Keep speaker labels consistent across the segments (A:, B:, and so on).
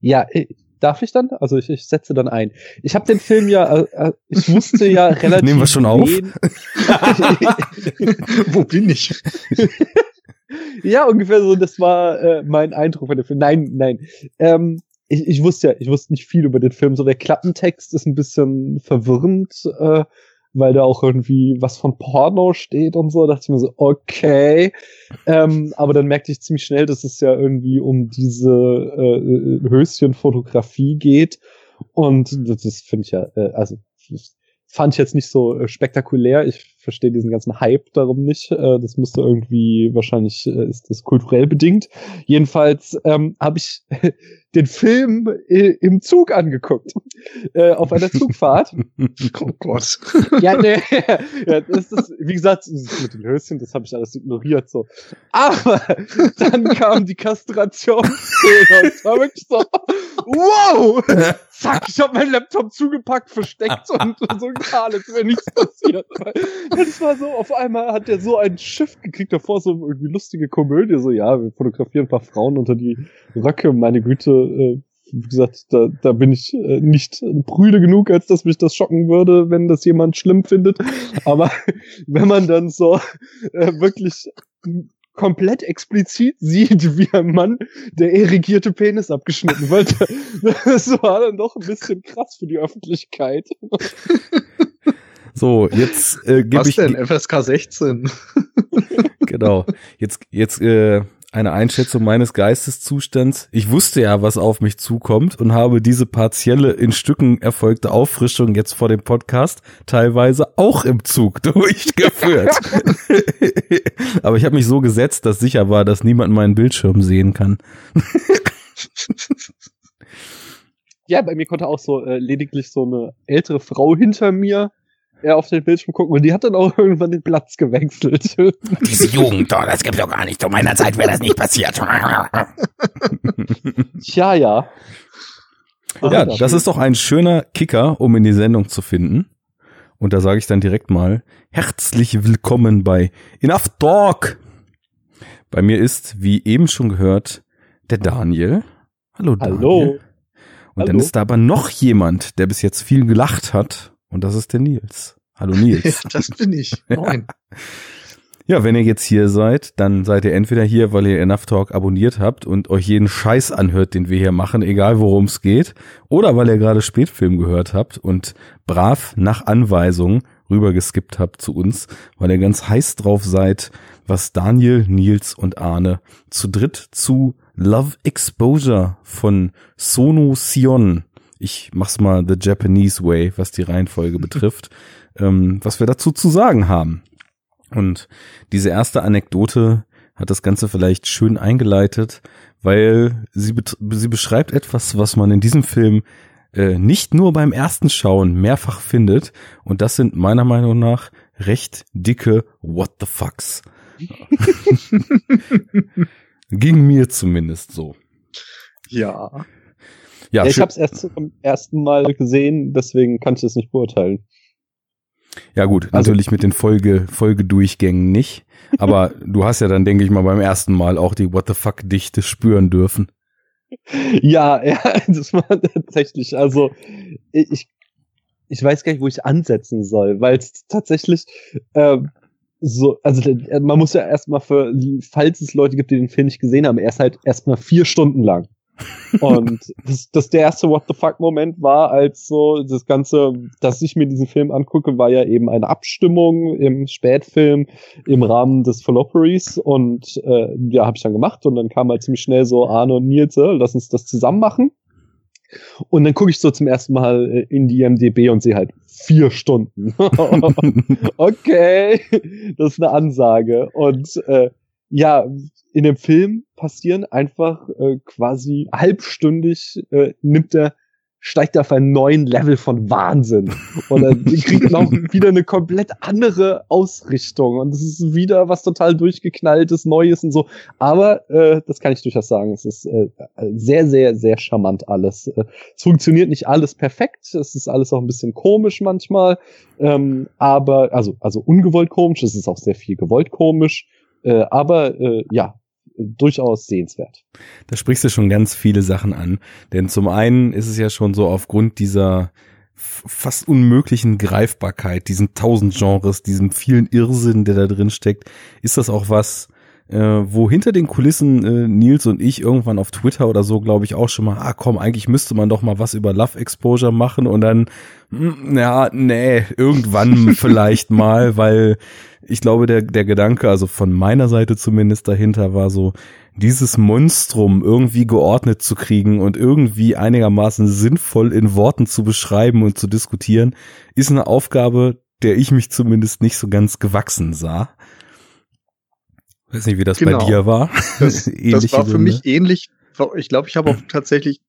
A: Ja, darf ich dann? Also ich, ich setze dann ein. Ich habe den Film ja, äh, äh ich wusste ja relativ.
B: Nehmen wir schon auf?
C: Wo bin ich?
A: ja, ungefähr so, das war äh, mein Eindruck von dem Film. Nein, nein. Ähm, ich, ich wusste ja, ich wusste nicht viel über den Film. So der Klappentext ist ein bisschen verwirrend, äh, weil da auch irgendwie was von Porno steht und so. Da dachte ich mir so, okay. Ähm, aber dann merkte ich ziemlich schnell, dass es ja irgendwie um diese äh, Höschenfotografie geht. Und das finde ich ja, äh, also fand ich jetzt nicht so äh, spektakulär. Ich verstehe diesen ganzen Hype darum nicht. Äh, das müsste irgendwie, wahrscheinlich äh, ist das kulturell bedingt. Jedenfalls ähm, habe ich den Film im Zug angeguckt. Äh, auf einer Zugfahrt.
C: oh Gott.
A: Ja, nee, ja, das ist, wie gesagt, mit den Höschen, das habe ich alles ignoriert so. Aber dann kam die Kastrationsszene und es war wirklich so, wow! Zack, ich habe meinen Laptop zugepackt, versteckt und, und so getan, als wäre nichts passiert. Das war so, auf einmal hat der so ein Schiff gekriegt, davor so irgendwie lustige Komödie, so, ja, wir fotografieren ein paar Frauen unter die Röcke, meine Güte, äh, wie gesagt, da, da bin ich äh, nicht prüde genug, als dass mich das schocken würde, wenn das jemand schlimm findet. Aber wenn man dann so äh, wirklich komplett explizit sieht, wie ein Mann der erigierte Penis abgeschnitten wird, das war dann doch ein bisschen krass für die Öffentlichkeit.
B: So, jetzt äh, gebe ich
C: denn FSK 16.
B: genau. Jetzt jetzt äh, eine Einschätzung meines Geisteszustands. Ich wusste ja, was auf mich zukommt und habe diese partielle in Stücken erfolgte Auffrischung jetzt vor dem Podcast teilweise auch im Zug durchgeführt. Aber ich habe mich so gesetzt, dass sicher war, dass niemand meinen Bildschirm sehen kann.
A: ja, bei mir konnte auch so äh, lediglich so eine ältere Frau hinter mir er auf den Bildschirm gucken und die hat dann auch irgendwann den Platz gewechselt.
D: Diese Jugend, oh, das gibt's doch gar nicht. Zu meiner Zeit wäre das nicht passiert.
A: Tja, ja.
B: ja, das ist doch ein schöner Kicker, um in die Sendung zu finden. Und da sage ich dann direkt mal herzlich willkommen bei Enough Talk. Bei mir ist, wie eben schon gehört, der Daniel. Hallo Daniel.
A: Hallo.
B: Und Hallo. dann ist da aber noch jemand, der bis jetzt viel gelacht hat und das ist der Nils. Hallo Nils.
C: ja, das bin ich. Moin.
B: Ja, wenn ihr jetzt hier seid, dann seid ihr entweder hier, weil ihr Enough Talk abonniert habt und euch jeden Scheiß anhört, den wir hier machen, egal worum es geht, oder weil ihr gerade Spätfilm gehört habt und brav nach Anweisung rübergeskippt habt zu uns, weil ihr ganz heiß drauf seid, was Daniel, Nils und Arne zu dritt zu Love Exposure von Sono Sion ich mach's mal the Japanese way, was die Reihenfolge betrifft, ähm, was wir dazu zu sagen haben. Und diese erste Anekdote hat das Ganze vielleicht schön eingeleitet, weil sie, sie beschreibt etwas, was man in diesem Film äh, nicht nur beim ersten Schauen mehrfach findet. Und das sind meiner Meinung nach recht dicke What the fucks. Ging mir zumindest so.
C: Ja.
A: Ja, ja ich habe es erst zum ersten Mal gesehen, deswegen kann ich das nicht beurteilen.
B: Ja gut, also, natürlich mit den Folge Folgedurchgängen nicht, aber du hast ja dann denke ich mal beim ersten Mal auch die What the fuck Dichte spüren dürfen.
A: Ja, ja, das war tatsächlich, also ich ich weiß gar nicht, wo ich ansetzen soll, weil es tatsächlich äh, so, also man muss ja erstmal für, falls es Leute gibt, die den Film nicht gesehen haben, er ist halt erstmal vier Stunden lang. Und das, das der erste What the fuck Moment war, als so das Ganze, dass ich mir diesen Film angucke, war ja eben eine Abstimmung im Spätfilm im Rahmen des Falloperies und äh, ja, habe ich dann gemacht und dann kam halt ziemlich schnell so Arne und Nils, äh, lass uns das zusammen machen. Und dann gucke ich so zum ersten Mal äh, in die MDB und sehe halt vier Stunden. okay, das ist eine Ansage. Und äh, ja, in dem Film passieren einfach äh, quasi halbstündig äh, nimmt er steigt er auf einen neuen Level von Wahnsinn. Und er kriegt auch wieder eine komplett andere Ausrichtung. Und es ist wieder was total durchgeknalltes Neues und so. Aber äh, das kann ich durchaus sagen. Es ist äh, sehr sehr sehr charmant alles. Äh, es funktioniert nicht alles perfekt. Es ist alles auch ein bisschen komisch manchmal. Ähm, aber also also ungewollt komisch. Es ist auch sehr viel gewollt komisch äh, aber äh, ja, durchaus sehenswert.
B: Da sprichst du schon ganz viele Sachen an. Denn zum einen ist es ja schon so aufgrund dieser fast unmöglichen Greifbarkeit, diesen tausend Genres, diesem vielen Irrsinn, der da drin steckt, ist das auch was, äh, wo hinter den Kulissen äh, Nils und ich irgendwann auf Twitter oder so, glaube ich, auch schon mal, ah komm, eigentlich müsste man doch mal was über Love Exposure machen und dann, hm, ja, nee, irgendwann vielleicht mal, weil ich glaube, der, der Gedanke, also von meiner Seite zumindest dahinter war so, dieses Monstrum irgendwie geordnet zu kriegen und irgendwie einigermaßen sinnvoll in Worten zu beschreiben und zu diskutieren, ist eine Aufgabe, der ich mich zumindest nicht so ganz gewachsen sah. Weiß nicht, wie das
C: Genau.
B: bei dir war.
C: Das, das war für
B: Gründe.
C: mich ähnlich. Ich glaube, ich habe auch tatsächlich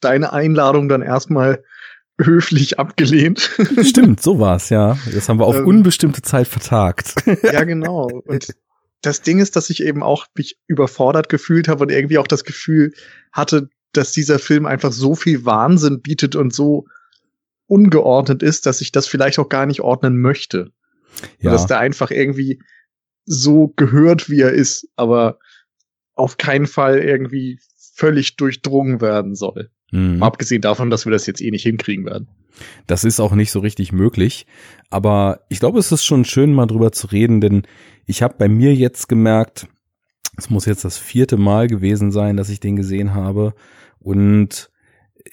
C: deine Einladung dann erstmal höflich abgelehnt.
B: Stimmt, so war's, ja. Das haben wir auf
C: Ähm.
B: unbestimmte Zeit vertagt.
C: ja, genau. Und das Ding ist, dass ich eben auch mich überfordert gefühlt habe und irgendwie auch das Gefühl hatte, dass dieser Film einfach so viel Wahnsinn bietet und so ungeordnet ist, dass ich das vielleicht auch gar nicht ordnen möchte.
B: Ja.
C: Dass der einfach irgendwie so gehört, wie er ist, aber auf keinen Fall irgendwie völlig durchdrungen werden soll.
B: Mhm.
C: Abgesehen davon, dass wir das jetzt eh nicht hinkriegen werden.
B: Das ist auch nicht so richtig möglich. Aber ich glaube, es ist schon schön, mal drüber zu reden, denn ich habe bei mir jetzt gemerkt, es muss jetzt das vierte Mal gewesen sein, dass ich den gesehen habe. Und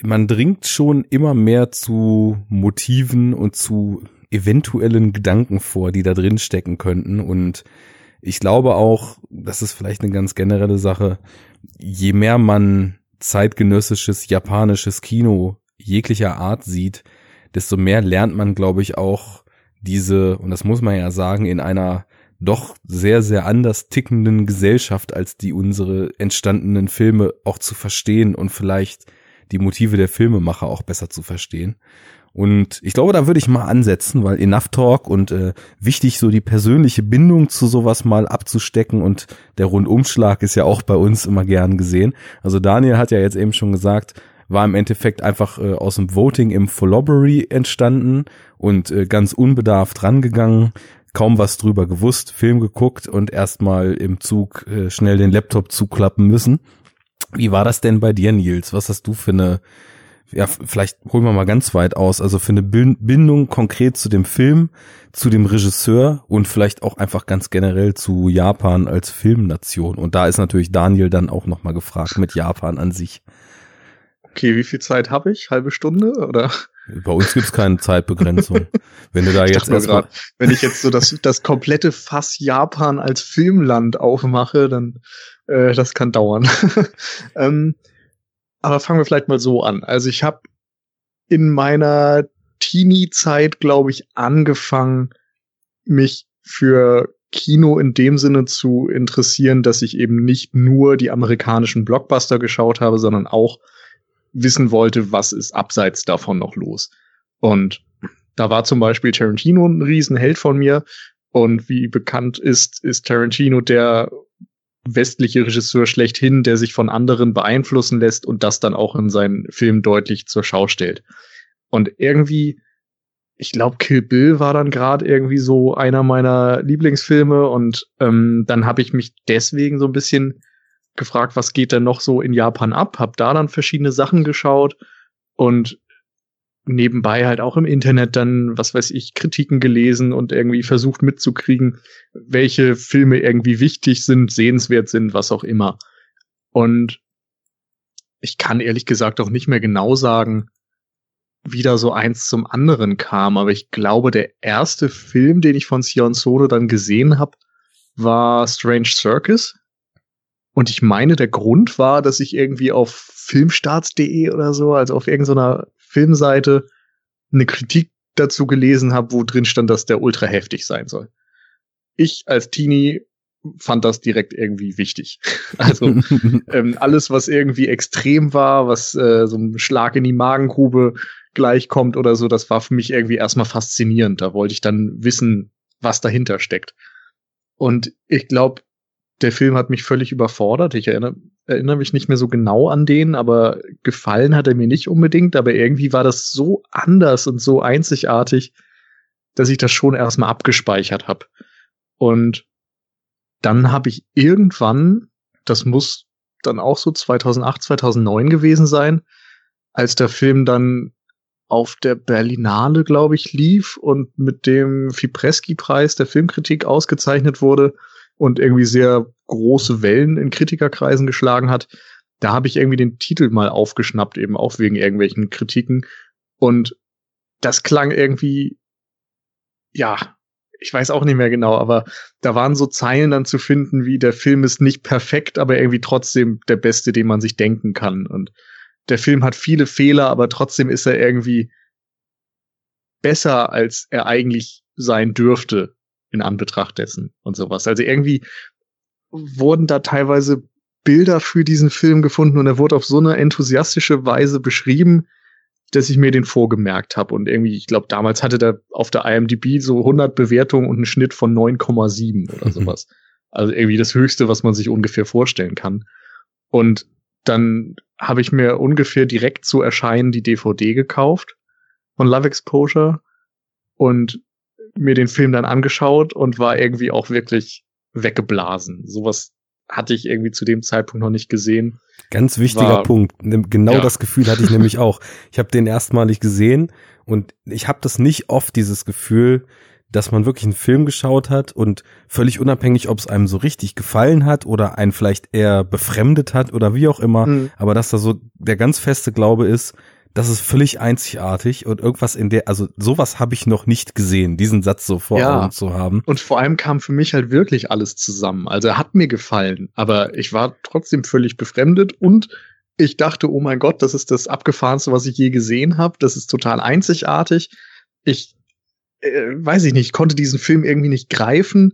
B: man dringt schon immer mehr zu Motiven und zu eventuellen Gedanken vor, die da drin stecken könnten. Und ich glaube auch, das ist vielleicht eine ganz generelle Sache, je mehr man zeitgenössisches japanisches Kino jeglicher Art sieht, desto mehr lernt man, glaube ich, auch diese, und das muss man ja sagen, in einer doch sehr, sehr anders tickenden Gesellschaft als die unsere entstandenen Filme auch zu verstehen und vielleicht die Motive der Filmemacher auch besser zu verstehen. Und ich glaube, da würde ich mal ansetzen, weil Enough Talk und äh, wichtig, so die persönliche Bindung zu sowas mal abzustecken und der Rundumschlag ist ja auch bei uns immer gern gesehen. Also Daniel hat ja jetzt eben schon gesagt, war im Endeffekt einfach äh, aus dem Voting im Followbury entstanden und äh, ganz unbedarft rangegangen, kaum was drüber gewusst, Film geguckt und erstmal im Zug äh, schnell den Laptop zuklappen müssen. Wie war das denn bei dir, Nils? Was hast du für eine ja, vielleicht holen wir mal ganz weit aus, also für eine Bin- Bindung konkret zu dem Film, zu dem Regisseur und vielleicht auch einfach ganz generell zu Japan als Filmnation. Und da ist natürlich Daniel dann auch nochmal gefragt mit Japan an sich.
C: Okay, wie viel Zeit habe ich? Halbe Stunde oder?
B: Bei uns gibt's keine Zeitbegrenzung. Wenn du da
C: Ich
B: jetzt erstmal,
C: wenn ich jetzt so das, das komplette Fass Japan als Filmland aufmache, dann äh, das kann dauern. ähm, aber fangen wir vielleicht mal so an. Also ich habe in meiner Teenie-Zeit, glaube ich, angefangen, mich für Kino in dem Sinne zu interessieren, dass ich eben nicht nur die amerikanischen Blockbuster geschaut habe, sondern auch wissen wollte, was ist abseits davon noch los. Und da war zum Beispiel Tarantino ein Riesenheld von mir. Und wie bekannt ist, ist Tarantino der westliche Regisseur schlechthin, der sich von anderen beeinflussen lässt und das dann auch in seinen Filmen deutlich zur Schau stellt. Und irgendwie, ich glaube, Kill Bill war dann gerade irgendwie so einer meiner Lieblingsfilme und ähm, dann habe ich mich deswegen so ein bisschen gefragt, was geht denn noch so in Japan ab? Hab da dann verschiedene Sachen geschaut und nebenbei halt auch im Internet dann, was weiß ich, Kritiken gelesen und irgendwie versucht mitzukriegen, welche Filme irgendwie wichtig sind, sehenswert sind, was auch immer. Und ich kann ehrlich gesagt auch nicht mehr genau sagen, wie da so eins zum anderen kam, aber ich glaube, der erste Film, den ich von Sion Sono dann gesehen habe, war Strange Circus. Und ich meine, der Grund war, dass ich irgendwie auf filmstarts.de oder so, also auf irgendeiner Filmseite, eine Kritik dazu gelesen habe, wo drin stand, dass der ultra heftig sein soll. Ich als Teenie fand das direkt irgendwie wichtig. Also ähm, alles, was irgendwie extrem war, was äh, so ein Schlag in die Magengrube gleichkommt oder so, das war für mich irgendwie erstmal faszinierend. Da wollte ich dann wissen, was dahinter steckt. Und ich glaube, der Film hat mich völlig überfordert. Ich erinnere, erinnere mich nicht mehr so genau an den, aber gefallen hat er mir nicht unbedingt. Aber irgendwie war das so anders und so einzigartig, dass ich das schon erstmal abgespeichert habe. Und dann habe ich irgendwann das muss dann auch so 2008, 2009 gewesen sein, als der Film dann auf der Berlinale, glaube ich, lief und mit dem Fipreschi-Preis der Filmkritik ausgezeichnet wurde und irgendwie sehr große Wellen in Kritikerkreisen geschlagen hat. Da habe ich irgendwie den Titel mal aufgeschnappt, eben auch wegen irgendwelchen Kritiken. Und das klang irgendwie, ja, ich weiß auch nicht mehr genau, aber da waren so Zeilen dann zu finden, wie der Film ist nicht perfekt, aber irgendwie trotzdem der beste, den man sich denken kann. Und der Film hat viele Fehler, aber trotzdem ist er irgendwie besser, als er eigentlich sein dürfte in Anbetracht dessen und sowas. Also irgendwie wurden da teilweise Bilder für diesen Film gefunden und er wurde auf so eine enthusiastische Weise beschrieben, dass ich mir den vorgemerkt habe und irgendwie, ich glaube, damals hatte der auf der IMDb so 100 Bewertungen und einen Schnitt von 9,7 oder sowas. also irgendwie das Höchste, was man sich ungefähr vorstellen kann. Und dann habe ich mir ungefähr direkt zu erscheinen die DVD gekauft von Love Exposure und mir den Film dann angeschaut und war irgendwie auch wirklich weggeblasen. Sowas hatte ich irgendwie zu dem Zeitpunkt noch nicht gesehen.
B: Ganz wichtiger
C: War-
B: Punkt. Genau
C: Ja.
B: das Gefühl hatte ich nämlich auch. Ich habe den erstmalig gesehen und ich habe das nicht oft, dieses Gefühl, dass man wirklich einen Film geschaut hat und völlig unabhängig, ob es einem so richtig gefallen hat oder einen vielleicht eher befremdet hat oder wie auch immer,
C: Mhm.
B: aber dass da so der ganz feste Glaube ist, das ist völlig einzigartig und irgendwas in der, also sowas habe ich noch nicht gesehen, diesen Satz so vor
C: Ja.
B: Augen zu haben.
C: Und vor allem kam für mich halt wirklich alles zusammen. Also er hat mir gefallen, aber ich war trotzdem völlig befremdet und ich dachte, oh mein Gott, das ist das abgefahrenste, was ich je gesehen habe. Das ist total einzigartig. Ich äh, weiß ich nicht, konnte diesen Film irgendwie nicht greifen.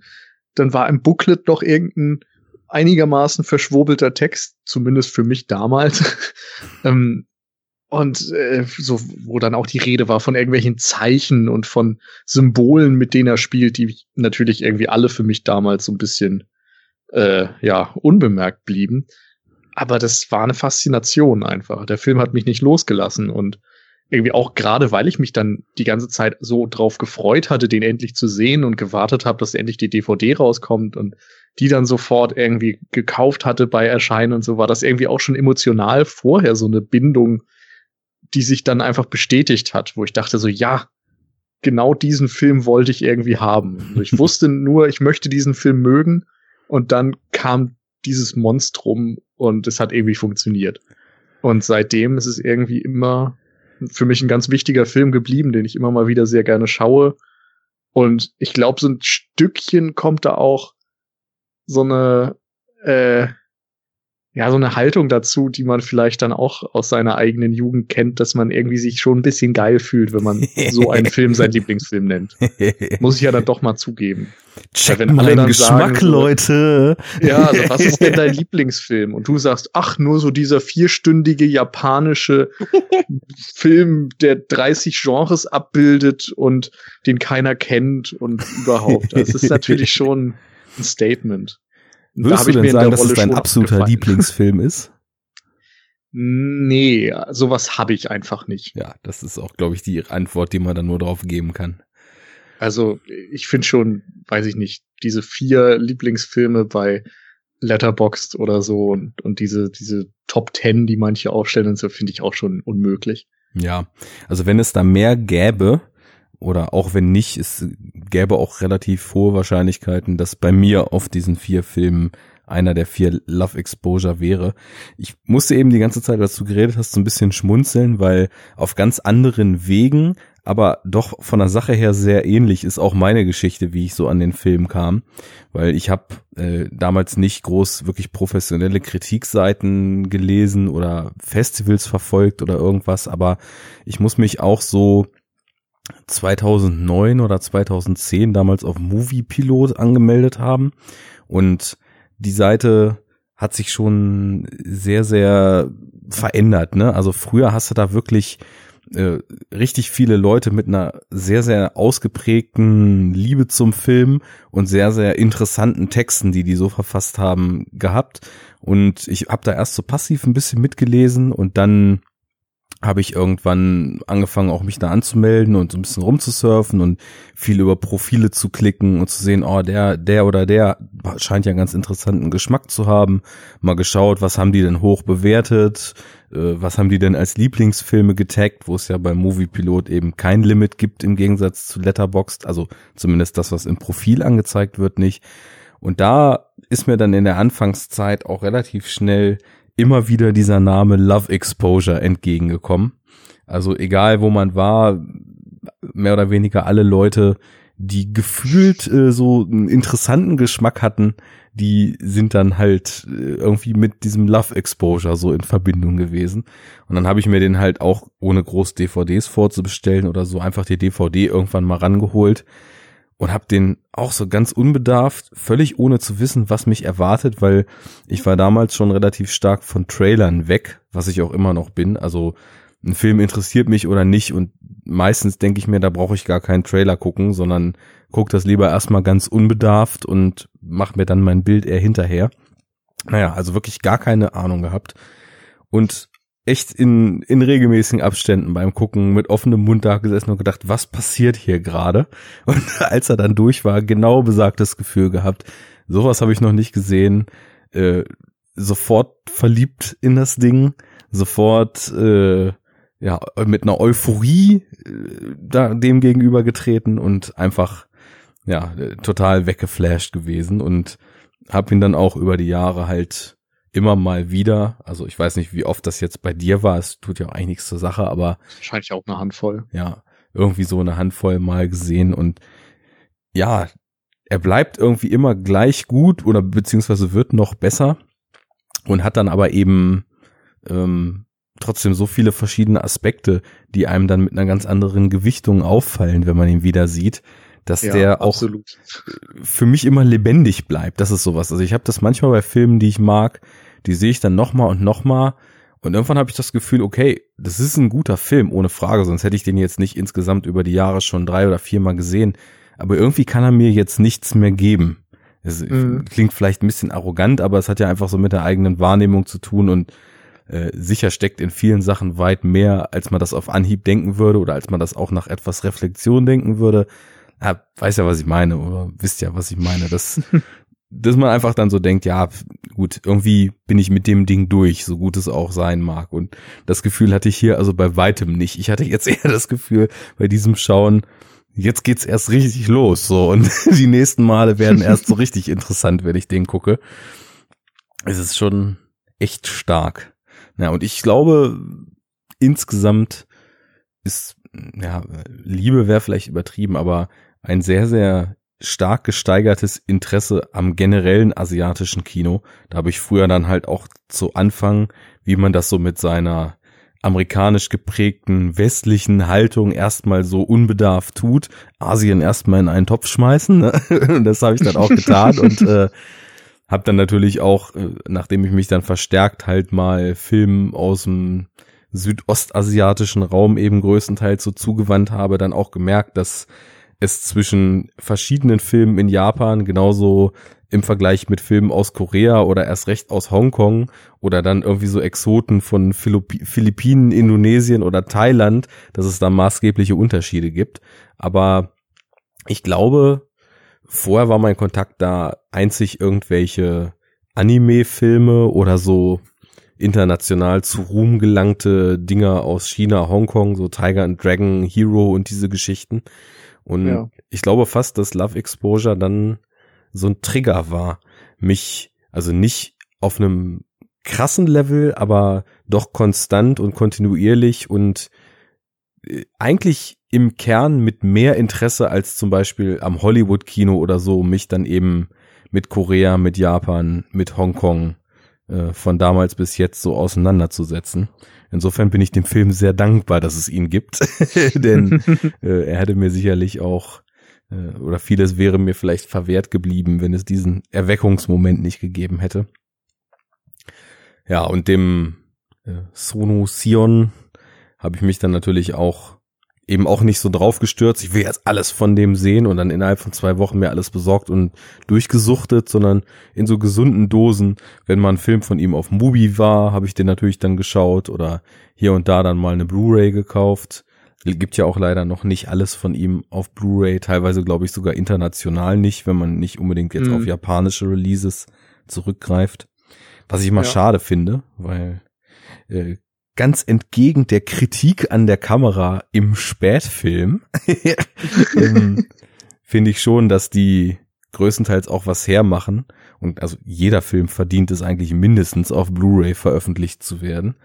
C: Dann war im Booklet noch irgendein einigermaßen verschwurbelter Text, zumindest für mich damals. ähm, und äh, so, wo dann auch die Rede war von irgendwelchen Zeichen und von Symbolen, mit denen er spielt, die natürlich irgendwie alle für mich damals so ein bisschen äh, ja unbemerkt blieben. Aber das war eine Faszination einfach. Der Film hat mich nicht losgelassen und irgendwie auch gerade, weil ich mich dann die ganze Zeit so drauf gefreut hatte, den endlich zu sehen und gewartet habe, dass endlich die DVD rauskommt und die dann sofort irgendwie gekauft hatte bei Erscheinen und so, war das irgendwie auch schon emotional vorher so eine Bindung, die sich dann einfach bestätigt hat, wo ich dachte so, ja, genau diesen Film wollte ich irgendwie haben. Also ich wusste nur, ich möchte diesen Film mögen und dann kam dieses Monstrum und es hat irgendwie funktioniert. Und seitdem ist es irgendwie immer für mich ein ganz wichtiger Film geblieben, den ich immer mal wieder sehr gerne schaue. Und ich glaube, so ein Stückchen kommt da auch so eine, äh, ja, so eine Haltung dazu, die man vielleicht dann auch aus seiner eigenen Jugend kennt, dass man irgendwie sich schon ein bisschen geil fühlt, wenn man so einen Film sein Lieblingsfilm nennt. Muss ich ja dann doch mal zugeben.
B: Check
C: wenn alle
B: meinen Geschmack,
C: sagen
B: Leute.
C: Ja, also was ist denn dein Lieblingsfilm? Und du sagst, ach, nur so dieser vierstündige japanische Film, der 30 Genres abbildet und den keiner kennt und überhaupt. Das ist natürlich schon ein Statement. Da
B: Würdest du denn sagen, dass es dein absoluter. Lieblingsfilm ist?
C: Nee, sowas habe ich einfach nicht.
B: Ja, das ist auch, glaube ich, die Antwort, die man dann nur drauf geben kann.
C: Also ich finde schon, weiß ich nicht, diese vier Lieblingsfilme bei Letterboxd oder so und, und diese, diese Top Ten, die manche aufstellen und so, finde ich auch schon unmöglich.
B: Ja, also wenn es da mehr gäbe, oder auch wenn nicht, es gäbe auch relativ hohe Wahrscheinlichkeiten, dass bei mir auf diesen vier Filmen einer der vier Love Exposure wäre. Ich musste eben die ganze Zeit, als du geredet hast, so ein bisschen schmunzeln, weil auf ganz anderen Wegen, aber doch von der Sache her sehr ähnlich ist auch meine Geschichte, wie ich so an den Film kam, weil ich habe äh, damals nicht groß wirklich professionelle Kritikseiten gelesen oder Festivals verfolgt oder irgendwas, aber ich muss mich auch so 2009 oder 2010 damals auf Movie Pilot angemeldet haben und die Seite hat sich schon sehr, sehr verändert. Ne? Also früher hast du da wirklich äh, richtig viele Leute mit einer sehr, sehr ausgeprägten Liebe zum Film und sehr, sehr interessanten Texten, die die so verfasst haben, gehabt. Und ich habe da erst so passiv ein bisschen mitgelesen und dann habe ich irgendwann angefangen, auch mich da anzumelden und so ein bisschen rumzusurfen und viel über Profile zu klicken und zu sehen, oh, der, der oder der scheint ja einen ganz interessanten Geschmack zu haben. Mal geschaut, was haben die denn hoch bewertet, äh, was haben die denn als Lieblingsfilme getaggt, wo es ja beim Moviepilot eben kein Limit gibt im Gegensatz zu Letterboxd, also zumindest das, was im Profil angezeigt wird, nicht. Und da ist mir dann in der Anfangszeit auch relativ schnell immer wieder dieser Name Love Exposure entgegengekommen. Also egal wo man war, mehr oder weniger alle Leute, die gefühlt äh, so einen interessanten Geschmack hatten, die sind dann halt äh, irgendwie mit diesem Love Exposure so in Verbindung gewesen. Und dann habe ich mir den halt auch ohne groß DVDs vorzubestellen oder so einfach die DVD irgendwann mal rangeholt und habe den auch so ganz unbedarft, völlig ohne zu wissen, was mich erwartet, weil ich war damals schon relativ stark von Trailern weg, was ich auch immer noch bin. Also ein Film interessiert mich oder nicht und meistens denke ich mir, da brauche ich gar keinen Trailer gucken, sondern guck das lieber erstmal ganz unbedarft und mach mir dann mein Bild eher hinterher. Naja, also wirklich gar keine Ahnung gehabt. Und echt in, in regelmäßigen Abständen beim Gucken mit offenem Mund da gesessen und gedacht, was passiert hier gerade? Und als er dann durch war, genau besagtes Gefühl gehabt. Sowas habe ich noch nicht gesehen. Äh, sofort verliebt in das Ding, sofort äh, ja mit einer Euphorie äh, da dem gegenüber getreten und einfach ja total weggeflasht gewesen und habe ihn dann auch über die Jahre halt immer mal wieder, also ich weiß nicht, wie oft das jetzt bei dir war, es tut ja auch eigentlich nichts zur Sache, aber
C: wahrscheinlich auch eine Handvoll.
B: Ja, irgendwie so eine Handvoll mal gesehen. Und ja, er bleibt irgendwie immer gleich gut oder beziehungsweise wird noch besser und hat dann aber eben ähm, trotzdem so viele verschiedene Aspekte, die einem dann mit einer ganz anderen Gewichtung auffallen, wenn man ihn wieder sieht, dass ja, der auch absolut. für mich immer lebendig bleibt. Das ist sowas. Also ich habe das manchmal bei Filmen, die ich mag, die sehe ich dann nochmal und nochmal. Und irgendwann habe ich das Gefühl, okay, das ist ein guter Film, ohne Frage, sonst hätte ich den jetzt nicht insgesamt über die Jahre schon drei oder viermal gesehen. Aber irgendwie kann er mir jetzt nichts mehr geben. Es mhm. klingt vielleicht ein bisschen arrogant, aber es hat ja einfach so mit der eigenen Wahrnehmung zu tun und äh, sicher steckt in vielen Sachen weit mehr, als man das auf Anhieb denken würde oder als man das auch nach etwas Reflexion denken würde ja, weiß ja, was ich meine, oder wisst ja, was ich meine, dass, dass man einfach dann so denkt, ja, gut, irgendwie bin ich mit dem Ding durch, so gut es auch sein mag. Und das Gefühl hatte ich hier also bei weitem nicht. Ich hatte jetzt eher das Gefühl, bei diesem Schauen, jetzt geht's erst richtig los, so. Und die nächsten Male werden erst so richtig interessant, wenn ich den gucke. Es ist schon echt stark. Ja, und ich glaube, insgesamt ist, ja, Liebe wäre vielleicht übertrieben, aber ein sehr, sehr stark gesteigertes Interesse am generellen asiatischen Kino. Da habe ich früher dann halt auch zu Anfang, wie man das so mit seiner amerikanisch geprägten westlichen Haltung erstmal so unbedarft tut, Asien erstmal in einen Topf schmeißen. Ne? das habe ich dann auch getan und äh, habe dann natürlich auch, äh, nachdem ich mich dann verstärkt halt mal Filmen aus dem südostasiatischen Raum eben größtenteils so zugewandt habe, dann auch gemerkt, dass es zwischen verschiedenen Filmen in Japan genauso im Vergleich mit Filmen aus Korea oder erst recht aus Hongkong oder dann irgendwie so Exoten von Philippinen, Indonesien oder Thailand, dass es da maßgebliche Unterschiede gibt. Aber ich glaube, vorher war mein Kontakt da einzig irgendwelche Anime-Filme oder so international zu Ruhm gelangte Dinger aus China, Hongkong, so Tiger and Dragon, Hero und diese Geschichten. Und ja. ich glaube fast, dass Love Exposure dann so ein Trigger war, mich, also nicht auf einem krassen Level, aber doch konstant und kontinuierlich und äh, eigentlich im Kern mit mehr Interesse als zum Beispiel am Hollywood-Kino oder so, mich dann eben mit Korea, mit Japan, mit Hongkong äh, von damals bis jetzt so auseinanderzusetzen. Insofern bin ich dem Film sehr dankbar, dass es ihn gibt, denn äh, er hätte mir sicherlich auch äh, oder vieles wäre mir vielleicht verwehrt geblieben, wenn es diesen Erweckungsmoment nicht gegeben hätte. Ja, und dem äh, Sono Sion habe ich mich dann natürlich auch eben auch nicht so drauf gestürzt, ich will jetzt alles von dem sehen und dann innerhalb von zwei Wochen mir alles besorgt und durchgesuchtet, sondern in so gesunden Dosen. Wenn mal ein Film von ihm auf Mubi war, habe ich den natürlich dann geschaut oder hier und da dann mal eine Blu-ray gekauft. Gibt ja auch leider noch nicht alles von ihm auf Blu-ray, teilweise glaube ich sogar international nicht, wenn man nicht unbedingt jetzt
C: Mhm.
B: auf japanische Releases zurückgreift. Was ich immer
C: Ja.
B: schade finde, weil äh, ganz entgegen der Kritik an der Kamera im Spätfilm ähm, finde ich schon, dass die größtenteils auch was hermachen. Und also jeder Film verdient es eigentlich mindestens auf Blu-ray veröffentlicht zu werden.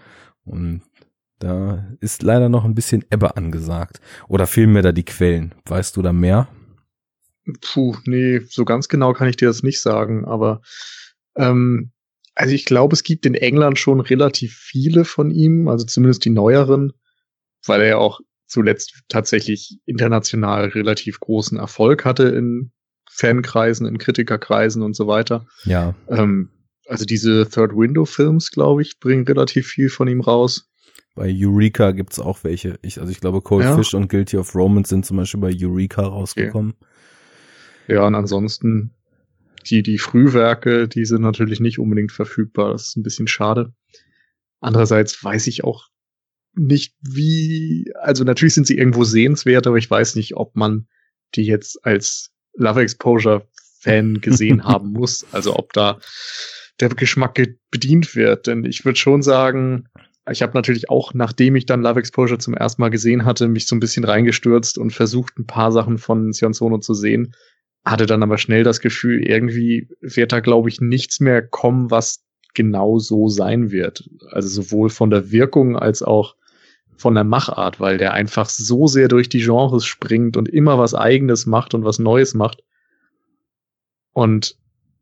B: Und da ist leider noch ein bisschen Ebbe angesagt. Oder fehlen mir da die Quellen? Weißt du da mehr?
C: Puh, nee, so ganz genau kann ich dir das nicht sagen, aber ähm, also ich glaube, es gibt in England schon relativ viele von ihm, also zumindest die neueren, weil er ja auch zuletzt tatsächlich international relativ großen Erfolg hatte in Fankreisen, in Kritikerkreisen und so weiter.
B: Ja,
C: Ähm, also diese Third Window Films, glaube ich, bringen relativ viel von ihm raus.
B: bei Eureka gibt's auch welche. Ich, also ich glaube, Cold
C: Ja.
B: Fish und Guilty of Romance sind zum Beispiel bei Eureka rausgekommen.
C: Ja, und ansonsten die, die Frühwerke, die sind natürlich nicht unbedingt verfügbar. Das ist ein bisschen schade. Andererseits weiß ich auch nicht, wie, also natürlich sind sie irgendwo sehenswert, aber ich weiß nicht, ob man die jetzt als Love Exposure Fan gesehen haben muss. Also ob da der Geschmack ge- bedient wird. Denn ich würde schon sagen, ich habe natürlich auch, nachdem ich dann Love Exposure zum ersten Mal gesehen hatte, mich so ein bisschen reingestürzt und versucht, ein paar Sachen von Sion Sono zu sehen. Hatte dann aber schnell das Gefühl, irgendwie wird da, glaube ich, nichts mehr kommen, was genau so sein wird. Also sowohl von der Wirkung als auch von der Machart, weil der einfach so sehr durch die Genres springt und immer was Eigenes macht und was Neues macht. Und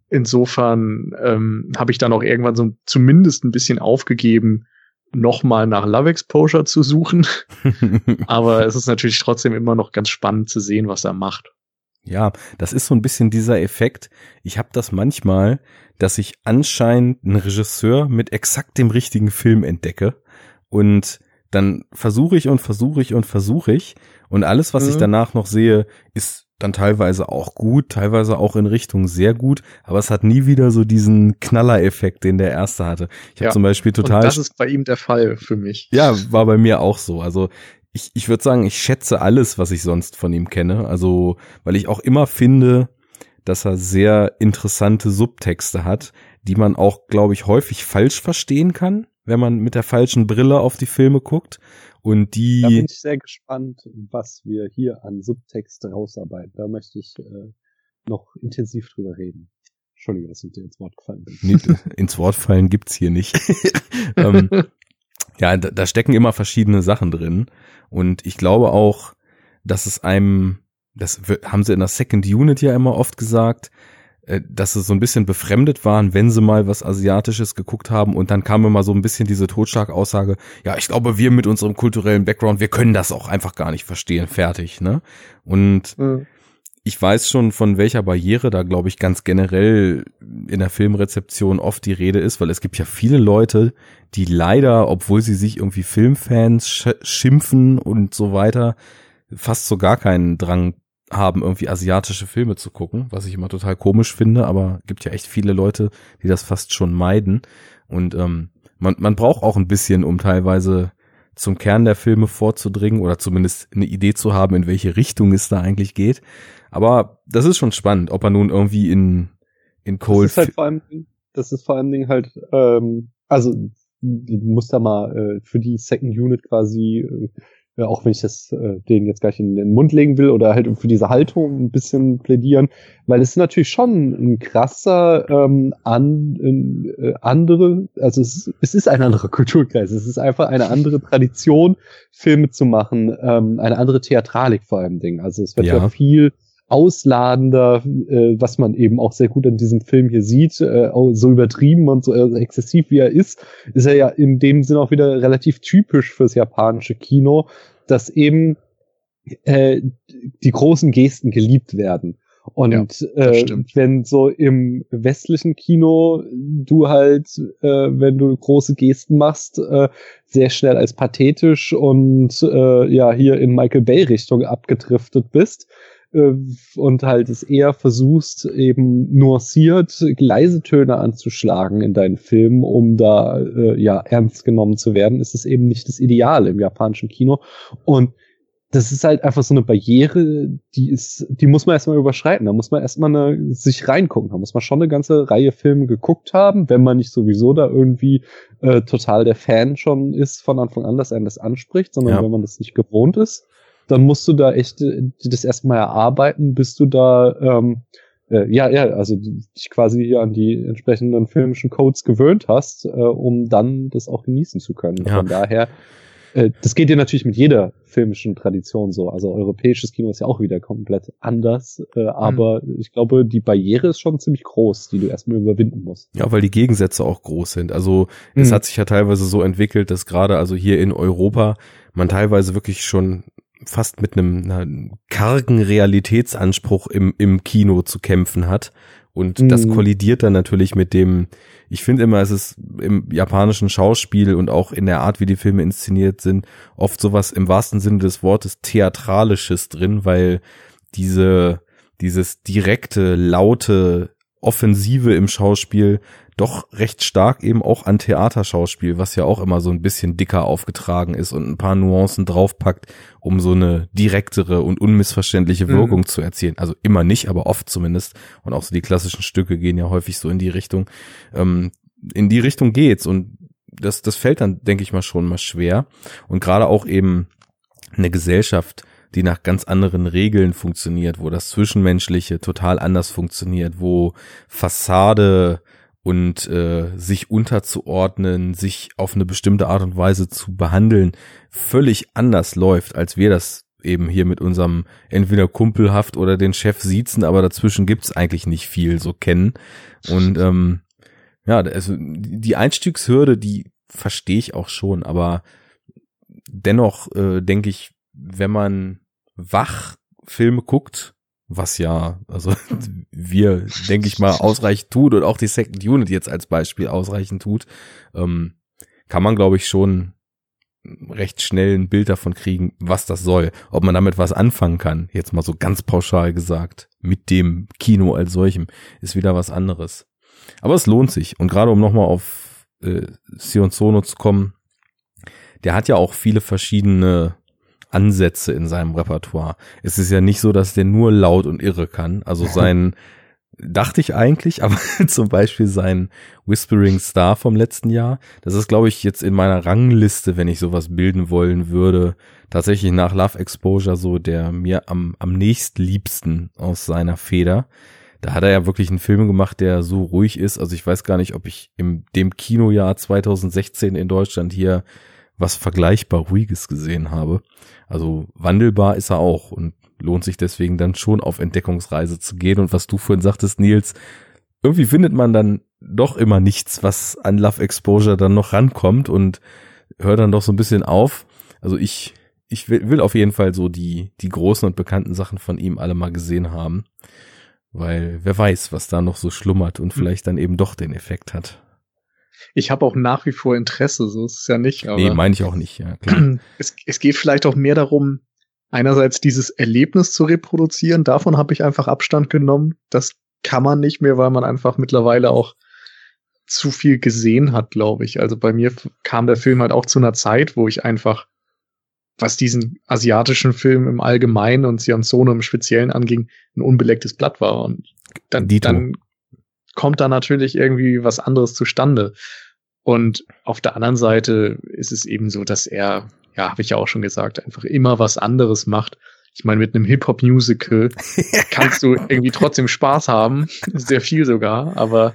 C: insofern ähm, habe ich dann auch irgendwann so zumindest ein bisschen aufgegeben, nochmal nach Love Exposure zu suchen. Aber es ist natürlich trotzdem immer noch ganz spannend zu sehen, was er macht.
B: Ja, das ist so ein bisschen dieser Effekt. Ich habe das manchmal, dass ich anscheinend einen Regisseur mit exakt dem richtigen Film entdecke und dann versuche ich und versuche ich und versuche ich und alles, was ich
C: Mhm.
B: danach noch sehe, ist dann teilweise auch gut, teilweise auch in Richtung sehr gut, aber es hat nie wieder so diesen Knaller-Effekt, den der erste hatte. Ich habe
C: Ja,
B: zum Beispiel total
C: Und das ist bei ihm der Fall für mich.
B: ja, war bei mir auch so. Also ich, ich würde sagen, ich schätze alles, was ich sonst von ihm kenne. Also, weil ich auch immer finde, dass er sehr interessante Subtexte hat, die man auch, glaube ich, häufig falsch verstehen kann, wenn man mit der falschen Brille auf die Filme guckt. Und die.
A: Da bin ich sehr gespannt, was wir hier an Subtext rausarbeiten. Da möchte ich äh, noch intensiv drüber reden. Entschuldige, dass ich dir ins Wort gefallen bin.
B: Nee, ins Wort fallen gibt's hier nicht. ähm, ja, da, da stecken immer verschiedene Sachen drin. Und ich glaube auch, dass es einem, das haben sie in der Second Unit ja immer oft gesagt, äh, dass sie so ein bisschen befremdet waren, wenn sie mal was Asiatisches geguckt haben und dann kam immer so ein bisschen diese Totschlagaussage, ja, ich glaube, wir mit unserem kulturellen Background, wir können das auch einfach gar nicht verstehen, fertig, ne? Und ich weiß schon, von welcher Barriere da, glaube ich, ganz generell in der Filmrezeption oft die Rede ist, weil es gibt ja viele Leute, die leider, obwohl sie sich irgendwie Filmfans sch schimpfen und so weiter, fast so gar keinen Drang haben, irgendwie asiatische Filme zu gucken, was ich immer total komisch finde, aber gibt ja echt viele Leute, die das fast schon meiden. Und ähm, man, man braucht auch ein bisschen, um teilweise zum Kern der Filme vorzudringen oder zumindest eine Idee zu haben, in welche Richtung es da eigentlich geht. Aber das ist schon spannend, ob er nun irgendwie in, in
A: Das
B: Cold
A: ist halt vor allem, das ist vor allem Ding halt, ähm, also du musst da mal äh, für die Second Unit quasi, äh, auch wenn ich das äh, denen jetzt gleich in den Mund legen will oder halt für diese Haltung ein bisschen plädieren, weil es ist natürlich schon ein krasser ähm, an, äh, andere, also es, ist- es ist ein anderer Kulturkreis, es ist einfach eine andere Tradition, Filme zu machen, ähm, eine andere Theatralik vor allem Ding. Also es wird ja,
B: Ja.
A: viel ausladender, äh, was man eben auch sehr gut an diesem Film hier sieht, äh, so übertrieben und so äh, exzessiv wie er ist, ist er ja in dem Sinn auch wieder relativ typisch fürs japanische Kino, dass eben äh, die großen Gesten geliebt werden. Und
C: das
A: äh, wenn so im westlichen Kino du halt, äh, wenn du große Gesten machst, äh, sehr schnell als pathetisch und äh, ja hier in Michael Bay Richtung abgedriftet bist und halt es eher versuchst eben nuanciert leise Töne anzuschlagen in deinen Filmen, um da äh, ja ernst genommen zu werden, ist es eben nicht das Ideal im japanischen Kino und das ist halt einfach so eine Barriere, die ist, die muss man erstmal überschreiten. Da muss man erstmal eine, sich reingucken. Da muss man schon eine ganze Reihe Filme geguckt haben, wenn man nicht sowieso da irgendwie äh, total der Fan schon ist von Anfang an, dass einen das anspricht, sondern
B: Ja.
A: wenn man das nicht gewohnt ist, dann musst du da echt äh, das erstmal erarbeiten, bis du da ähm, äh, ja, ja, also dich quasi hier an die entsprechenden filmischen Codes gewöhnt hast, äh, um dann das auch genießen zu können.
B: Ja.
A: Von daher, äh, das geht dir natürlich mit jeder filmischen Tradition so. Also europäisches Kino ist ja auch wieder komplett anders, äh, aber ich glaube, die Barriere ist schon ziemlich groß, die du erstmal überwinden musst.
B: Ja, weil die Gegensätze auch groß sind. Also es
A: Mhm.
B: hat sich ja teilweise so entwickelt, dass gerade also hier in Europa man teilweise wirklich schon fast mit einem einer kargen Realitätsanspruch im, im Kino zu kämpfen hat. Und das
A: Mhm.
B: kollidiert dann natürlich mit dem, ich finde immer, es ist im japanischen Schauspiel und auch in der Art, wie die Filme inszeniert sind, oft sowas im wahrsten Sinne des Wortes Theatralisches drin, weil diese, dieses direkte, laute, Offensive im Schauspiel doch recht stark eben auch an Theaterschauspiel, was ja auch immer so ein bisschen dicker aufgetragen ist und ein paar Nuancen draufpackt, um so eine direktere und unmissverständliche
C: Mhm.
B: Wirkung zu erzielen. Also immer nicht, aber oft zumindest. Und auch so die klassischen Stücke gehen ja häufig so in die Richtung. Ähm, in die Richtung geht's und das, das fällt dann, denke ich mal, schon mal schwer. Und gerade auch eben eine Gesellschaft, die nach ganz anderen Regeln funktioniert, wo das Zwischenmenschliche total anders funktioniert, wo Fassade und äh, sich unterzuordnen, sich auf eine bestimmte Art und Weise zu behandeln, völlig anders läuft, als wir das eben hier mit unserem entweder kumpelhaft oder den Chef siezen, aber dazwischen gibt's eigentlich nicht viel so kennen. Und ähm, ja, also die Einstiegshürde, die verstehe ich auch schon, aber dennoch äh, denke ich, wenn man wach Filme guckt, was ja, also wir, denke ich mal, ausreichend tut und auch die Second Unit jetzt als Beispiel ausreichend tut, ähm, kann man, glaube ich, schon recht schnell ein Bild davon kriegen, was das soll. Ob man damit was anfangen kann, jetzt mal so ganz pauschal gesagt, mit dem Kino als solchem, ist wieder was anderes. Aber es lohnt sich. Und gerade um nochmal auf äh, Sion Sono zu kommen, der hat ja auch viele verschiedene Ansätze in seinem Repertoire. Es ist ja nicht so, dass der nur laut und irre kann. Also sein, dachte ich eigentlich, aber zum Beispiel sein Whispering Star vom letzten Jahr, das ist, glaube ich, jetzt in meiner Rangliste, wenn ich sowas bilden wollen würde, tatsächlich nach Love Exposure so der mir am, am nächstliebsten aus seiner Feder. Da hat er ja wirklich einen Film gemacht, der so ruhig ist. Also ich weiß gar nicht, ob ich im dem Kinojahr 2016 in Deutschland hier was vergleichbar ruhiges gesehen habe. Also wandelbar ist er auch und lohnt sich deswegen dann schon auf Entdeckungsreise zu gehen. Und was du vorhin sagtest, Nils, irgendwie findet man dann doch immer nichts, was an Love Exposure dann noch rankommt und hört dann doch so ein bisschen auf. Also ich, ich will, will auf jeden Fall so die, die großen und bekannten Sachen von ihm alle mal gesehen haben. Weil wer weiß, was da noch so schlummert und vielleicht dann eben doch den Effekt hat.
C: Ich habe auch nach wie vor Interesse, so ist es ja nicht. Aber
B: nee, meine ich auch nicht, ja, klar.
C: es, es geht vielleicht auch mehr darum, einerseits dieses Erlebnis zu reproduzieren. Davon habe ich einfach Abstand genommen. Das kann man nicht mehr, weil man einfach mittlerweile auch zu viel gesehen hat, glaube ich. Also bei mir kam der Film halt auch zu einer Zeit, wo ich einfach, was diesen asiatischen Film im Allgemeinen und Sion Sono im Speziellen anging, ein unbelecktes Blatt war. Und dann,
B: Dito.
C: dann kommt da natürlich irgendwie was anderes zustande. Und auf der anderen Seite ist es eben so, dass er, ja, habe ich ja auch schon gesagt, einfach immer was anderes macht. Ich meine, mit einem Hip-Hop-Musical kannst du irgendwie trotzdem Spaß haben, sehr viel sogar, aber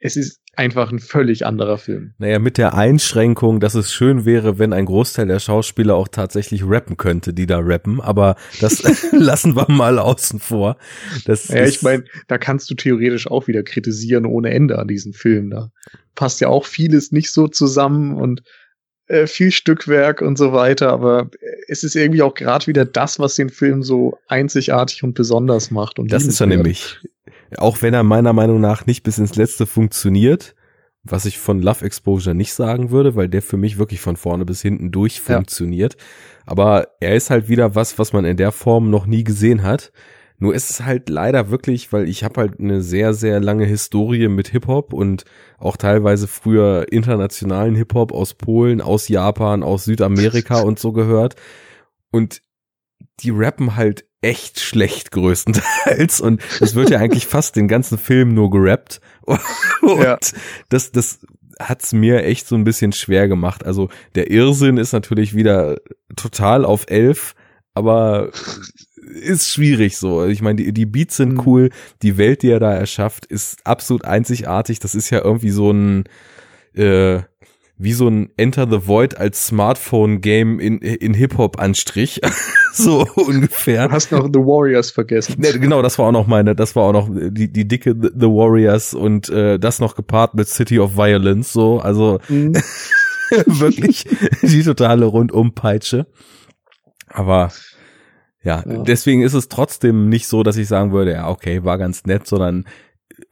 C: es ist einfach ein völlig anderer Film.
B: Naja, mit der Einschränkung, dass es schön wäre, wenn ein Großteil der Schauspieler auch tatsächlich rappen könnte, die da rappen, aber das lassen wir mal außen vor. Das
C: Ja,
B: ist,
C: ich meine, da kannst du theoretisch auch wieder kritisieren ohne Ende an diesen Film. Da passt ja auch vieles nicht so zusammen und äh, viel Stückwerk und so weiter, aber es ist irgendwie auch gerade wieder das, was den Film so einzigartig und besonders macht. Und
B: Das ist er nämlich. Auch wenn er meiner Meinung nach nicht bis ins Letzte funktioniert, was ich von Love Exposure nicht sagen würde, weil der für mich wirklich von vorne bis hinten durch
C: Ja.
B: funktioniert. Aber er ist halt wieder was, was man in der Form noch nie gesehen hat. Nur ist es halt leider wirklich, weil ich habe halt eine sehr, sehr lange Historie mit Hip-Hop und auch teilweise früher internationalen Hip-Hop aus Polen, aus Japan, aus Südamerika und so gehört. Und die rappen halt echt schlecht größtenteils und es wird ja eigentlich fast den ganzen Film nur gerappt und
C: Ja.
B: das das hat's mir echt so ein bisschen schwer gemacht. Also der Irrsinn ist natürlich wieder total auf elf, aber ist schwierig so. Ich meine, die, die Beats sind
C: Mhm.
B: cool, die Welt, die er da erschafft, ist absolut einzigartig. Das ist ja irgendwie so ein äh, wie so ein Enter the Void als Smartphone-Game in, in Hip-Hop-Anstrich. so ungefähr.
C: Du hast noch The Warriors vergessen.
B: Ne, genau, das war auch noch meine, das war auch noch die, die dicke The The Warriors und äh, das noch gepaart mit City of Violence, so, also
C: Mhm.
B: wirklich die totale Rundumpeitsche. Aber ja,
C: Ja.
B: deswegen ist es trotzdem nicht so, dass ich sagen würde, ja, okay, war ganz nett, sondern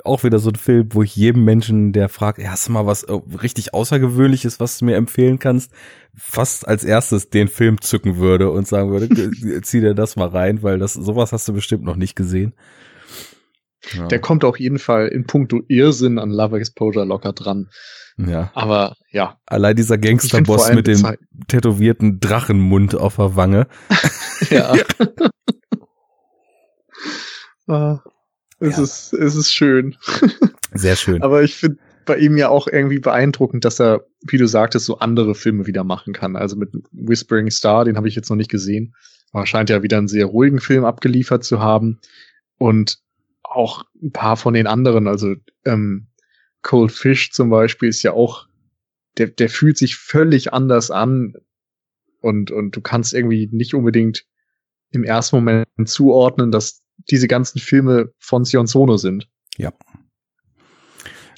B: auch wieder so ein Film, wo ich jedem Menschen, der fragt, ja, hast du mal was äh, richtig Außergewöhnliches, was du mir empfehlen kannst, fast als erstes den Film zücken würde und sagen würde, g- zieh dir das mal rein, weil das sowas hast du bestimmt noch nicht gesehen. Ja.
C: Der kommt auf jeden Fall in puncto Irrsinn an Love Exposure locker dran.
B: ja.
C: Aber ja,
B: Allein dieser Gangsterboss mit dem
C: Zeit-
B: tätowierten Drachenmund auf der Wange.
C: Ja. Ah, es,
B: Ja.
C: ist, es ist schön.
B: Sehr schön.
C: Aber ich finde bei ihm ja auch irgendwie beeindruckend, dass er, wie du sagtest, so andere Filme wieder machen kann. Also mit Whispering Star, den habe ich jetzt noch nicht gesehen. Aber scheint ja wieder einen sehr ruhigen Film abgeliefert zu haben. Und auch ein paar von den anderen, also ähm, Cold Fish zum Beispiel ist ja auch, der, der fühlt sich völlig anders an. Und, und du kannst irgendwie nicht unbedingt im ersten Moment zuordnen, dass diese ganzen Filme von Sion Sono sind.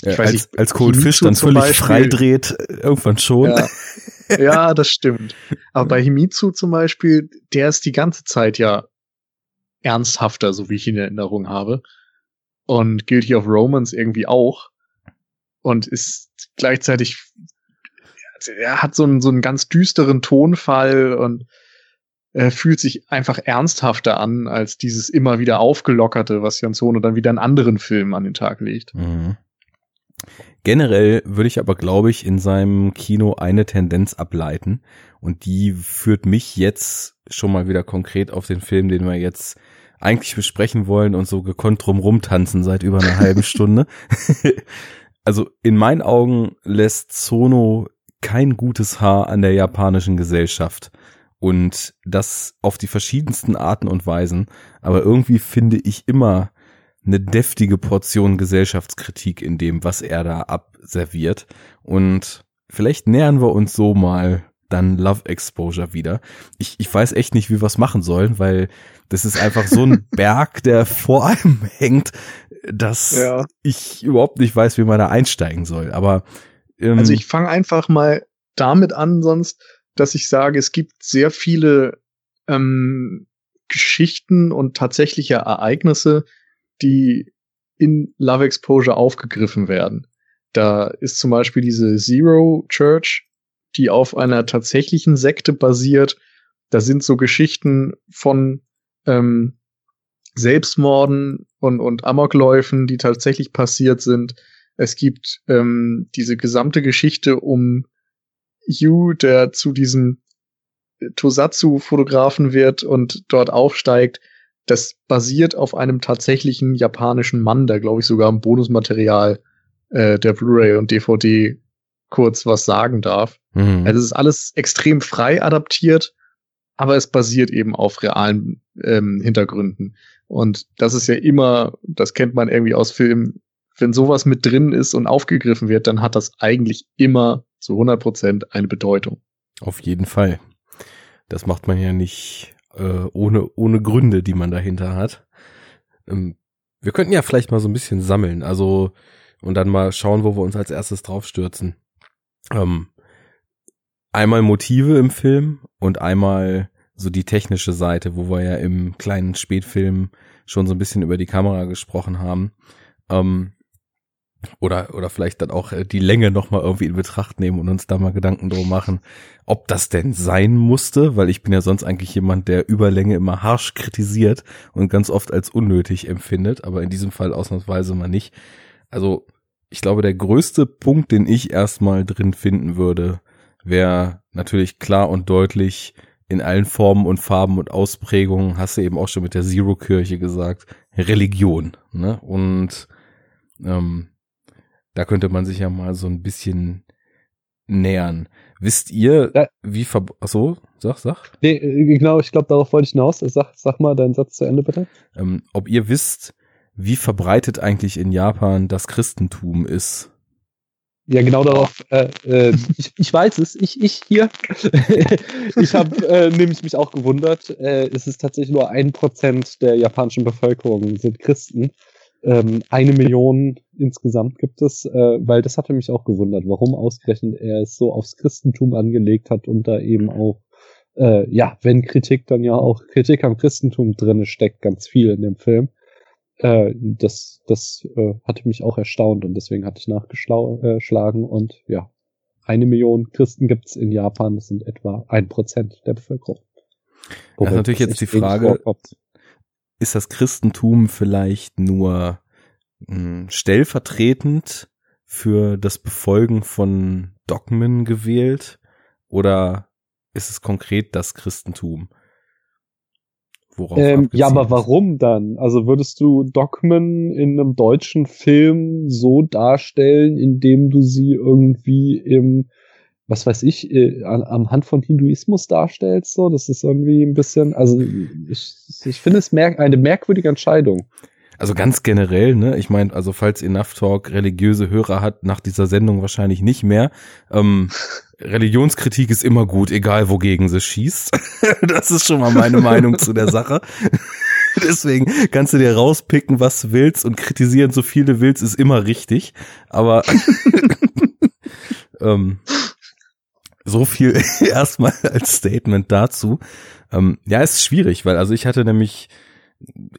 B: Äh,
C: ich weiß
B: als,
C: nicht,
B: als Cold Fish dann
C: zum
B: völlig
C: Beispiel-
B: frei dreht, äh, irgendwann schon.
C: Ja. ja, das stimmt. Aber bei Himitsu zum Beispiel, der ist die ganze Zeit ja ernsthafter, so wie ich ihn in Erinnerung habe. Und Guilty of Romance irgendwie auch. Und ist gleichzeitig, er hat so einen, so einen ganz düsteren Tonfall und er fühlt sich einfach ernsthafter an als dieses immer wieder aufgelockerte, was Jan Sono dann wieder in anderen Filmen an den Tag legt.
B: Mhm. Generell würde ich aber, glaube ich, in seinem Kino eine Tendenz ableiten. Und die führt mich jetzt schon mal wieder konkret auf den Film, den wir jetzt eigentlich besprechen wollen und so gekonnt drum rumtanzen seit über einer halben Stunde. also in meinen Augen lässt Sono kein gutes Haar an der japanischen Gesellschaft. Und das auf die verschiedensten Arten und Weisen. Aber irgendwie finde ich immer eine deftige Portion Gesellschaftskritik in dem, was er da abserviert. Und vielleicht nähern wir uns so mal dann Love Exposure wieder. Ich, ich weiß echt nicht, wie wir es machen sollen, weil das ist einfach so ein Berg, der vor einem hängt, dass
C: Ja.
B: ich überhaupt nicht weiß, wie man da einsteigen soll. Aber ähm,
C: Also ich fange einfach mal damit an, sonst, dass ich sage, es gibt sehr viele ähm, Geschichten und tatsächliche Ereignisse, die in Love Exposure aufgegriffen werden. Da ist zum Beispiel diese Zero Church, die auf einer tatsächlichen Sekte basiert. Da sind so Geschichten von ähm, Selbstmorden und, und Amokläufen, die tatsächlich passiert sind. Es gibt ähm, diese gesamte Geschichte um Yu, der zu diesem Tosatsu-Fotografen wird und dort aufsteigt. Das basiert auf einem tatsächlichen japanischen Mann, der, glaube ich, sogar im Bonusmaterial äh, der Blu-ray und DVD kurz was sagen darf.
B: mhm.
C: Also es ist alles extrem frei adaptiert, aber es basiert eben auf realen ähm, Hintergründen. Und das ist ja immer, das kennt man irgendwie aus Filmen, wenn sowas mit drin ist und aufgegriffen wird, dann hat das eigentlich immer zu 100 Prozent eine Bedeutung.
B: Auf jeden Fall. Das macht man ja nicht äh, ohne, ohne Gründe, die man dahinter hat. Ähm, wir könnten ja vielleicht mal so ein bisschen sammeln, also und dann mal schauen, wo wir uns als erstes draufstürzen. Ähm, einmal Motive im Film und einmal so die technische Seite, wo wir ja im kleinen Spätfilm schon so ein bisschen über die Kamera gesprochen haben. Ähm, oder, oder vielleicht dann auch äh, die Länge nochmal irgendwie in Betracht nehmen und uns da mal Gedanken drum machen, ob das denn sein musste, weil ich bin ja sonst eigentlich jemand, der Überlänge immer harsch kritisiert und ganz oft als unnötig empfindet, aber in diesem Fall ausnahmsweise mal nicht. Also, ich glaube, der größte Punkt, den ich erstmal drin finden würde, wäre natürlich klar und deutlich in allen Formen und Farben und Ausprägungen, hast du eben auch schon mit der Zero-Kirche gesagt, Religion. Ne? Und ähm, da könnte man sich ja mal so ein bisschen nähern. Wisst ihr,
A: Ja.
B: wie ver... Achso, sag, sag.
A: Nee, äh, genau, ich glaube, darauf wollte ich hinaus. Sag, sag mal deinen Satz zu Ende, bitte.
B: Ähm, ob ihr wisst, wie verbreitet eigentlich in Japan das Christentum ist?
A: Ja, genau darauf. Äh, äh, ich, ich weiß es. Ich, ich hier. ich habe äh, nämlich mich auch gewundert. Äh, es ist tatsächlich nur ein Prozent der japanischen Bevölkerung sind Christen. Ähm, eine Million insgesamt gibt es, äh, weil das hatte mich auch gewundert, warum ausgerechnet er es so aufs Christentum angelegt hat und da eben auch, äh, ja, wenn Kritik, dann ja auch Kritik am Christentum drinne steckt, ganz viel in dem Film. Äh, das das äh, hatte mich auch erstaunt und deswegen hatte ich nachgeschlagen und ja, eine Million Christen gibt's in Japan, das sind etwa ein Prozent der Bevölkerung.
B: Das ist natürlich jetzt die Frage,
A: vorkommt.
B: Ist das Christentum vielleicht nur mh, stellvertretend für das Befolgen von Dogmen gewählt oder ist es konkret das Christentum? Worauf
A: Ähm, ja, aber warum dann? Also würdest du Dogmen in einem deutschen Film so darstellen, indem du sie irgendwie im, was weiß ich, äh, am Hand von Hinduismus darstellst? So, das ist irgendwie ein bisschen, also ich, ich finde es merk eine merkwürdige Entscheidung.
B: Also ganz generell, ne? Ich meine, also falls Enough Talk religiöse Hörer hat, nach dieser Sendung wahrscheinlich nicht mehr. Ähm, Religionskritik ist immer gut, egal wogegen sie schießt. das ist schon mal meine Meinung zu der Sache. Deswegen kannst du dir rauspicken, was du willst und kritisieren, so viel du willst, ist immer richtig. Aber ähm, so viel erstmal als Statement dazu. Ähm, ja, es ist schwierig, weil also ich hatte nämlich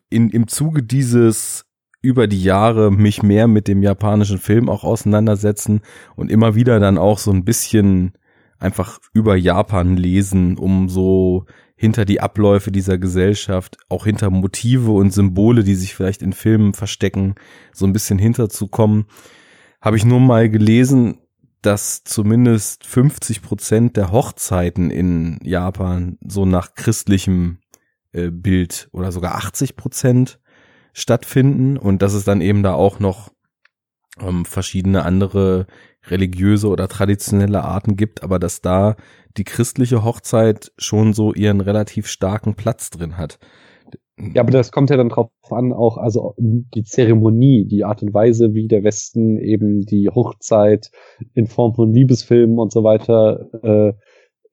B: in, im Zuge dieses über die Jahre mich mehr mit dem japanischen Film auch auseinandersetzen und immer wieder dann auch so ein bisschen einfach über Japan lesen, um so hinter die Abläufe dieser Gesellschaft, auch hinter Motive und Symbole, die sich vielleicht in Filmen verstecken, so ein bisschen hinterzukommen, habe ich nur mal gelesen, dass zumindest 50 Prozent der Hochzeiten in Japan so nach christlichem äh, Bild oder sogar 80 Prozent stattfinden und dass es dann eben da auch noch ähm, verschiedene andere religiöse oder traditionelle Arten gibt, aber dass da die christliche Hochzeit schon so ihren relativ starken Platz drin hat.
A: Ja, aber das kommt ja dann drauf an, auch also die Zeremonie, die Art und Weise, wie der Westen eben die Hochzeit in Form von Liebesfilmen und so weiter äh,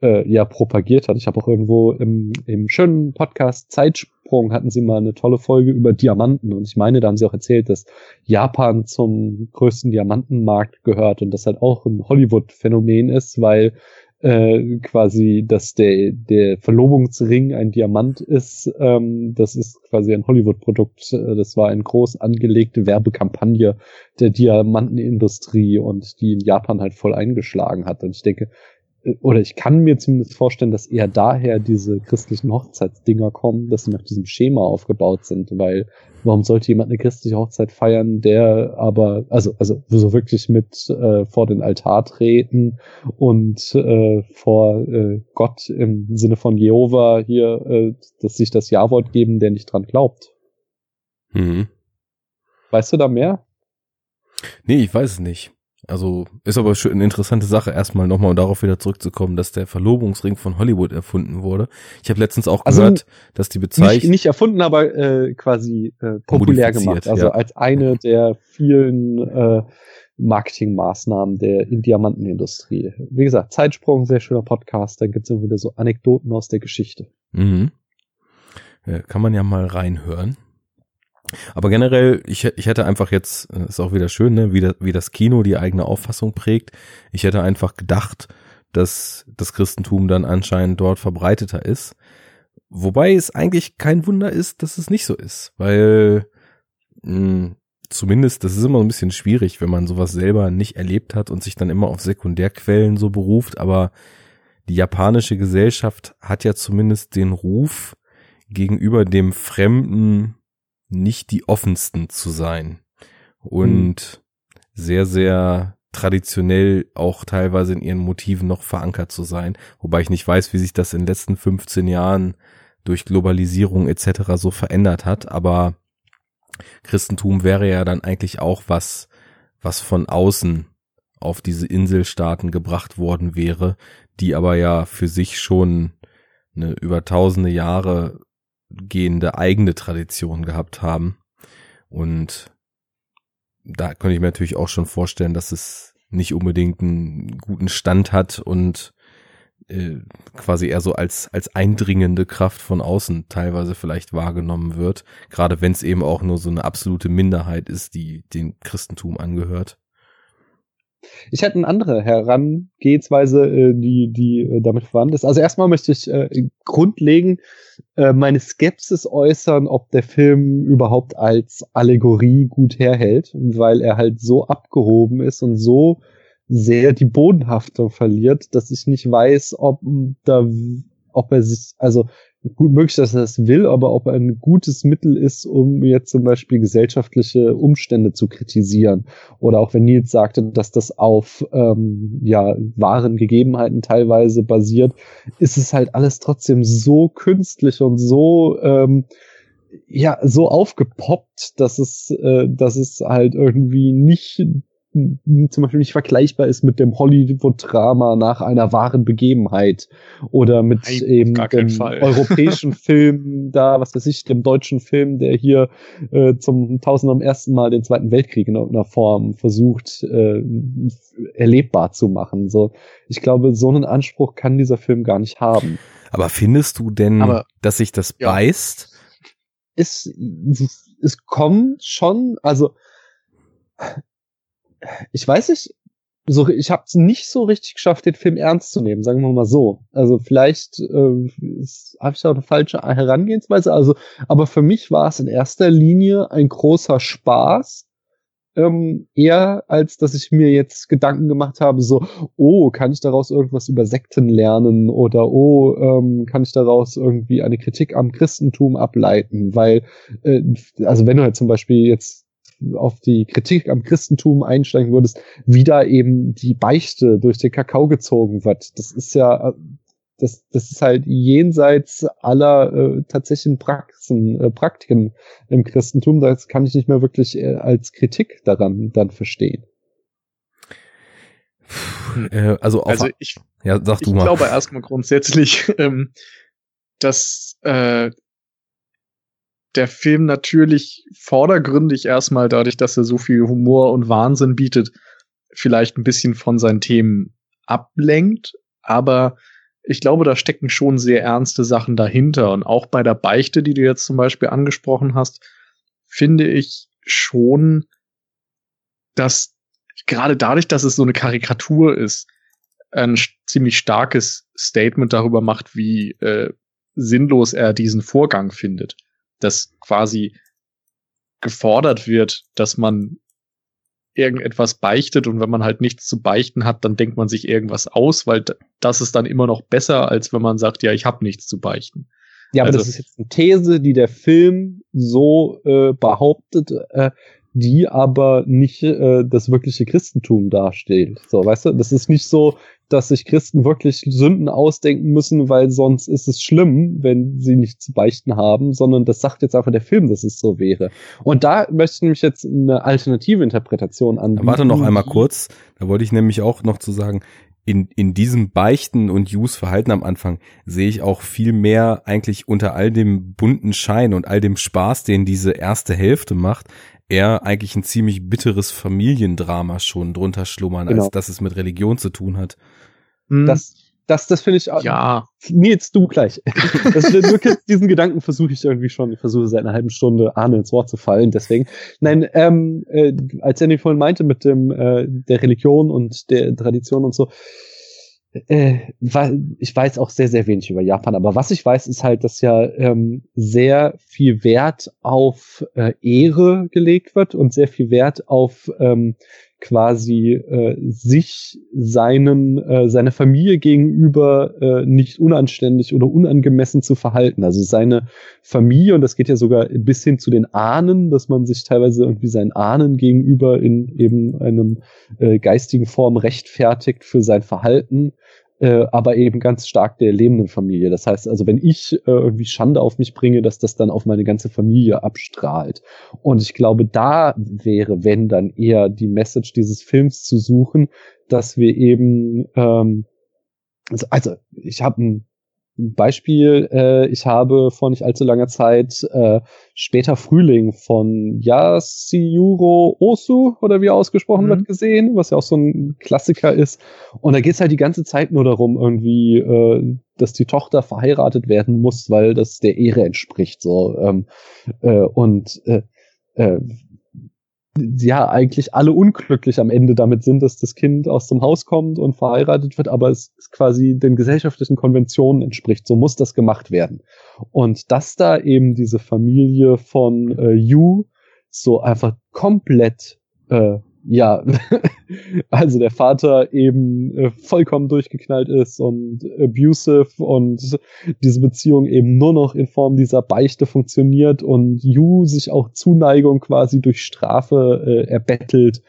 A: äh, ja propagiert hat. Ich habe auch irgendwo im, im schönen Podcast Zeitsprung hatten sie mal eine tolle Folge über Diamanten und ich meine, da haben sie auch erzählt, dass Japan zum größten Diamantenmarkt gehört und das halt auch ein Hollywood-Phänomen ist, weil äh, quasi, dass der, der Verlobungsring ein Diamant ist, ähm, das ist quasi ein Hollywood-Produkt. Äh, Das war eine groß angelegte Werbekampagne der Diamantenindustrie und die in Japan halt voll eingeschlagen hat. Und ich denke, oder ich kann mir zumindest vorstellen, dass eher daher diese christlichen Hochzeitsdinger kommen, dass sie nach diesem Schema aufgebaut sind, weil warum sollte jemand eine christliche Hochzeit feiern, der aber, also, also so wirklich mit äh, vor den Altar treten und äh, vor äh, Gott im Sinne von Jehova hier, äh, dass sich das Ja-Wort geben, der nicht dran glaubt.
B: Mhm.
A: Weißt du da mehr?
B: Nee, ich weiß es nicht. Also ist aber schon eine interessante Sache, erstmal nochmal darauf wieder zurückzukommen, dass der Verlobungsring von Hollywood erfunden wurde. Ich habe letztens auch
A: Also
B: gehört, dass die
A: Nicht,
B: Bezeichnung
A: nicht erfunden, aber äh, quasi äh, populär gemacht. Also
B: ja.
A: als eine der vielen äh, Marketingmaßnahmen der in Diamantenindustrie. Wie gesagt, Zeitsprung, sehr schöner Podcast. Dann gibt's immer wieder so Anekdoten aus der Geschichte.
B: Mhm. Ja, kann man ja mal reinhören. Aber generell, ich, ich hätte einfach jetzt, ist auch wieder schön, ne, wie, das, wie das Kino die eigene Auffassung prägt. Ich hätte einfach gedacht, dass das Christentum dann anscheinend dort verbreiteter ist. Wobei es eigentlich kein Wunder ist, dass es nicht so ist, weil mh, hm, zumindest, das ist immer ein bisschen schwierig, wenn man sowas selber nicht erlebt hat und sich dann immer auf Sekundärquellen so beruft, aber die japanische Gesellschaft hat ja zumindest den Ruf, gegenüber dem Fremden nicht die offensten zu sein und mhm. sehr, sehr traditionell auch teilweise in ihren Motiven noch verankert zu sein, wobei ich nicht weiß, wie sich das in den letzten 15 Jahren durch Globalisierung etc. so verändert hat, aber Christentum wäre ja dann eigentlich auch was, was von außen auf diese Inselstaaten gebracht worden wäre, die aber ja für sich schon eine über tausende Jahre gehende eigene Tradition gehabt haben. Und da könnte ich mir natürlich auch schon vorstellen, dass es nicht unbedingt einen guten Stand hat und äh, quasi eher so als, als eindringende Kraft von außen teilweise vielleicht wahrgenommen wird, gerade wenn es eben auch nur so eine absolute Minderheit ist, die dem Christentum angehört.
A: Ich hätte eine andere Herangehensweise, äh, die, die äh, damit verwandt ist. Also erstmal möchte ich äh, grundlegend äh, meine Skepsis äußern, ob der Film überhaupt als Allegorie gut herhält, weil er halt so abgehoben ist und so sehr die Bodenhaftung verliert, dass ich nicht weiß, ob da, ob er sich, also gut möglich, dass er das will, aber ob ein gutes Mittel ist, um jetzt zum Beispiel gesellschaftliche Umstände zu kritisieren. Oder auch wenn Nils sagte, dass das auf ähm, ja, wahren Gegebenheiten teilweise basiert, ist es halt alles trotzdem so künstlich und so ähm, ja so aufgepoppt, dass es, äh, dass es halt irgendwie nicht zum Beispiel nicht vergleichbar ist mit dem Hollywood-Drama nach einer wahren Begebenheit oder mit Nein, eben dem europäischen Film da, was weiß ich, dem deutschen Film, der hier äh, zum tausendem ersten Mal den Zweiten Weltkrieg in irgendeiner Form versucht äh, erlebbar zu machen. So, ich glaube, so einen Anspruch kann dieser Film gar nicht haben.
B: Aber findest du denn, Aber, dass sich das ja. beißt?
A: Es, es kommt schon, also ich weiß nicht, so, ich habe es nicht so richtig geschafft, den Film ernst zu nehmen, sagen wir mal so. Also vielleicht äh, habe ich auch eine falsche Herangehensweise. Also, aber für mich war es in erster Linie ein großer Spaß, ähm, eher als dass ich mir jetzt Gedanken gemacht habe, so, oh, kann ich daraus irgendwas über Sekten lernen oder oh, ähm, kann ich daraus irgendwie eine Kritik am Christentum ableiten, weil, äh, also wenn du halt zum Beispiel jetzt auf die Kritik am Christentum einsteigen würdest, wie da eben die Beichte durch den Kakao gezogen wird. Das ist ja, das, das ist halt jenseits aller äh, tatsächlichen Praxen, äh, Praktiken im Christentum. Das kann ich nicht mehr wirklich äh, als Kritik daran dann verstehen.
C: Äh, also, also ich, ja, sag du ich mal. glaube erstmal grundsätzlich, ähm, dass äh, der Film natürlich vordergründig erstmal dadurch, dass er so viel Humor und Wahnsinn bietet, vielleicht ein bisschen von seinen Themen ablenkt, aber ich glaube, da stecken schon sehr ernste Sachen dahinter. Und auch bei der Beichte, die du jetzt zum Beispiel angesprochen hast, finde ich schon, dass gerade dadurch, dass es so eine Karikatur ist, ein ziemlich starkes Statement darüber macht, wie äh, sinnlos er diesen Vorgang findet dass quasi gefordert wird, dass man irgendetwas beichtet und wenn man halt nichts zu beichten hat, dann denkt man sich irgendwas aus, weil das ist dann immer noch besser, als wenn man sagt, ja, ich habe nichts zu beichten.
A: Ja, aber also, das ist jetzt eine These, die der Film so äh, behauptet, äh, die aber nicht äh, das wirkliche Christentum darstellt. So, weißt du, das ist nicht so, dass sich Christen wirklich Sünden ausdenken müssen, weil sonst ist es schlimm, wenn sie nicht zu beichten haben, sondern das sagt jetzt einfach der Film, dass es so wäre. Und da möchte ich nämlich jetzt eine alternative Interpretation an.
B: Warte noch einmal kurz, da wollte ich nämlich auch noch zu sagen, in, in diesem Beichten und Use-Verhalten am Anfang sehe ich auch viel mehr eigentlich unter all dem bunten Schein und all dem Spaß, den diese erste Hälfte macht, eher eigentlich ein ziemlich bitteres Familiendrama schon drunter schlummern, genau. als dass es mit Religion zu tun hat.
A: Hm. Das, das, das finde ich auch.
C: Ja.
A: Nils, du gleich. Das, diesen Gedanken versuche ich irgendwie schon. Ich versuche seit einer halben Stunde Arne ins Wort zu fallen. Deswegen, nein, ähm, äh, als Andy vorhin meinte mit dem äh, der Religion und der Tradition und so, äh, ich weiß auch sehr, sehr wenig über Japan, aber was ich weiß, ist halt, dass ja ähm, sehr viel Wert auf äh, Ehre gelegt wird und sehr viel Wert auf ähm, quasi äh, sich seinen äh, seiner Familie gegenüber äh, nicht unanständig oder unangemessen zu verhalten. Also seine Familie und das geht ja sogar bis hin zu den Ahnen, dass man sich teilweise irgendwie seinen Ahnen gegenüber in eben einem äh, geistigen Form rechtfertigt für sein Verhalten äh, aber eben ganz stark der lebenden Familie. Das heißt also, wenn ich äh, irgendwie Schande auf mich bringe, dass das dann auf meine ganze Familie abstrahlt. Und ich glaube, da wäre, wenn dann eher die Message dieses Films zu suchen, dass wir eben ähm, also, also ich habe ein Beispiel, äh, ich habe vor nicht allzu langer Zeit äh, später Frühling von Yasuyuro Osu oder wie er ausgesprochen mhm. wird gesehen, was ja auch so ein Klassiker ist. Und da geht's halt die ganze Zeit nur darum, irgendwie, äh, dass die Tochter verheiratet werden muss, weil das der Ehre entspricht. So ähm, äh, und äh, äh, ja eigentlich alle unglücklich am Ende damit sind, dass das Kind aus dem Haus kommt und verheiratet wird, aber es quasi den gesellschaftlichen Konventionen entspricht. So muss das gemacht werden. Und dass da eben diese Familie von äh, Yu so einfach komplett äh, ja, also der Vater eben äh, vollkommen durchgeknallt ist und abusive und diese Beziehung eben nur noch in Form dieser Beichte funktioniert und Yu sich auch Zuneigung quasi durch Strafe äh, erbettelt,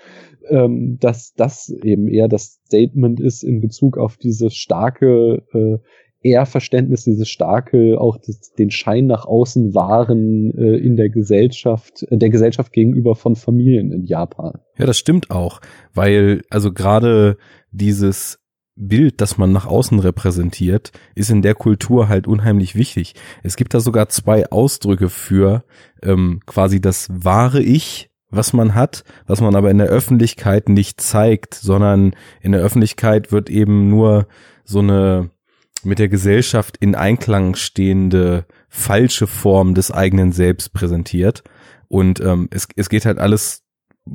A: ähm, dass das eben eher das Statement ist in Bezug auf diese starke äh, eher Verständnis, dieses starke, auch das, den Schein nach außen wahren äh, in der Gesellschaft, äh, der Gesellschaft gegenüber von Familien in Japan.
B: Ja, das stimmt auch, weil also gerade dieses Bild, das man nach außen repräsentiert, ist in der Kultur halt unheimlich wichtig. Es gibt da sogar zwei Ausdrücke für ähm, quasi das wahre Ich, was man hat, was man aber in der Öffentlichkeit nicht zeigt, sondern in der Öffentlichkeit wird eben nur so eine mit der Gesellschaft in Einklang stehende falsche Form des eigenen Selbst präsentiert. Und ähm, es, es geht halt alles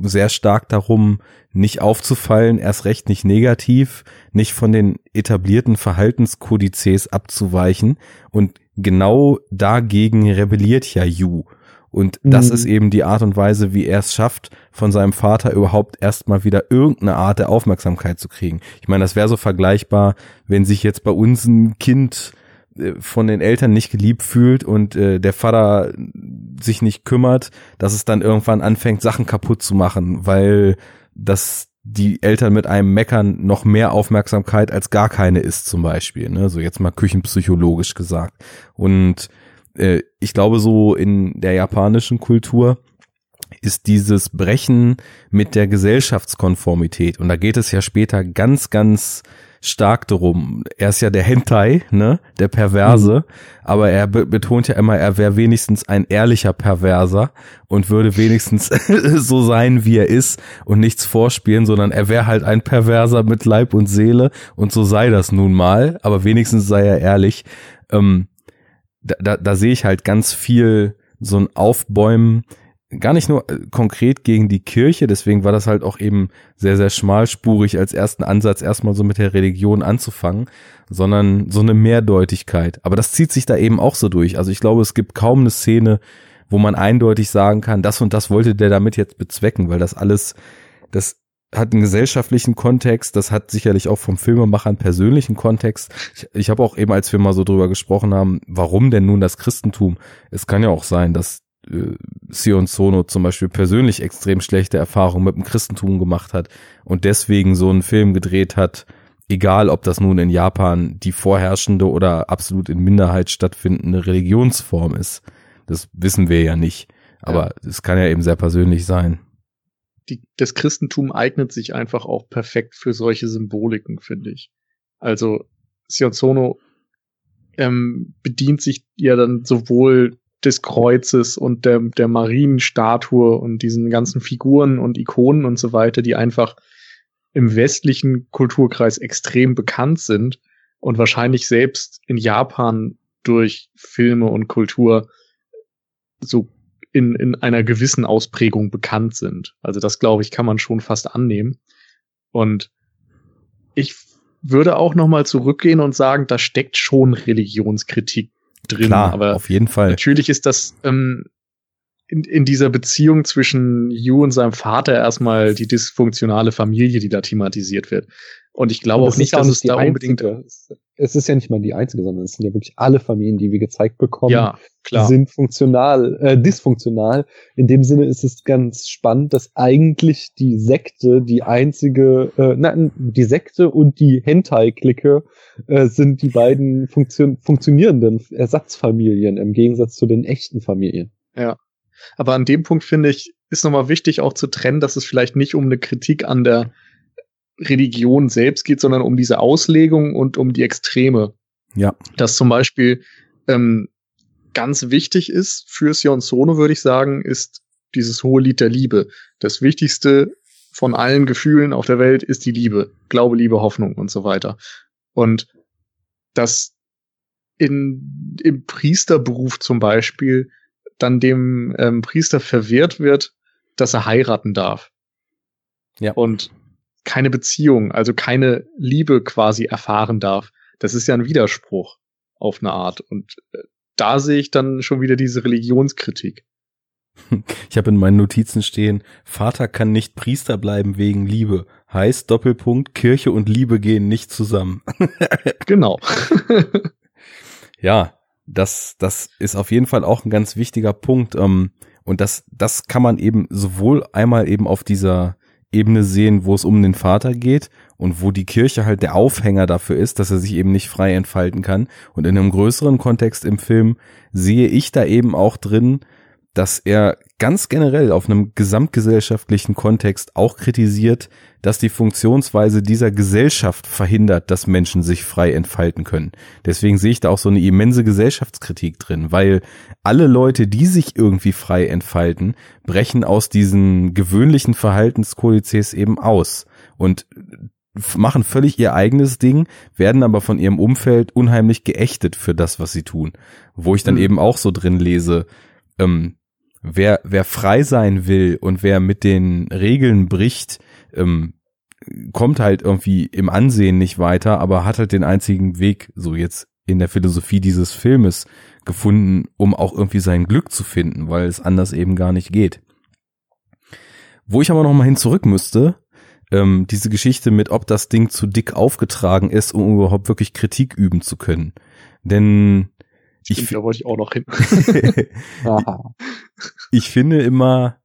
B: sehr stark darum, nicht aufzufallen, erst recht nicht negativ, nicht von den etablierten Verhaltenskodizes abzuweichen. Und genau dagegen rebelliert ja Yu. Und das mhm. ist eben die Art und Weise, wie er es schafft, von seinem Vater überhaupt erstmal wieder irgendeine Art der Aufmerksamkeit zu kriegen. Ich meine, das wäre so vergleichbar, wenn sich jetzt bei uns ein Kind äh, von den Eltern nicht geliebt fühlt und äh, der Vater sich nicht kümmert, dass es dann irgendwann anfängt, Sachen kaputt zu machen, weil das die Eltern mit einem meckern noch mehr Aufmerksamkeit als gar keine ist zum Beispiel. Ne? So jetzt mal küchenpsychologisch gesagt. Und äh, ich glaube, so in der japanischen Kultur ist dieses Brechen mit der Gesellschaftskonformität. Und da geht es ja später ganz, ganz stark darum. Er ist ja der Hentai, ne, der Perverse, mhm. aber er be betont ja immer, er wäre wenigstens ein ehrlicher Perverser und würde wenigstens so sein, wie er ist und nichts vorspielen, sondern er wäre halt ein Perverser mit Leib und Seele und so sei das nun mal, aber wenigstens sei er ehrlich. Ähm, da, da, da sehe ich halt ganz viel so ein Aufbäumen, gar nicht nur äh, konkret gegen die Kirche, deswegen war das halt auch eben sehr, sehr schmalspurig als ersten Ansatz erstmal so mit der Religion anzufangen, sondern so eine Mehrdeutigkeit. Aber das zieht sich da eben auch so durch. Also ich glaube, es gibt kaum eine Szene, wo man eindeutig sagen kann, das und das wollte der damit jetzt bezwecken, weil das alles, das hat einen gesellschaftlichen Kontext, das hat sicherlich auch vom Filmemacher einen persönlichen Kontext. Ich, ich habe auch eben, als wir mal so drüber gesprochen haben, warum denn nun das Christentum? Es kann ja auch sein, dass äh, Sion Sono zum Beispiel persönlich extrem schlechte Erfahrungen mit dem Christentum gemacht hat und deswegen so einen Film gedreht hat, egal ob das nun in Japan die vorherrschende oder absolut in Minderheit stattfindende Religionsform ist. Das wissen wir ja nicht. Aber es ja. kann ja eben sehr persönlich sein
C: die, das Christentum eignet sich einfach auch perfekt für solche Symboliken, finde ich. Also Sion Sono ähm, bedient sich ja dann sowohl des Kreuzes und der, der Marienstatue und diesen ganzen Figuren und Ikonen und so weiter, die einfach im westlichen Kulturkreis extrem bekannt sind und wahrscheinlich selbst in Japan durch Filme und Kultur so in, in einer gewissen Ausprägung bekannt sind. Also das, glaube ich, kann man schon fast annehmen. Und ich würde auch noch mal zurückgehen und sagen, da steckt schon Religionskritik drin.
B: Klar,
C: aber
B: auf jeden Fall.
C: natürlich ist das ähm, in, in dieser Beziehung zwischen Yu und seinem Vater erstmal die dysfunktionale Familie, die da thematisiert wird. Und ich glaube
A: Und
C: auch nicht,
A: ja
C: dass es da unbedingt.
A: einzige. Es- ist ja nicht mal die einzige, sondern es sind ja wirklich alle Familien, die wir gezeigt bekommen,
C: Ja, klar.
A: sind funktional, äh, dysfunktional. In dem Sinne ist es ganz spannend, dass eigentlich die Sekte die einzige, äh, nein, die Sekte und die Hentai-Clique äh, sind die beiden Funktion funktionierenden Ersatzfamilien im Gegensatz zu den echten Familien.
C: Aber an dem Punkt finde ich, ist nochmal wichtig auch zu trennen, dass es vielleicht nicht um eine Kritik an der Religion selbst geht, sondern um diese Auslegung und um die Extreme.
B: Ja.
C: Dass zum Beispiel ähm, ganz wichtig ist für Sion Sono, würde ich sagen, ist dieses hohe Lied der Liebe. Das Wichtigste von allen Gefühlen auf der Welt ist die Liebe. Glaube, Liebe, Hoffnung und so weiter. Und dass in, im Priesterberuf zum Beispiel dann dem ähm, Priester verwehrt wird, dass er heiraten darf.
B: Ja.
C: Und keine Beziehung, also keine Liebe quasi erfahren darf. Das ist ja ein Widerspruch auf eine Art. Und äh, da sehe ich dann schon wieder diese Religionskritik.
B: Ich habe in meinen Notizen stehen, Vater kann nicht Priester bleiben wegen Liebe. Heißt Doppelpunkt, Kirche und Liebe gehen nicht zusammen.
C: Genau.
B: Ja, das, das ist auf jeden Fall auch ein ganz wichtiger Punkt. Ähm, und das, das kann man eben sowohl einmal eben auf dieser Ebene sehen, wo es um den Vater geht und wo die Kirche halt der Aufhänger dafür ist, dass er sich eben nicht frei entfalten kann. Und in einem größeren Kontext im Film sehe ich da eben auch drin, dass er ganz generell auf einem gesamtgesellschaftlichen Kontext auch kritisiert, dass die Funktionsweise dieser Gesellschaft verhindert, dass Menschen sich frei entfalten können. Deswegen sehe ich da auch so eine immense Gesellschaftskritik drin, weil alle Leute, die sich irgendwie frei entfalten, brechen aus diesen gewöhnlichen Verhaltenskodizes eben aus und machen völlig ihr eigenes Ding, werden aber von ihrem Umfeld unheimlich geächtet für das, was sie tun. Wo ich dann
C: Mhm.
B: eben auch so drin lese, ähm, wer, wer frei sein will und wer mit den Regeln bricht, ähm, kommt halt irgendwie im Ansehen nicht weiter, aber hat halt den einzigen Weg, so jetzt in der Philosophie dieses Filmes, gefunden, um auch irgendwie sein Glück zu finden, weil es anders eben gar nicht geht. Wo ich aber noch mal hin zurück müsste, ähm, diese Geschichte mit, ob das Ding zu dick aufgetragen ist, um überhaupt wirklich Kritik üben zu können. Denn ich,
C: Stimmt, da wollte ich auch noch hin.
B: Ich finde immer,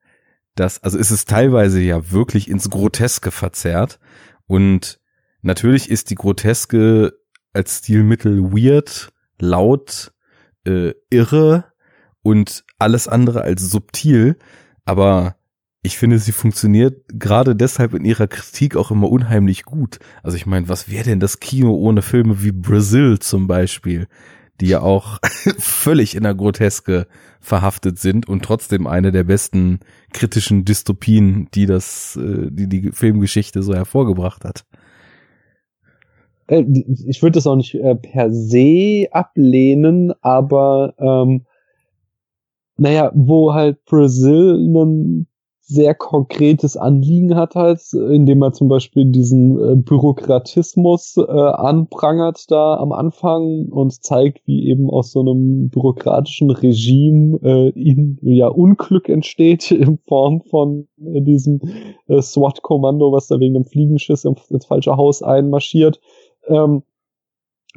B: dass, also es ist teilweise ja wirklich ins Groteske verzerrt und natürlich ist die Groteske als Stilmittel weird, laut, äh, irre und alles andere als subtil, aber ich finde, sie funktioniert gerade deshalb in ihrer Kritik auch immer unheimlich gut. Also ich meine, was wäre denn das Kino ohne Filme wie Brazil zum Beispiel, die ja auch völlig in der Groteske verhaftet sind und trotzdem eine der besten kritischen Dystopien, die das, äh, die die Filmgeschichte so hervorgebracht hat.
A: Äh, Ich würde das auch nicht äh, per se ablehnen, aber ähm, naja, wo halt Brazil ein sehr konkretes Anliegen hat halt, indem er zum Beispiel diesen äh, Bürokratismus äh, anprangert da am Anfang und zeigt, wie eben aus so einem bürokratischen Regime äh, in, ja Unglück entsteht in Form von äh, diesem äh, SWAT-Kommando, was da wegen dem Fliegenschiss ins, falsche Haus einmarschiert. Ähm,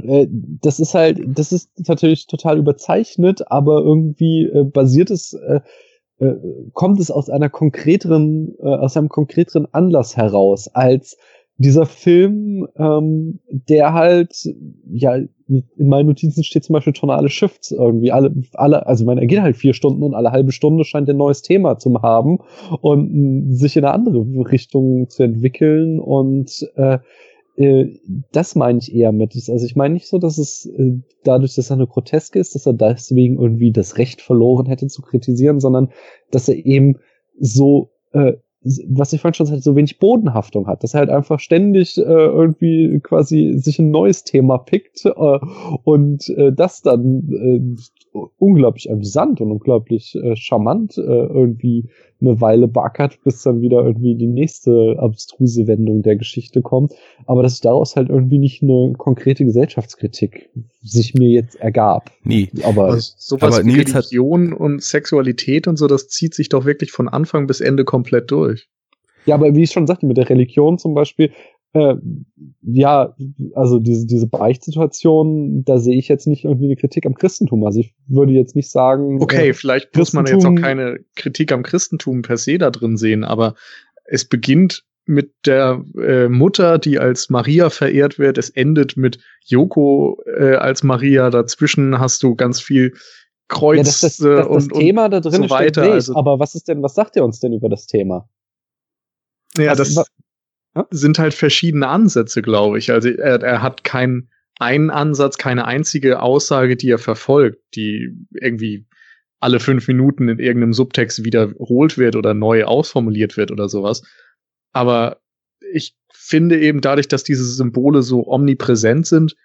A: äh, das ist halt, das ist natürlich total überzeichnet, aber irgendwie äh, basiert es, äh, äh, kommt es aus einer konkreteren, äh, aus einem konkreteren Anlass heraus, als dieser Film, ähm, der halt, ja, in meinen Notizen steht zum Beispiel tonale Shifts irgendwie, alle, alle, also ich meine, er geht halt vier Stunden und alle halbe Stunde scheint ein neues Thema zu haben und mh, sich in eine andere Richtung zu entwickeln und äh, äh, das meine ich eher mit. Also ich meine nicht so, dass es äh, dadurch, dass er eine Groteske ist, dass er deswegen irgendwie das Recht verloren hätte zu kritisieren, sondern dass er eben so, äh, was ich vorhin schon sagte, so wenig Bodenhaftung hat, dass er halt einfach ständig äh, irgendwie quasi sich ein neues Thema pickt äh, und äh, das dann äh, unglaublich amüsant und unglaublich äh, charmant äh, irgendwie eine Weile backert, bis dann wieder irgendwie die nächste abstruse Wendung der Geschichte kommt. Aber dass daraus halt irgendwie nicht eine konkrete Gesellschaftskritik sich mir jetzt ergab.
B: Nie.
A: Aber
C: Also sowas
B: Aber
C: wie
B: Nils hat-
C: Religion und Sexualität und so, das zieht sich doch wirklich von Anfang bis Ende komplett durch.
A: Ja, aber wie ich schon sagte, mit der Religion zum Beispiel, äh, ja, also diese, diese Beichtsituation, da sehe ich jetzt nicht irgendwie eine Kritik am Christentum. Also ich würde jetzt nicht sagen.
C: Okay,
A: Äh,
C: vielleicht muss man jetzt auch keine Kritik am Christentum per se da drin sehen, aber es beginnt mit der äh, Mutter, die als Maria verehrt wird. Es endet mit Yoko äh, als Maria. Dazwischen hast du ganz viel Kreuz
A: ja, das, das,
C: äh,
A: das, das
C: und,
A: Thema da drin
C: so
A: steht
C: weiter,
A: nicht,
C: also-
A: aber was ist denn, was sagt ihr uns denn über das Thema?
C: ja,
A: Was-
C: das sind halt verschiedene Ansätze, glaube ich. Also er, er hat keinen einen Ansatz, keine einzige Aussage, die er verfolgt, die irgendwie alle fünf Minuten in irgendeinem Subtext wiederholt wird oder neu ausformuliert wird oder sowas. Aber ich finde eben dadurch, dass diese Symbole so omnipräsent sind,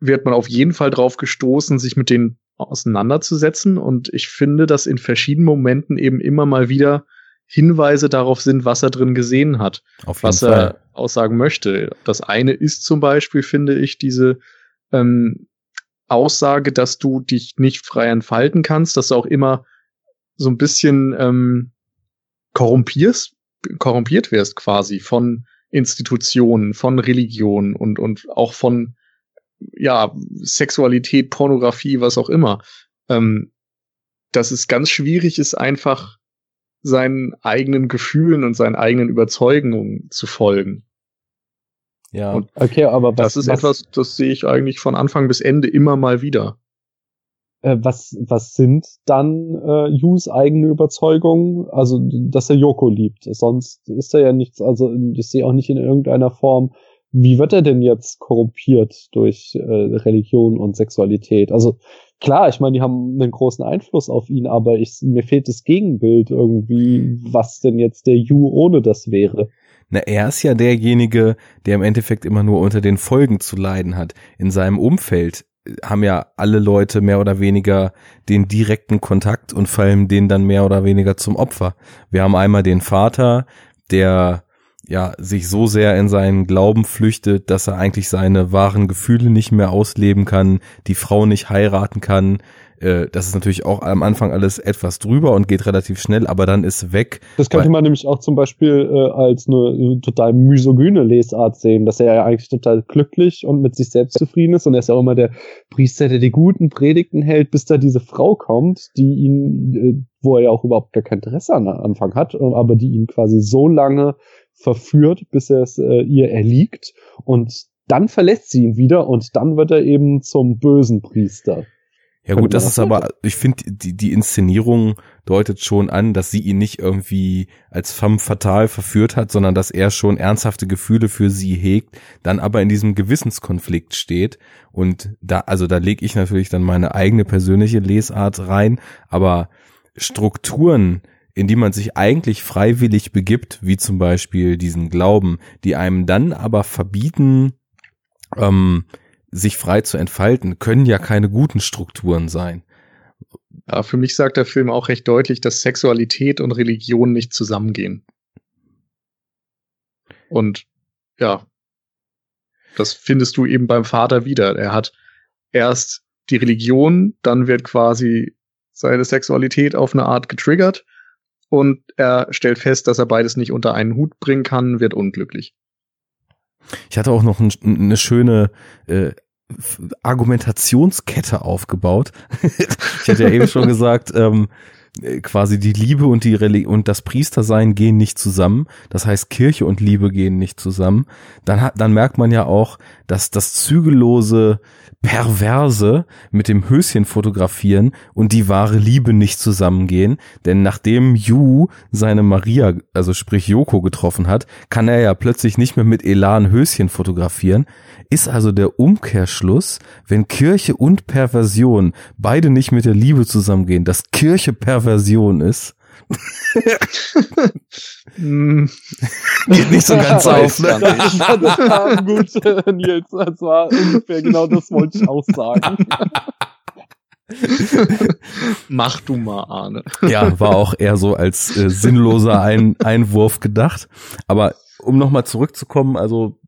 C: wird man auf jeden Fall drauf gestoßen, sich mit denen auseinanderzusetzen. Und ich finde, dass in verschiedenen Momenten eben immer mal wieder Hinweise darauf sind, was er drin gesehen hat was
B: Fall.
C: er aussagen möchte. Das eine ist zum Beispiel, finde ich, diese ähm, Aussage, dass du dich nicht frei entfalten kannst, dass du auch immer so ein bisschen ähm, korrumpierst, korrumpiert wirst quasi von Institutionen, von Religion und, und auch von ja, Sexualität, Pornografie, was auch immer. Ähm, dass es ganz schwierig ist, einfach seinen eigenen Gefühlen und seinen eigenen Überzeugungen zu folgen.
B: Ja.
C: Und
A: Okay, aber was,
C: das ist
A: was,
C: etwas, das sehe ich eigentlich von Anfang bis Ende immer mal wieder.
A: äh, was, was sind dann äh, Yus eigene Überzeugungen? Also, dass er Yoko liebt. Sonst ist er ja nichts, also ich sehe auch nicht in irgendeiner Form, wie wird er denn jetzt korrumpiert durch äh, Religion und Sexualität? Also klar, ich meine, die haben einen großen Einfluss auf ihn, aber ich, mir fehlt das Gegenbild irgendwie, was denn jetzt der Yu ohne das wäre.
B: Na, er ist ja derjenige, der im Endeffekt immer nur unter den Folgen zu leiden hat. In seinem Umfeld äh, haben ja alle Leute mehr oder weniger den direkten Kontakt und fallen denen dann mehr oder weniger zum Opfer. Wir haben einmal den Vater, der ja sich so sehr in seinen Glauben flüchtet, dass er eigentlich seine wahren Gefühle nicht mehr ausleben kann, die Frau nicht heiraten kann. Äh, Das ist natürlich auch am Anfang alles etwas drüber und geht relativ schnell, aber dann ist weg.
A: Das könnte man nämlich auch zum Beispiel äh, als eine total misogyne Lesart sehen, dass er ja eigentlich total glücklich und mit sich selbst zufrieden ist und er ist ja auch immer der Priester, der die guten Predigten hält, bis da diese Frau kommt, die ihn, äh, wo er ja auch überhaupt gar kein Interesse an Anfang hat, aber die ihn quasi so lange verführt, bis er es äh, ihr erliegt und dann verlässt sie ihn wieder und dann wird er eben zum bösen Priester.
B: Ja gut, das ist aber, ich finde, die, die Inszenierung deutet schon an, dass sie ihn nicht irgendwie als femme fatale verführt hat, sondern dass er schon ernsthafte Gefühle für sie hegt, dann aber in diesem Gewissenskonflikt steht. Und da, also da lege ich natürlich dann meine eigene persönliche Lesart rein, aber Strukturen, in die man sich eigentlich freiwillig begibt, wie zum Beispiel diesen Glauben, die einem dann aber verbieten, ähm, sich frei zu entfalten, können ja keine guten Strukturen sein.
C: Ja, für mich sagt der Film auch recht deutlich, dass Sexualität und Religion nicht zusammengehen. Und ja, das findest du eben beim Vater wieder. Er hat erst die Religion, dann wird quasi seine Sexualität auf eine Art getriggert und er stellt fest, dass er beides nicht unter einen Hut bringen kann, wird unglücklich.
B: Ich hatte auch noch ein, eine schöne äh, Argumentationskette aufgebaut. ich hatte ja eben schon gesagt, ähm, äh, quasi die Liebe und die Reli und das Priestersein gehen nicht zusammen. Das heißt, Kirche und Liebe gehen nicht zusammen. Dann hat, dann merkt man ja auch, dass das zügellose Perverse mit dem Höschen fotografieren und die wahre Liebe nicht zusammengehen. Denn nachdem Yu seine Maria, also sprich Yoko, getroffen hat, kann er ja plötzlich nicht mehr mit Elan Höschen fotografieren. Ist also der Umkehrschluss, wenn Kirche und Perversion beide nicht mit der Liebe zusammengehen, dass Kirche Perversion ist.
C: Hm,
B: Geht nicht so ganz auf, ne?
A: Das war, gut, Nils. Das war ungefähr genau das wollte ich auch sagen.
C: Mach du mal, Arne.
B: Ja, war auch eher so als äh, sinnloser Ein Einwurf gedacht. Aber um nochmal zurückzukommen, also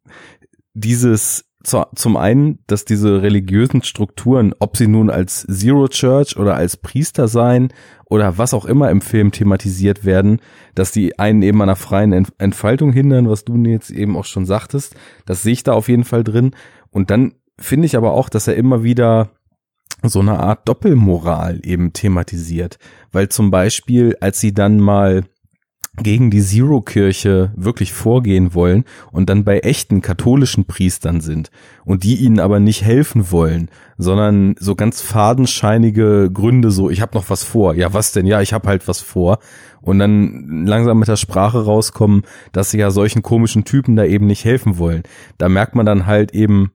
B: dieses zu, zum einen, dass diese religiösen Strukturen, ob sie nun als Zero Church oder als Priester sein oder was auch immer im Film thematisiert werden, dass die einen eben einer freien Entfaltung hindern, was du jetzt eben auch schon sagtest, das sehe ich da auf jeden Fall drin. Und dann finde ich aber auch, dass er immer wieder so eine Art Doppelmoral eben thematisiert, weil zum Beispiel, als sie dann mal gegen die Zero-Kirche wirklich vorgehen wollen und dann bei echten katholischen Priestern sind und die ihnen aber nicht helfen wollen, sondern so ganz fadenscheinige Gründe so, ich habe noch was vor. Ja, was denn? Ja, ich habe halt was vor. Und dann langsam mit der Sprache rauskommen, dass sie ja solchen komischen Typen da eben nicht helfen wollen. Da merkt man dann halt eben,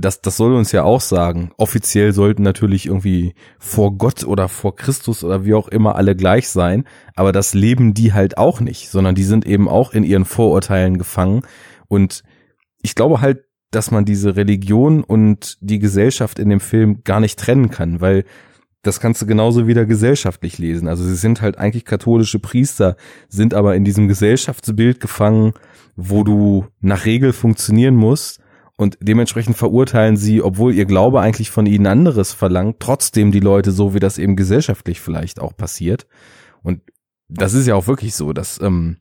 B: das, das soll uns ja auch sagen. Offiziell sollten natürlich irgendwie vor Gott oder vor Christus oder wie auch immer alle gleich sein, aber das leben die halt auch nicht, sondern die sind eben auch in ihren Vorurteilen gefangen. Und ich glaube halt, dass man diese Religion und die Gesellschaft in dem Film gar nicht trennen kann, weil das kannst du genauso wieder gesellschaftlich lesen. Also sie sind halt eigentlich katholische Priester, sind aber in diesem Gesellschaftsbild gefangen, wo du nach Regel funktionieren musst und dementsprechend verurteilen sie, obwohl ihr Glaube eigentlich von ihnen anderes verlangt, trotzdem die Leute so, wie das eben gesellschaftlich vielleicht auch passiert. Und das ist ja auch wirklich so, dass ähm,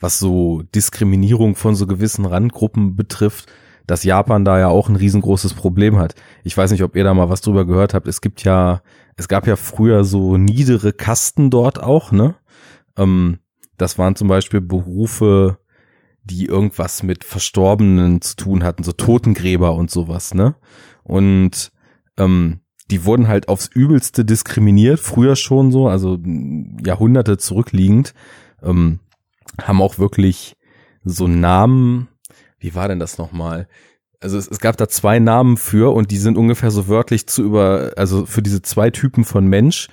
B: was so Diskriminierung von so gewissen Randgruppen betrifft, dass Japan da ja auch ein riesengroßes Problem hat. Ich weiß nicht, ob ihr da mal was drüber gehört habt. Es gibt ja, es gab ja früher so niedere Kasten dort auch, ne? Ähm, das waren zum Beispiel Berufe, die irgendwas mit Verstorbenen zu tun hatten, so Totengräber und sowas, ne? Und ähm, die wurden halt aufs Übelste diskriminiert, früher schon so, also Jahrhunderte zurückliegend, ähm, haben auch wirklich so Namen, wie war denn das nochmal? Also es, es gab da zwei Namen für und die sind ungefähr so wörtlich zu über, also für diese zwei Typen von Mensch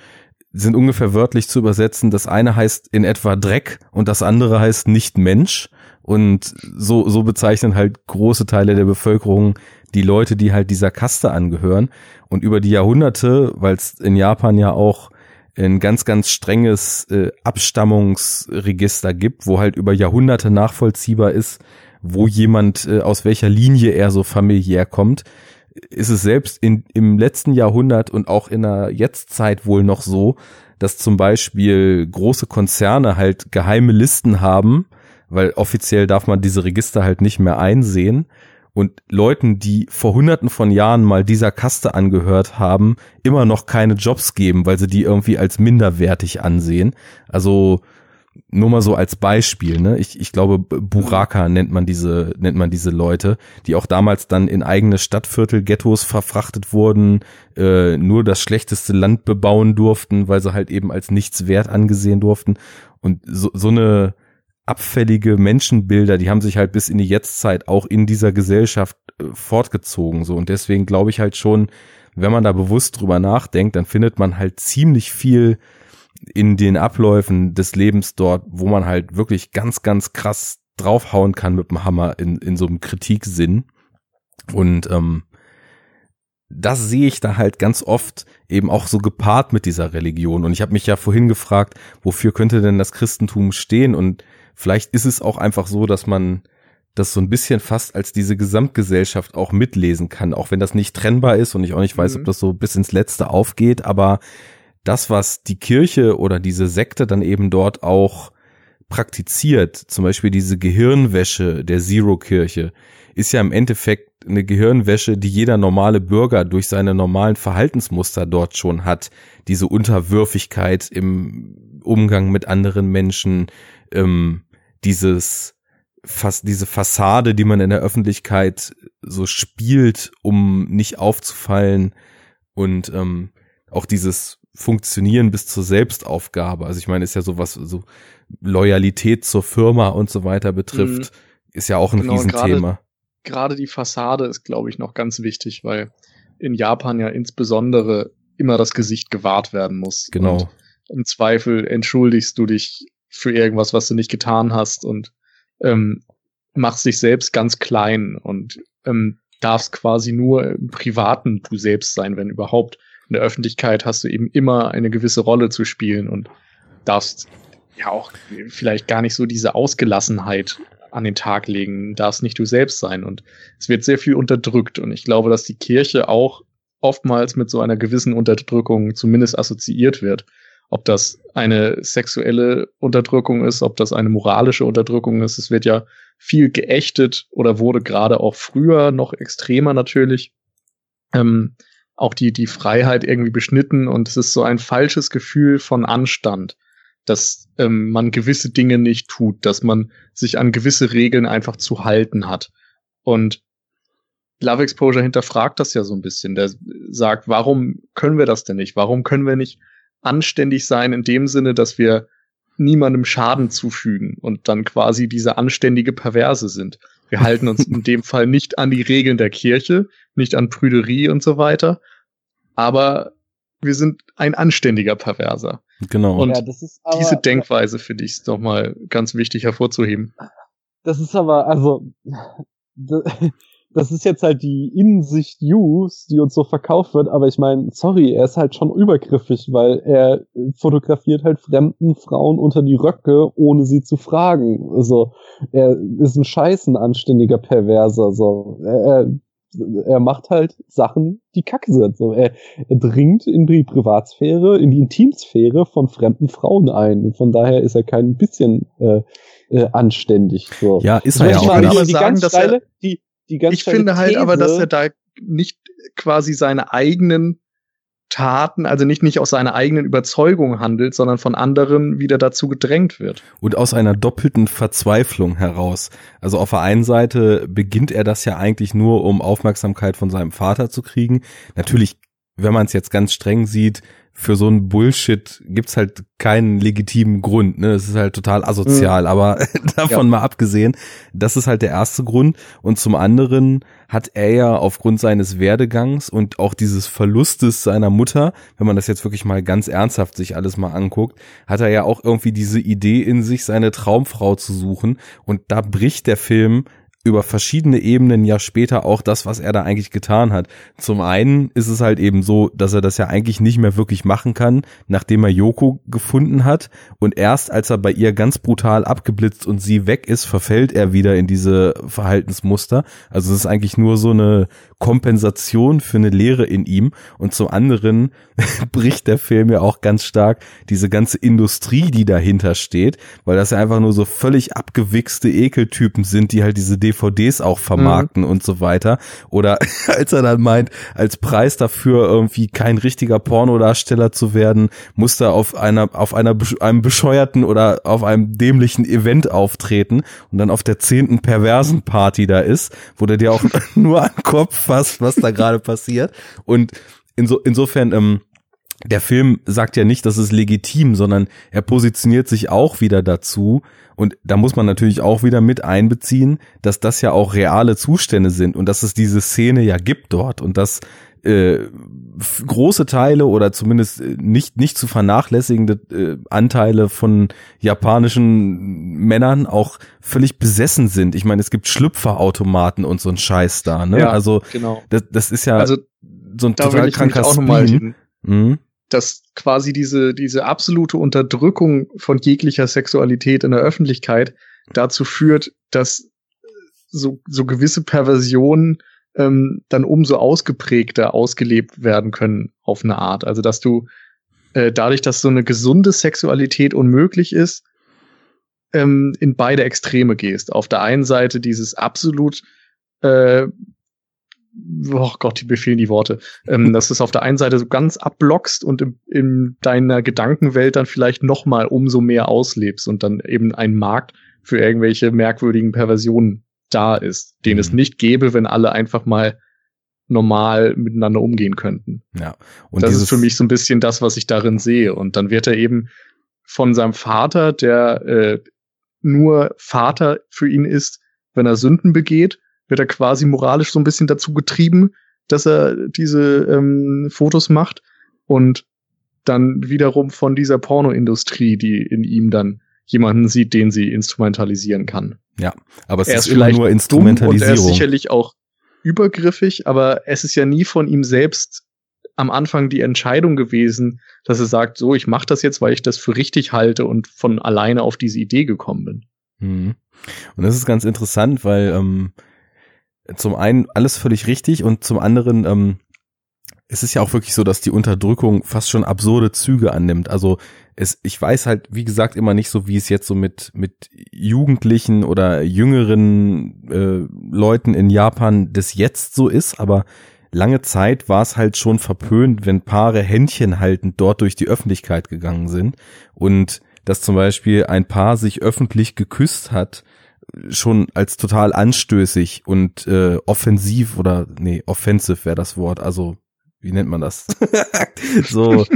B: sind ungefähr wörtlich zu übersetzen. Das eine heißt in etwa Dreck und das andere heißt nicht Mensch. Und so, so bezeichnen halt große Teile der Bevölkerung die Leute, die halt dieser Kaste angehören. Und über die Jahrhunderte, weil es in Japan ja auch ein ganz, ganz strenges äh, Abstammungsregister gibt, wo halt über Jahrhunderte nachvollziehbar ist, wo jemand, äh, aus welcher Linie er so familiär kommt, ist es selbst in, im letzten Jahrhundert und auch in der Jetztzeit wohl noch so, dass zum Beispiel große Konzerne halt geheime Listen haben, weil offiziell darf man diese Register halt nicht mehr einsehen. Und Leuten, die vor hunderten von Jahren mal dieser Kaste angehört haben, immer noch keine Jobs geben, weil sie die irgendwie als minderwertig ansehen. Also nur mal so als Beispiel, ne? Ich, ich glaube, Buraka nennt man diese, nennt man diese Leute, die auch damals dann in eigene Stadtviertel, Ghettos verfrachtet wurden, äh, nur das schlechteste Land bebauen durften, weil sie halt eben als nichts wert angesehen durften. Und so, so eine, abfällige Menschenbilder, die haben sich halt bis in die Jetztzeit auch in dieser Gesellschaft äh, fortgezogen, so. Und deswegen glaube ich halt schon, wenn man da bewusst drüber nachdenkt, dann findet man halt ziemlich viel in den Abläufen des Lebens dort, wo man halt wirklich ganz, ganz krass draufhauen kann mit dem Hammer in, in so einem Kritiksinn. Und ähm, das sehe ich da halt ganz oft eben auch so gepaart mit dieser Religion. Und ich habe mich ja vorhin gefragt, wofür könnte denn das Christentum stehen? Und vielleicht ist es auch einfach so, dass man das so ein bisschen fast als diese Gesamtgesellschaft auch mitlesen kann, auch wenn das nicht trennbar ist und ich auch nicht weiß, mhm. ob das so bis ins Letzte aufgeht, aber das, was die Kirche oder diese Sekte dann eben dort auch praktiziert, zum Beispiel diese Gehirnwäsche der Zero-Kirche, ist ja im Endeffekt eine Gehirnwäsche, die jeder normale Bürger durch seine normalen Verhaltensmuster dort schon hat. Diese Unterwürfigkeit im Umgang mit anderen Menschen, ähm, dieses fast diese Fassade, die man in der Öffentlichkeit so spielt, um nicht aufzufallen und ähm, auch dieses Funktionieren bis zur Selbstaufgabe. Also ich meine, ist ja sowas so Loyalität zur Firma und so weiter betrifft, mhm. ist ja auch ein genau, Riesenthema.
C: Gerade die Fassade ist, glaube ich, noch ganz wichtig, weil in Japan ja insbesondere immer das Gesicht gewahrt werden muss.
B: Genau. Und
C: Im Zweifel entschuldigst du dich für irgendwas, was du nicht getan hast und ähm, machst dich selbst ganz klein und ähm, darfst quasi nur im Privaten du selbst sein, wenn überhaupt. in der Öffentlichkeit hast du eben immer eine gewisse Rolle zu spielen und darfst ja auch vielleicht gar nicht so diese Ausgelassenheit an den Tag legen, darfst nicht du selbst sein und es wird sehr viel unterdrückt und ich glaube, dass die Kirche auch oftmals mit so einer gewissen Unterdrückung zumindest assoziiert wird. Ob das eine sexuelle Unterdrückung ist, ob das eine moralische Unterdrückung ist, es wird ja viel geächtet oder wurde gerade auch früher noch extremer natürlich. Ähm, auch die, die Freiheit irgendwie beschnitten und es ist so ein falsches Gefühl von Anstand, dass ähm, man gewisse Dinge nicht tut, dass man sich an gewisse Regeln einfach zu halten hat. Und Love Exposure hinterfragt das ja so ein bisschen. Der sagt, warum können wir das denn nicht? Warum können wir nicht anständig sein in dem Sinne, dass wir niemandem Schaden zufügen und dann quasi diese anständige Perverse sind? Wir halten uns in dem Fall nicht an die Regeln der Kirche, nicht an Prüderie und so weiter, aber wir sind ein anständiger Perverser.
B: Genau.
C: Und
A: Ja, das ist aber,
C: diese Denkweise finde ich doch mal ganz wichtig hervorzuheben.
A: Das ist aber, also, das ist jetzt halt die Innensicht News, die uns so verkauft wird, aber ich meine, sorry, er ist halt schon übergriffig, weil er fotografiert halt fremden Frauen unter die Röcke, ohne sie zu fragen. Also, er ist ein scheißen anständiger Perverser, so. Er, er macht halt Sachen, die kacke sind. So, er, er dringt in die Privatsphäre, in die Intimsphäre von fremden Frauen ein. Von daher ist er kein bisschen äh, äh, anständig. So.
B: Ja, ist
C: er ja auch
A: die,
C: nicht.
A: die
C: sagen,
A: ganz
C: dass er-
A: steile, die, die ganz
C: Ich finde halt aber, dass er da nicht quasi seine eigenen Taten, also nicht, nicht aus seiner eigenen Überzeugung handelt, sondern von anderen wieder dazu gedrängt wird.
B: Und aus einer doppelten Verzweiflung heraus. Also auf der einen Seite beginnt er das ja eigentlich nur, um Aufmerksamkeit von seinem Vater zu kriegen. Natürlich, wenn man es jetzt ganz streng sieht, für so einen Bullshit gibt's halt keinen legitimen Grund. Ne? Es ist halt total asozial. Aber davon mal abgesehen, das ist halt der erste Grund. Und zum anderen hat er ja aufgrund seines Werdegangs und auch dieses Verlustes seiner Mutter, wenn man das jetzt wirklich mal ganz ernsthaft sich alles mal anguckt, hat er ja auch irgendwie diese Idee in sich, seine Traumfrau zu suchen. Und da bricht der Film über verschiedene Ebenen ja später auch das, was er da eigentlich getan hat. Zum einen ist es halt eben so, dass er das ja eigentlich nicht mehr wirklich machen kann, nachdem er Yoko gefunden hat und erst als er bei ihr ganz brutal abgeblitzt und sie weg ist, verfällt er wieder in diese Verhaltensmuster. Also es ist eigentlich nur so eine Kompensation für eine Leere in ihm und zum anderen bricht der Film ja auch ganz stark diese ganze Industrie, die dahinter steht, weil das ja einfach nur so völlig abgewichste Ekeltypen sind, die halt diese DVDs auch vermarkten und so weiter. Oder als er dann meint, als Preis dafür irgendwie kein richtiger Pornodarsteller zu werden, muss er auf einer, auf einer, einem bescheuerten oder auf einem dämlichen Event auftreten und dann auf der zehnten perversen Party da ist, wo der dir auch nur an den Kopf fasst, was da gerade passiert. Und inso, insofern, ähm, der Film sagt ja nicht, das ist legitim, sondern er positioniert sich auch wieder dazu. Und da muss man natürlich auch wieder mit einbeziehen, dass das ja auch reale Zustände sind und dass es diese Szene ja gibt dort und dass äh, große Teile oder zumindest äh, nicht nicht zu vernachlässigende äh, Anteile von japanischen Männern auch völlig besessen sind. Ich meine, es gibt Schlüpferautomaten und so ein Scheiß da. Ne?
C: Ja,
B: also
C: Genau.
B: das, das ist ja
C: Also
B: so ein
C: da
B: total kranker Spleen. Mhm.
C: Dass quasi diese, diese absolute Unterdrückung von jeglicher Sexualität in der Öffentlichkeit dazu führt, dass so, so gewisse Perversionen ähm, dann umso ausgeprägter ausgelebt werden können auf eine Art. Also dass du äh, dadurch, dass so eine gesunde Sexualität unmöglich ist, ähm, in beide Extreme gehst. Auf der einen Seite dieses absolut äh, oh Gott, die befehlen die Worte, ähm, dass du es auf der einen Seite so ganz abblockst und in, in deiner Gedankenwelt dann vielleicht noch mal umso mehr auslebst und dann eben ein Markt für irgendwelche merkwürdigen Perversionen da ist, den
B: Mhm.
C: es nicht gäbe, wenn alle einfach mal normal miteinander umgehen könnten.
B: Ja. Und
C: das ist für mich so ein bisschen das, was ich darin sehe. Und dann wird er eben von seinem Vater, der äh, nur Vater für ihn ist, wenn er Sünden begeht, wird er quasi moralisch so ein bisschen dazu getrieben, dass er diese ähm, Fotos macht und dann wiederum von dieser Pornoindustrie, die in ihm dann jemanden sieht, den sie instrumentalisieren kann.
B: aber es
C: er
B: ist,
C: ist vielleicht
B: nur
C: Dumm und er ist
B: Instrumentalisierung.
C: sicherlich auch übergriffig, aber es ist ja nie von ihm selbst am Anfang die Entscheidung gewesen, dass er sagt, so, ich mache das jetzt, weil ich das für richtig halte und von alleine auf diese Idee gekommen bin.
B: Mhm. Und das ist ganz interessant, weil ähm, zum einen alles völlig richtig und zum anderen ähm, es ist ja auch wirklich so, dass die Unterdrückung fast schon absurde Züge annimmt. Also es, ich weiß halt, wie gesagt, immer nicht so, wie es jetzt so mit mit Jugendlichen oder jüngeren äh, Leuten in Japan des Jetzt so ist, aber lange Zeit war es halt schon verpönt, wenn Paare Händchen haltend dort durch die Öffentlichkeit gegangen sind und dass zum Beispiel ein Paar sich öffentlich geküsst hat, schon als total anstößig und äh, offensiv oder nee, offensive wäre das Wort, also wie nennt man das? so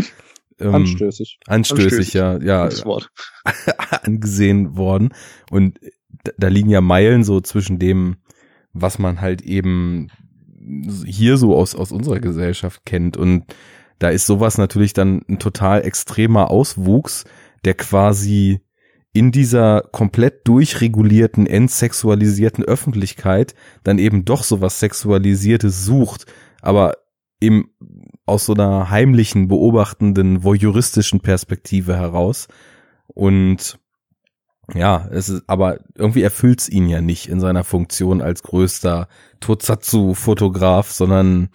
A: ähm, anstößig.
B: anstößig. Anstößig, ja, ja.
C: Das Wort.
B: angesehen worden. Und da, da liegen ja Meilen so zwischen dem, was man halt eben hier so aus, aus unserer Gesellschaft kennt. Und da ist sowas natürlich dann ein total extremer Auswuchs, der quasi in dieser komplett durchregulierten, entsexualisierten Öffentlichkeit dann eben doch sowas Sexualisiertes sucht, aber eben aus so einer heimlichen, beobachtenden, voyeuristischen Perspektive heraus. Und ja, es ist, aber irgendwie erfüllt's ihn ja nicht in seiner Funktion als größter Totsatsu-Fotograf, sondern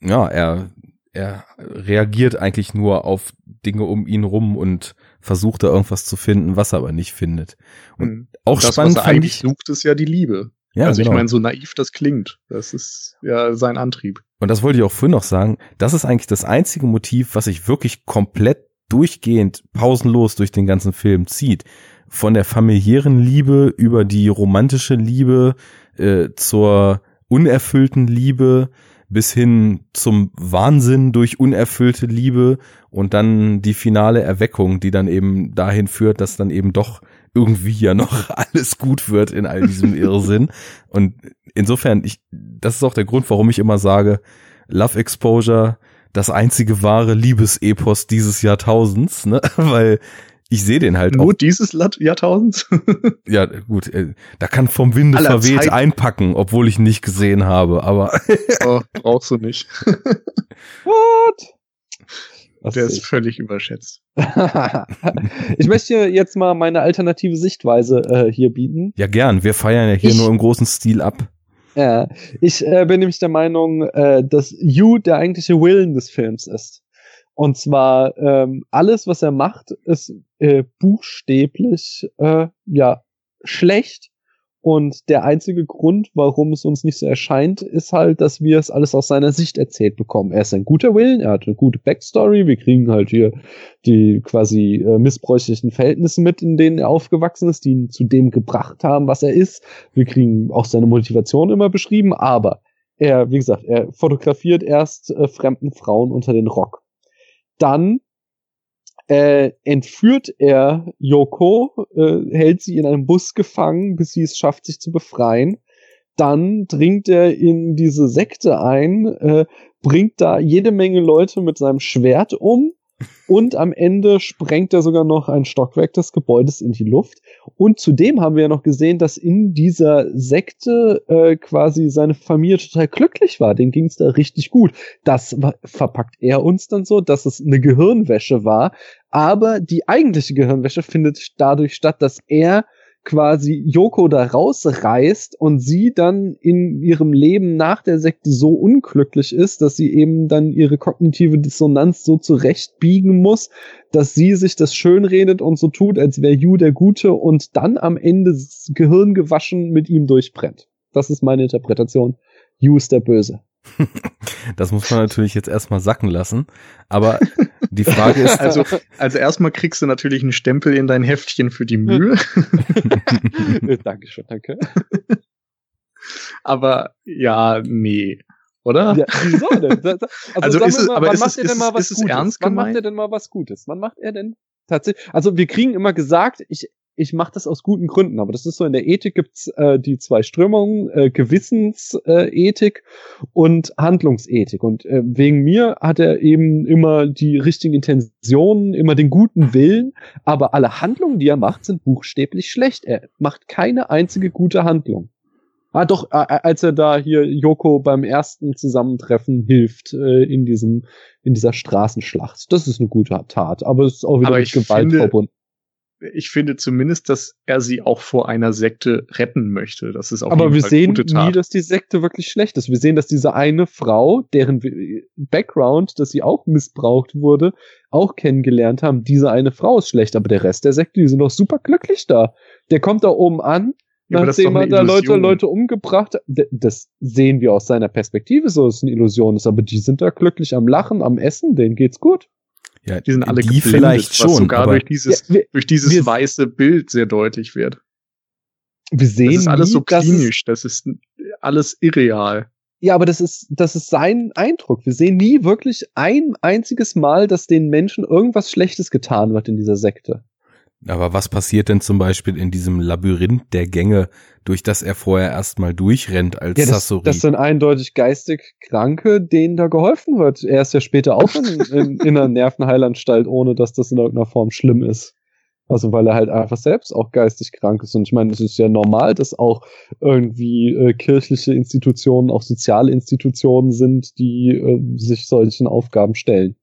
B: ja, er, er reagiert eigentlich nur auf Dinge um ihn rum und versucht da irgendwas zu finden, was er aber nicht findet. Und
C: mhm. auch das, spannend was er eigentlich ich, sucht, ist ja die Liebe. Ja, also genau. ich meine, so naiv das klingt. Das ist ja sein Antrieb.
B: Und das wollte ich auch vorhin noch sagen. Das ist eigentlich das einzige Motiv, was sich wirklich komplett durchgehend pausenlos durch den ganzen Film zieht. Von der familiären Liebe über die romantische Liebe äh, zur unerfüllten Liebe bis hin zum Wahnsinn durch unerfüllte Liebe und dann die finale Erweckung, die dann eben dahin führt, dass dann eben doch irgendwie ja noch alles gut wird in all diesem Irrsinn. Und insofern, ich, das ist auch der Grund, warum ich immer sage, Love Exposure, das einzige wahre Liebesepos dieses Jahrtausends, ne? Weil ich sehe den halt
C: Nur auch. dieses Jahrtausends?
B: ja, gut, äh, da kann vom Winde Aller verweht Zeit. einpacken, obwohl ich ihn nicht gesehen habe, aber.
C: oh, brauchst du nicht.
A: What?
C: Was Der ist völlig überschätzt.
A: ich möchte jetzt mal meine alternative Sichtweise äh, hier bieten.
B: Ja, gern. Wir feiern ja hier ich, nur im großen Stil ab.
A: Ja, ich äh, bin nämlich der Meinung, äh, dass You der eigentliche Willen des Films ist. Und zwar ähm, alles, was er macht, ist äh, buchstäblich äh, ja schlecht und der einzige Grund, warum es uns nicht so erscheint, ist halt, dass wir es alles aus seiner Sicht erzählt bekommen. Er ist ein guter Willen, er hat eine gute Backstory, wir kriegen halt hier die quasi äh, missbräuchlichen Verhältnisse mit, in denen er aufgewachsen ist, die ihn zu dem gebracht haben, was er ist. Wir kriegen auch seine Motivation immer beschrieben, aber er, wie gesagt, er fotografiert erst äh, fremden Frauen unter den Rock. Dann äh, entführt er Yoko, äh, hält sie in einem Bus gefangen, bis sie es schafft, sich zu befreien. Dann dringt er in diese Sekte ein, äh, bringt da jede Menge Leute mit seinem Schwert um und am Ende sprengt er sogar noch ein Stockwerk des Gebäudes in die Luft. Und zudem haben wir ja noch gesehen, dass in dieser Sekte äh, quasi seine Familie total glücklich war. Den ging es da richtig gut. Das verpackt er uns dann so, dass es eine Gehirnwäsche war. Aber die eigentliche Gehirnwäsche findet dadurch statt, dass er quasi Yoko da rausreißt und sie dann in ihrem Leben nach der Sekte so unglücklich ist, dass sie eben dann ihre kognitive Dissonanz so zurechtbiegen muss, dass sie sich das schönredet und so tut, als wäre Yu der Gute und dann am Ende das Gehirn gewaschen mit ihm durchbrennt. Das ist meine Interpretation. Yu ist der Böse.
B: Das muss man natürlich jetzt erstmal sacken lassen. Aber die Frage ist.
C: Also, also erstmal kriegst du natürlich einen Stempel in dein Heftchen für die Mühe.
A: Dankeschön, danke.
C: Aber ja, nee. Oder? Ja, wieso denn? Also, also ist es, mal, aber ist es, ist, ist es ernst
A: gemeint? Wann macht er denn mal was Gutes? Wann macht er denn tatsächlich? Also wir kriegen immer gesagt, ich ich mache das aus guten Gründen, aber das ist so, in der Ethik gibt's äh, die zwei Strömungen, äh, Gewissensethik äh, und Handlungsethik. Und äh, wegen mir hat er eben immer die richtigen Intentionen, immer den guten Willen, aber alle Handlungen, die er macht, sind buchstäblich schlecht. Er macht keine einzige gute Handlung. Ah, doch, als er da hier Yoko beim ersten Zusammentreffen hilft äh, in diesem in dieser Straßenschlacht. Das ist eine gute Tat, aber es ist auch wieder
C: Aber
A: mit Gewalt
C: finde-
A: verbunden.
C: Ich finde zumindest, dass er sie auch vor einer Sekte retten möchte. Das ist auf
A: Aber wir
C: Fall
A: sehen nie, dass die Sekte wirklich schlecht ist. Wir sehen, dass diese eine Frau, deren Background, dass sie auch missbraucht wurde, auch kennengelernt haben. Diese eine Frau ist schlecht, aber der Rest der Sekte, die sind doch super glücklich da. Der kommt da oben an,
C: Ja,
A: nachdem
C: eine
A: da Leute. Leute umgebracht hat. Das sehen wir aus seiner Perspektive so, dass es eine Illusion ist, aber die sind da glücklich am Lachen, am Essen, denen geht's gut.
B: Ja,
C: Die sind alle
B: die
C: geblendet,
B: vielleicht
C: was
B: schon,
C: sogar
B: aber
C: durch dieses,
A: Ja, wir,
C: durch dieses
A: wir-
C: weiße Bild sehr deutlich wird.
A: wir sehen
C: Das ist alles
A: nie,
C: so
A: dass es-
C: klinisch, das ist alles irreal.
A: Ja, aber das ist, das ist sein Eindruck. Wir sehen nie wirklich ein einziges Mal, dass den Menschen irgendwas Schlechtes getan wird in dieser Sekte.
B: Aber was passiert denn zum Beispiel in diesem Labyrinth der Gänge, durch das er vorher erstmal durchrennt als
A: Ja, das,
B: Sasori?
A: das sind eindeutig geistig Kranke, denen da geholfen wird. Er ist ja später auch in, in, in einer Nervenheilanstalt, ohne dass das in irgendeiner Form schlimm ist. Also weil er halt einfach selbst auch geistig krank ist. Und ich meine, es ist ja normal, dass auch irgendwie äh, kirchliche Institutionen, auch soziale Institutionen sind, die äh, sich solchen Aufgaben stellen.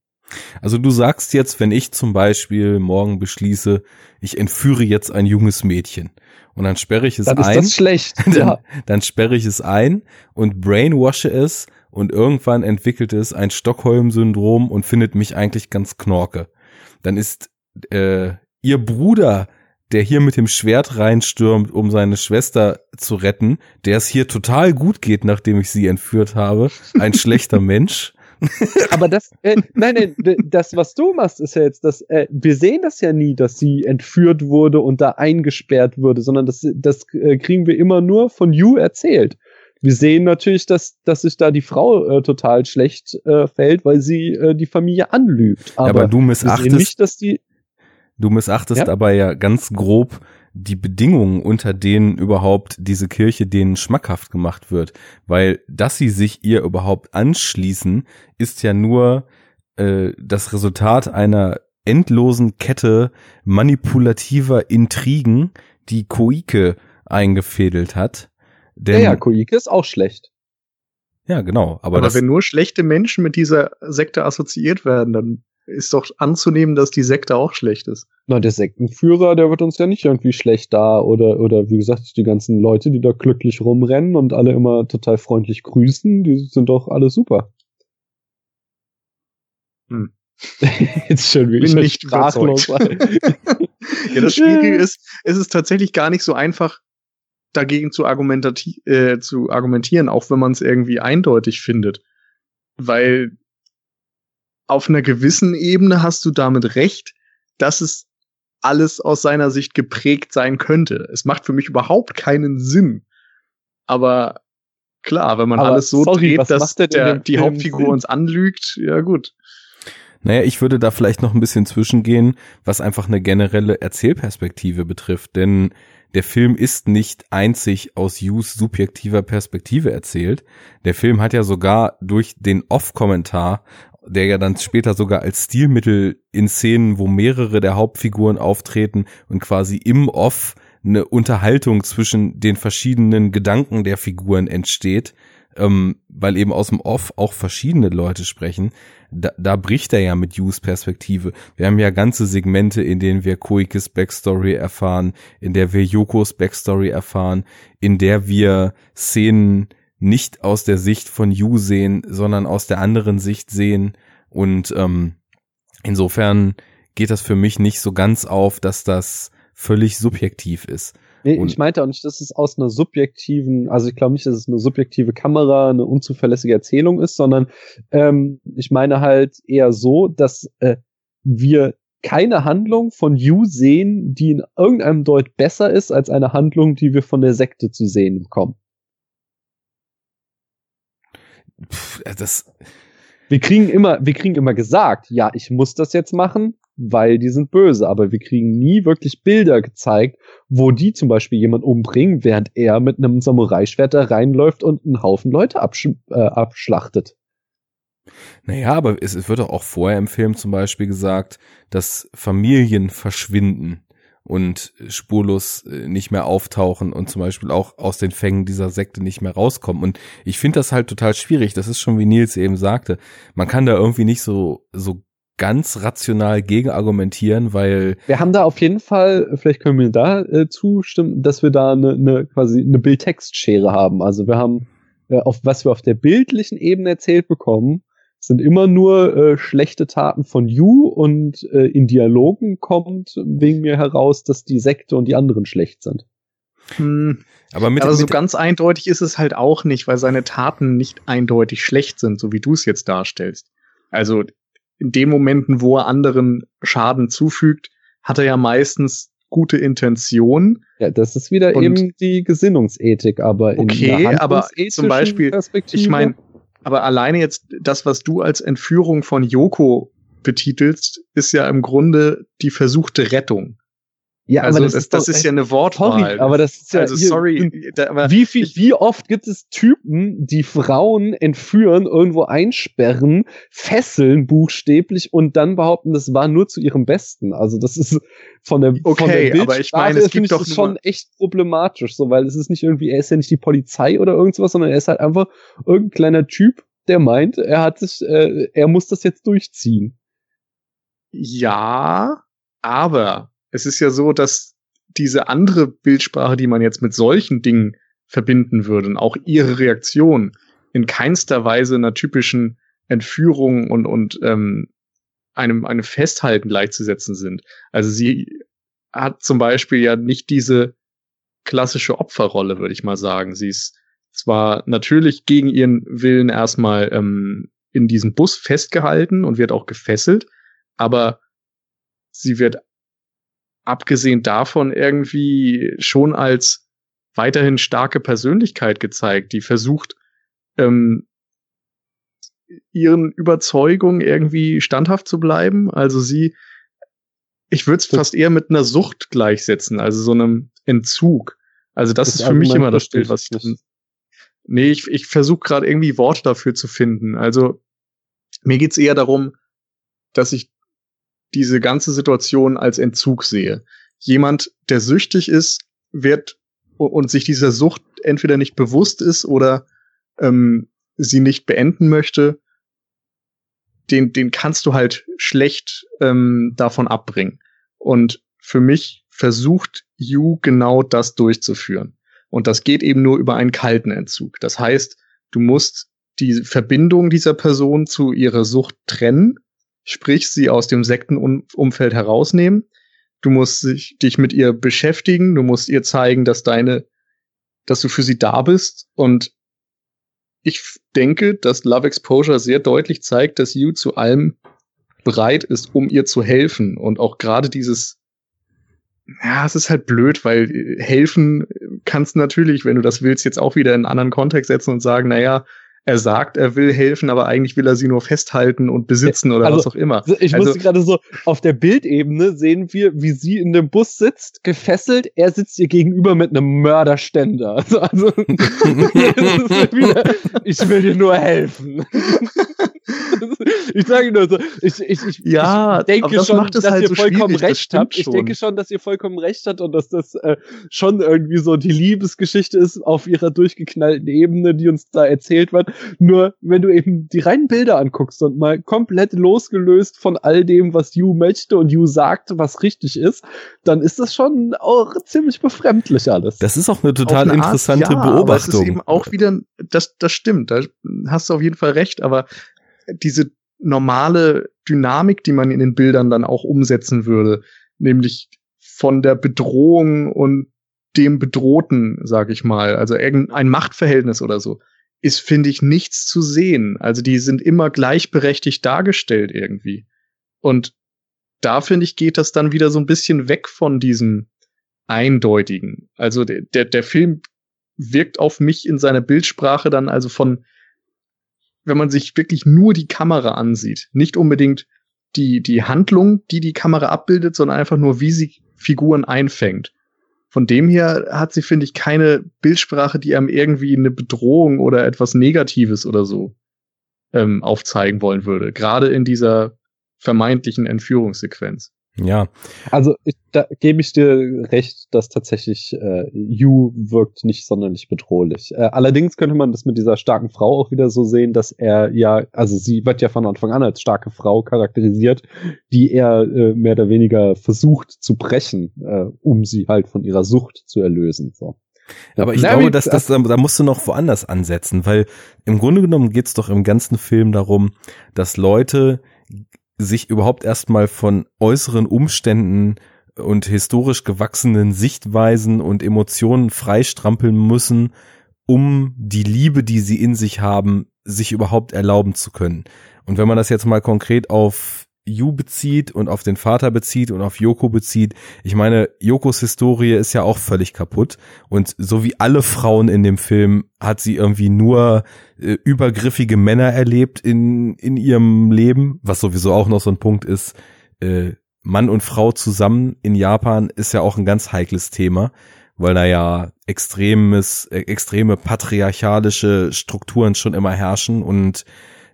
B: Also du sagst jetzt, wenn ich zum Beispiel morgen beschließe, ich entführe jetzt ein junges Mädchen und dann sperre ich es
A: Dann ist
B: ein,
A: das schlecht.
B: dann,
A: ja.
B: dann sperre ich es ein und brainwashe es und irgendwann entwickelt es ein Stockholm-Syndrom und findet mich eigentlich ganz knorke. Dann ist äh, ihr Bruder, der hier mit dem Schwert reinstürmt, um seine Schwester zu retten, der es hier total gut geht, nachdem ich sie entführt habe, ein schlechter Mensch.
A: Aber das, äh, nein, nein, das, was du machst, ist ja jetzt, dass äh, wir sehen das ja nie, dass sie entführt wurde und da eingesperrt wurde, sondern das, das äh, kriegen wir immer nur von You erzählt. Wir sehen natürlich, dass, dass sich da die Frau äh, total schlecht äh, fällt, weil sie äh, die Familie anlügt. Aber,
B: Aber, du missachtest
A: nicht, dass die.
B: Du missachtest
A: Ja.
B: aber ja ganz grob die Bedingungen, unter denen überhaupt diese Kirche denen schmackhaft gemacht wird. Weil, dass sie sich ihr überhaupt anschließen, ist ja nur äh, das Resultat einer endlosen Kette manipulativer Intrigen, die Koike eingefädelt hat.
A: Ja,
B: Denn,
A: ja, Koike ist auch schlecht.
B: ja, genau. Aber,
C: Aber, wenn nur schlechte Menschen mit dieser Sekte assoziiert werden, dann ist doch anzunehmen, dass die Sekte auch schlecht ist.
A: Na, der Sektenführer, der wird uns ja nicht irgendwie schlecht da oder, oder wie gesagt, die ganzen Leute, die da glücklich rumrennen und alle immer total freundlich grüßen, die sind doch alle super.
C: Hm.
A: Jetzt schön, wie
C: Bin
A: ich
C: nicht
A: sprachlos.
C: Ja, das Schwierige ist, es ist tatsächlich gar nicht so einfach, dagegen zu, argumentati äh, zu argumentieren, auch wenn man es irgendwie eindeutig findet. Weil auf einer gewissen Ebene hast du damit recht, dass es alles aus seiner Sicht geprägt sein könnte. Es macht für mich überhaupt keinen Sinn. Aber klar, wenn man
A: Aber
C: alles so
A: sorry,
C: dreht, dass der,
A: dem
C: die Hauptfigur
A: Sinn?
C: uns anlügt, ja gut.
B: Naja, ich würde da vielleicht noch ein bisschen zwischengehen, was einfach eine generelle Erzählperspektive betrifft, denn der Film ist nicht einzig aus Yus subjektiver Perspektive erzählt. Der Film hat ja sogar durch den Off-Kommentar, der ja dann später sogar als Stilmittel in Szenen, wo mehrere der Hauptfiguren auftreten und quasi im Off eine Unterhaltung zwischen den verschiedenen Gedanken der Figuren entsteht, ähm, weil eben aus dem Off auch verschiedene Leute sprechen, da, da bricht er ja mit Yus Perspektive. Wir haben ja ganze Segmente, in denen wir Koikes Backstory erfahren, in der wir Yokos Backstory erfahren, in der wir Szenen nicht aus der Sicht von Yu sehen, sondern aus der anderen Sicht sehen. Und ähm, insofern geht das für mich nicht so ganz auf, dass das völlig subjektiv ist.
A: Nee,
B: Und-
A: ich meinte auch nicht, dass es aus einer subjektiven, also ich glaube nicht, dass es eine subjektive Kamera, eine unzuverlässige Erzählung ist, sondern ähm, ich meine halt eher so, dass äh, wir keine Handlung von You sehen, die in irgendeinem Deut besser ist als eine Handlung, die wir von der Sekte zu sehen bekommen.
B: Pff, das,
A: Wir kriegen immer, wir kriegen immer gesagt, ja, ich muss das jetzt machen, weil die sind böse, aber wir kriegen nie wirklich Bilder gezeigt, wo die zum Beispiel jemand umbringen, während er mit einem Samurai-Schwert da reinläuft und einen Haufen Leute absch äh, abschlachtet.
B: Naja, aber es, es wird doch auch vorher im Film zum Beispiel gesagt, dass Familien verschwinden. Und spurlos äh, nicht mehr auftauchen und zum Beispiel auch aus den Fängen dieser Sekte nicht mehr rauskommen. Und ich finde das halt total schwierig. Das ist schon, wie Nils eben sagte. Man kann da irgendwie nicht so, so ganz rational gegen argumentieren, weil
A: Wir haben da auf jeden Fall, vielleicht können wir da äh, zustimmen, dass wir da eine, eine quasi eine Bildtextschere haben. Also wir haben, äh, auf was wir auf der bildlichen Ebene erzählt bekommen, sind immer nur äh, schlechte Taten von Yu und äh, in Dialogen kommt wegen mir heraus, dass die Sekte und die anderen schlecht sind.
C: Hm,
B: aber mit,
C: aber so
B: mit
C: ganz eindeutig ist es halt auch nicht, weil seine Taten nicht eindeutig schlecht sind, so wie du es jetzt darstellst. Also in den Momenten, wo er anderen Schaden zufügt, hat er ja meistens gute Intentionen.
A: Ja, das ist wieder
C: Und-
A: eben die Gesinnungsethik, aber in
C: Okay,
A: der
C: aber zum Beispiel, Ich meine, aber alleine jetzt das, was du als Entführung von Yoko betitelst, ist ja im Grunde die versuchte Rettung.
A: Ja,
C: also
A: aber
C: das, das, ist
A: echt-
C: ja eine Wortwahl.
A: sorry, aber das ist ja
C: also
A: hier-
C: sorry, da,
A: wie viel, wie oft gibt es Typen, die Frauen entführen, irgendwo einsperren, fesseln buchstäblich und dann behaupten, das war nur zu ihrem Besten. Also das ist von der von
C: Okay,
A: der
C: aber ich meine, es gibt
A: ich
C: doch
A: das schon echt problematisch, so weil es ist nicht irgendwie, er ist ja nicht die Polizei oder irgendwas, sondern er ist halt einfach irgendein kleiner Typ, der meint, er hat sich, äh, er muss das jetzt durchziehen.
C: ja, aber es ist ja so, dass diese andere Bildsprache, die man jetzt mit solchen Dingen verbinden würde, und auch ihre Reaktion in keinster Weise einer typischen Entführung und, und ähm, einem, einem Festhalten gleichzusetzen sind. Also sie hat zum Beispiel ja nicht diese klassische Opferrolle, würde ich mal sagen. Sie ist zwar natürlich gegen ihren Willen erstmal ähm, in diesem Bus festgehalten und wird auch gefesselt, aber sie wird abgesehen davon irgendwie schon als weiterhin starke Persönlichkeit gezeigt, die versucht, ähm, ihren Überzeugungen irgendwie standhaft zu bleiben. Also sie, ich würde es fast eher mit einer Sucht gleichsetzen, also so einem Entzug. Also das,
A: Das
C: ist für mich immer das Bild, was ich
A: nicht.
C: Nee, ich, ich versuche gerade irgendwie Worte dafür zu finden. Also mir geht's eher darum, dass ich diese ganze Situation als Entzug sehe. Jemand, der süchtig ist, wird und sich dieser Sucht entweder nicht bewusst ist oder ähm, sie nicht beenden möchte, den, den kannst du halt schlecht ähm, davon abbringen. Und für mich versucht Yu genau das durchzuführen. Und das geht eben nur über einen kalten Entzug. Das heißt, du musst die Verbindung dieser Person zu ihrer Sucht trennen, sprich sie aus dem Sektenumfeld herausnehmen. Du musst dich, mit ihr beschäftigen, du musst ihr zeigen, dass deine, dass du für sie da bist. Und ich denke, dass Love Exposure sehr deutlich zeigt, dass Yu zu allem bereit ist, um ihr zu helfen. Und auch gerade dieses, ja, es ist halt blöd, weil äh, helfen kannst natürlich, wenn du das willst, jetzt auch wieder in einen anderen Kontext setzen und sagen, na ja, er sagt, er will helfen, aber eigentlich will er sie nur festhalten und besitzen oder
A: Also,
C: was auch immer.
A: Ich
C: Also-
A: musste gerade so, auf der Bildebene sehen wir, wie sie in dem Bus sitzt, gefesselt, er sitzt ihr gegenüber mit einem Mörderständer. Also, also wieder, ich will dir nur helfen. ich sage nur so, ich, ich, ich,
C: Ja,
A: ich denke
C: das
A: schon,
C: macht es
A: dass
C: halt
A: ihr
C: so
A: vollkommen recht habt. Ich
C: schon.
A: denke schon, dass ihr vollkommen recht habt und dass das äh, schon irgendwie so die Liebesgeschichte ist auf ihrer durchgeknallten Ebene, die uns da erzählt wird. Nur wenn du eben die reinen Bilder anguckst und mal komplett losgelöst von all dem, was Yu möchte und Yu sagt, was richtig ist, dann ist das schon auch ziemlich befremdlich alles.
B: Das ist auch eine total
C: eine Art,
B: interessante
C: ja, Aber es ist
B: Beobachtung.
C: eben auch wieder, das, das stimmt, da hast du auf jeden Fall recht, aber diese normale Dynamik, die man in den Bildern dann auch umsetzen würde, nämlich von der Bedrohung und dem Bedrohten, sag ich mal, also irgendein Machtverhältnis oder so, ist, finde ich, nichts zu sehen. Also die sind immer gleichberechtigt dargestellt irgendwie. Und da, finde ich, geht das dann wieder so ein bisschen weg von diesem Eindeutigen. Also der, der, Film wirkt auf mich in seiner Bildsprache dann also von, wenn man sich wirklich nur die Kamera ansieht, nicht unbedingt die, die Handlung, die die Kamera abbildet, sondern einfach nur, wie sie Figuren einfängt. Von dem her hat sie, finde ich, keine Bildsprache, die einem irgendwie eine Bedrohung oder etwas Negatives oder so ähm, aufzeigen wollen würde. Gerade in dieser vermeintlichen Entführungssequenz.
B: Ja,
A: Also ich, da gebe ich dir recht, dass tatsächlich äh, Yu wirkt nicht sonderlich bedrohlich. Äh, allerdings könnte man das mit dieser starken Frau auch wieder so sehen, dass er ja, also sie wird ja von Anfang an als starke Frau charakterisiert, die er äh, mehr oder weniger versucht zu brechen, äh, um sie halt von ihrer Sucht zu erlösen. So.
B: aber ich
A: Na,
B: glaube, dass das, da da musst du noch woanders ansetzen, weil im Grunde genommen geht's doch im ganzen Film darum, dass Leute sich überhaupt erstmal von äußeren Umständen und historisch gewachsenen Sichtweisen und Emotionen freistrampeln müssen, um die Liebe, die sie in sich haben, sich überhaupt erlauben zu können. Und wenn man das jetzt mal konkret auf Yu bezieht und auf den Vater bezieht und auf Yoko bezieht, ich meine, Yokos Historie ist ja auch völlig kaputt. Und so wie alle Frauen in dem Film hat sie irgendwie nur äh, übergriffige Männer erlebt in, in ihrem Leben, was sowieso auch noch so ein Punkt ist, äh, Mann und Frau zusammen in Japan ist ja auch ein ganz heikles Thema, weil da ja extremes, äh, extreme patriarchalische Strukturen schon immer herrschen und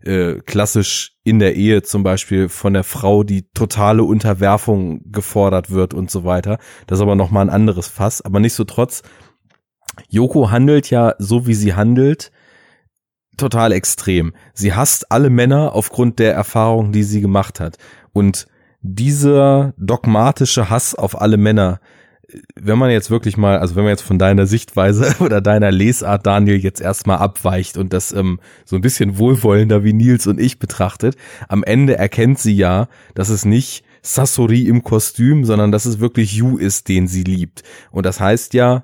B: äh, klassisch in der Ehe zum Beispiel von der Frau die totale Unterwerfung gefordert wird und so weiter. Das ist aber nochmal ein anderes Fass. Aber nichtsdestotrotz, Yoko handelt ja so, wie sie handelt, total extrem. Sie hasst alle Männer aufgrund der Erfahrungen, die sie gemacht hat. Und dieser dogmatische Hass auf alle Männer, wenn man jetzt wirklich mal, also wenn man jetzt von deiner Sichtweise oder deiner Lesart, Daniel, jetzt erstmal abweicht und das ähm, so ein bisschen wohlwollender wie Nils und ich betrachtet, am Ende erkennt sie ja, dass es nicht Sasori im Kostüm, sondern dass es wirklich Yu ist, den sie liebt. Und das heißt ja,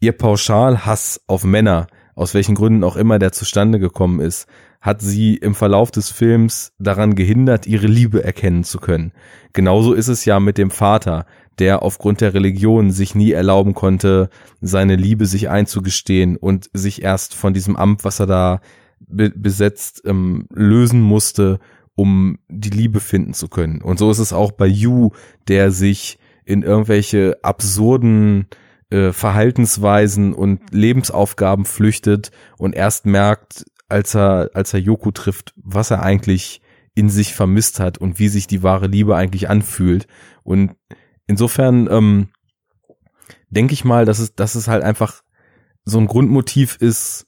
B: ihr Pauschalhass auf Männer, aus welchen Gründen auch immer der zustande gekommen ist, hat sie im Verlauf des Films daran gehindert, ihre Liebe erkennen zu können. Genauso ist es ja mit dem Vater, der aufgrund der Religion sich nie erlauben konnte, seine Liebe sich einzugestehen und sich erst von diesem Amt, was er da be besetzt, ähm, lösen musste, um die Liebe finden zu können. Und so ist es auch bei Yu, der sich in irgendwelche absurden äh, Verhaltensweisen und Lebensaufgaben flüchtet und erst merkt, als er, als er Yoko trifft, was er eigentlich in sich vermisst hat und wie sich die wahre Liebe eigentlich anfühlt. Und insofern ähm, denke ich mal, dass es, dass es halt einfach so ein Grundmotiv ist,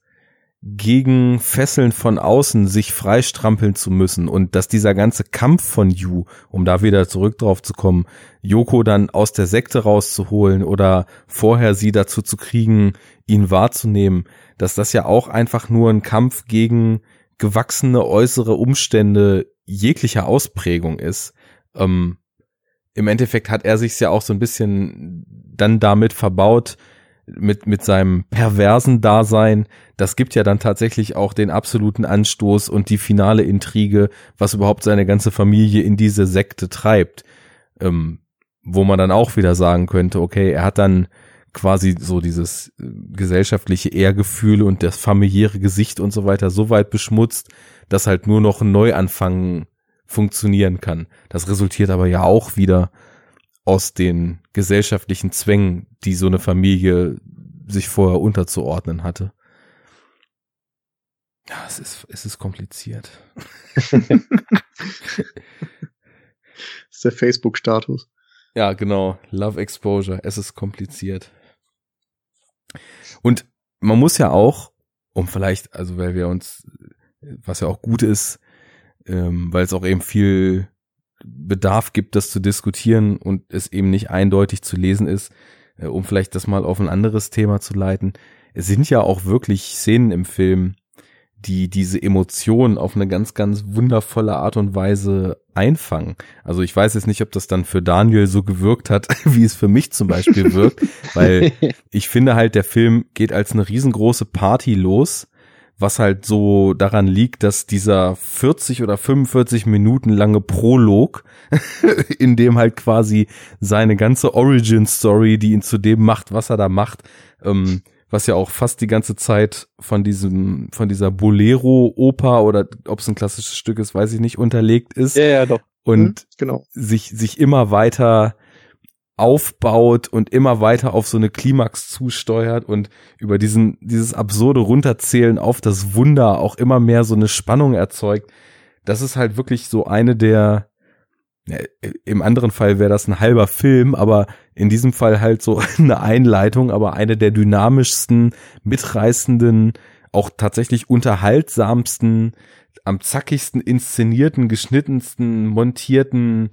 B: gegen Fesseln von außen sich freistrampeln zu müssen und dass dieser ganze Kampf von Yu, um da wieder zurück drauf zu kommen, Yoko dann aus der Sekte rauszuholen oder vorher sie dazu zu kriegen, ihn wahrzunehmen, dass das ja auch einfach nur ein Kampf gegen gewachsene äußere Umstände jeglicher Ausprägung ist. Ähm, Im Endeffekt hat er sich ja auch so ein bisschen dann damit verbaut, mit, mit seinem perversen Dasein, das gibt ja dann tatsächlich auch den absoluten Anstoß und die finale Intrige, was überhaupt seine ganze Familie in diese Sekte treibt. Ähm, wo man dann auch wieder sagen könnte, okay, er hat dann quasi so dieses äh, gesellschaftliche Ehrgefühl und das familiäre Gesicht und so weiter so weit beschmutzt, dass halt nur noch ein Neuanfang funktionieren kann. Das resultiert aber ja auch wieder aus den gesellschaftlichen Zwängen, die so eine Familie sich vorher unterzuordnen hatte. Ja, es ist, es ist kompliziert.
C: Das ist der Facebook-Status.
B: Ja, genau. Love Exposure. Es ist kompliziert. Und man muss ja auch, um vielleicht, also weil wir uns, was ja auch gut ist, ähm, weil es auch eben viel Bedarf gibt, das zu diskutieren und es eben nicht eindeutig zu lesen ist, äh, um vielleicht das mal auf ein anderes Thema zu leiten. Es sind ja auch wirklich Szenen im Film, die diese Emotionen auf eine ganz, ganz wundervolle Art und Weise einfangen. Also ich weiß jetzt nicht, ob das dann für Daniel so gewirkt hat, wie es für mich zum Beispiel wirkt, weil ich finde halt, der Film geht als eine riesengroße Party los, was halt so daran liegt, dass dieser 40 oder 45 Minuten lange Prolog, in dem halt quasi seine ganze Origin Story, die ihn zu dem macht, was er da macht, ähm, was ja auch fast die ganze Zeit von diesem, von dieser Bolero-Oper oder ob es ein klassisches Stück ist, weiß ich nicht, unterlegt ist
A: ja, ja, doch.
B: und
C: Hm, genau.
B: sich, sich immer weiter aufbaut und immer weiter auf so eine Klimax zusteuert und über diesen, dieses absurde Runterzählen auf das Wunder auch immer mehr so eine Spannung erzeugt. Das ist halt wirklich so eine der Im anderen Fall wäre das ein halber Film, aber in diesem Fall halt so eine Einleitung, aber eine der dynamischsten, mitreißenden, auch tatsächlich unterhaltsamsten, am zackigsten inszenierten, geschnittensten, montierten,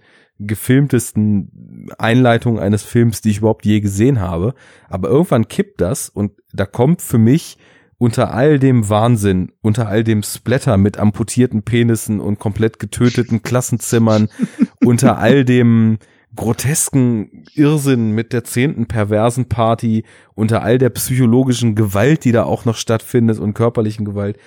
B: gefilmtesten Einleitungen eines Films, die ich überhaupt je gesehen habe. Aber irgendwann kippt das und da kommt für mich unter all dem Wahnsinn, unter all dem Splatter mit amputierten Penissen und komplett getöteten Klassenzimmern, unter all dem grotesken Irrsinn mit der zehnten perversen Party, unter all der psychologischen Gewalt, die da auch noch stattfindet und körperlichen Gewalt,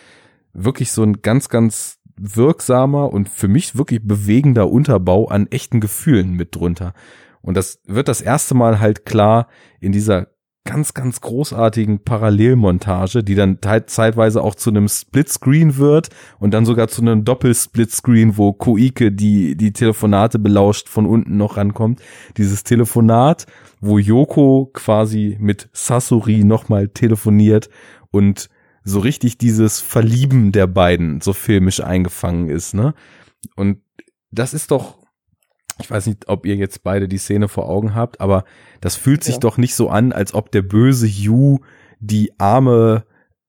B: wirklich so ein ganz, ganz wirksamer und für mich wirklich bewegender Unterbau an echten Gefühlen mit drunter. Und das wird das erste Mal halt klar in dieser ganz, ganz großartigen Parallelmontage, die dann zeitweise auch zu einem Splitscreen wird und dann sogar zu einem Doppelsplitscreen, wo Koike die, die Telefonate belauscht von unten noch rankommt. Dieses Telefonat, wo Yoko quasi mit Sasori nochmal telefoniert und so richtig dieses Verlieben der beiden so filmisch eingefangen ist, ne? Und das ist doch ich weiß nicht, ob ihr jetzt beide die Szene vor Augen habt, aber das fühlt sich ja. doch nicht so an, als ob der böse Yu die arme,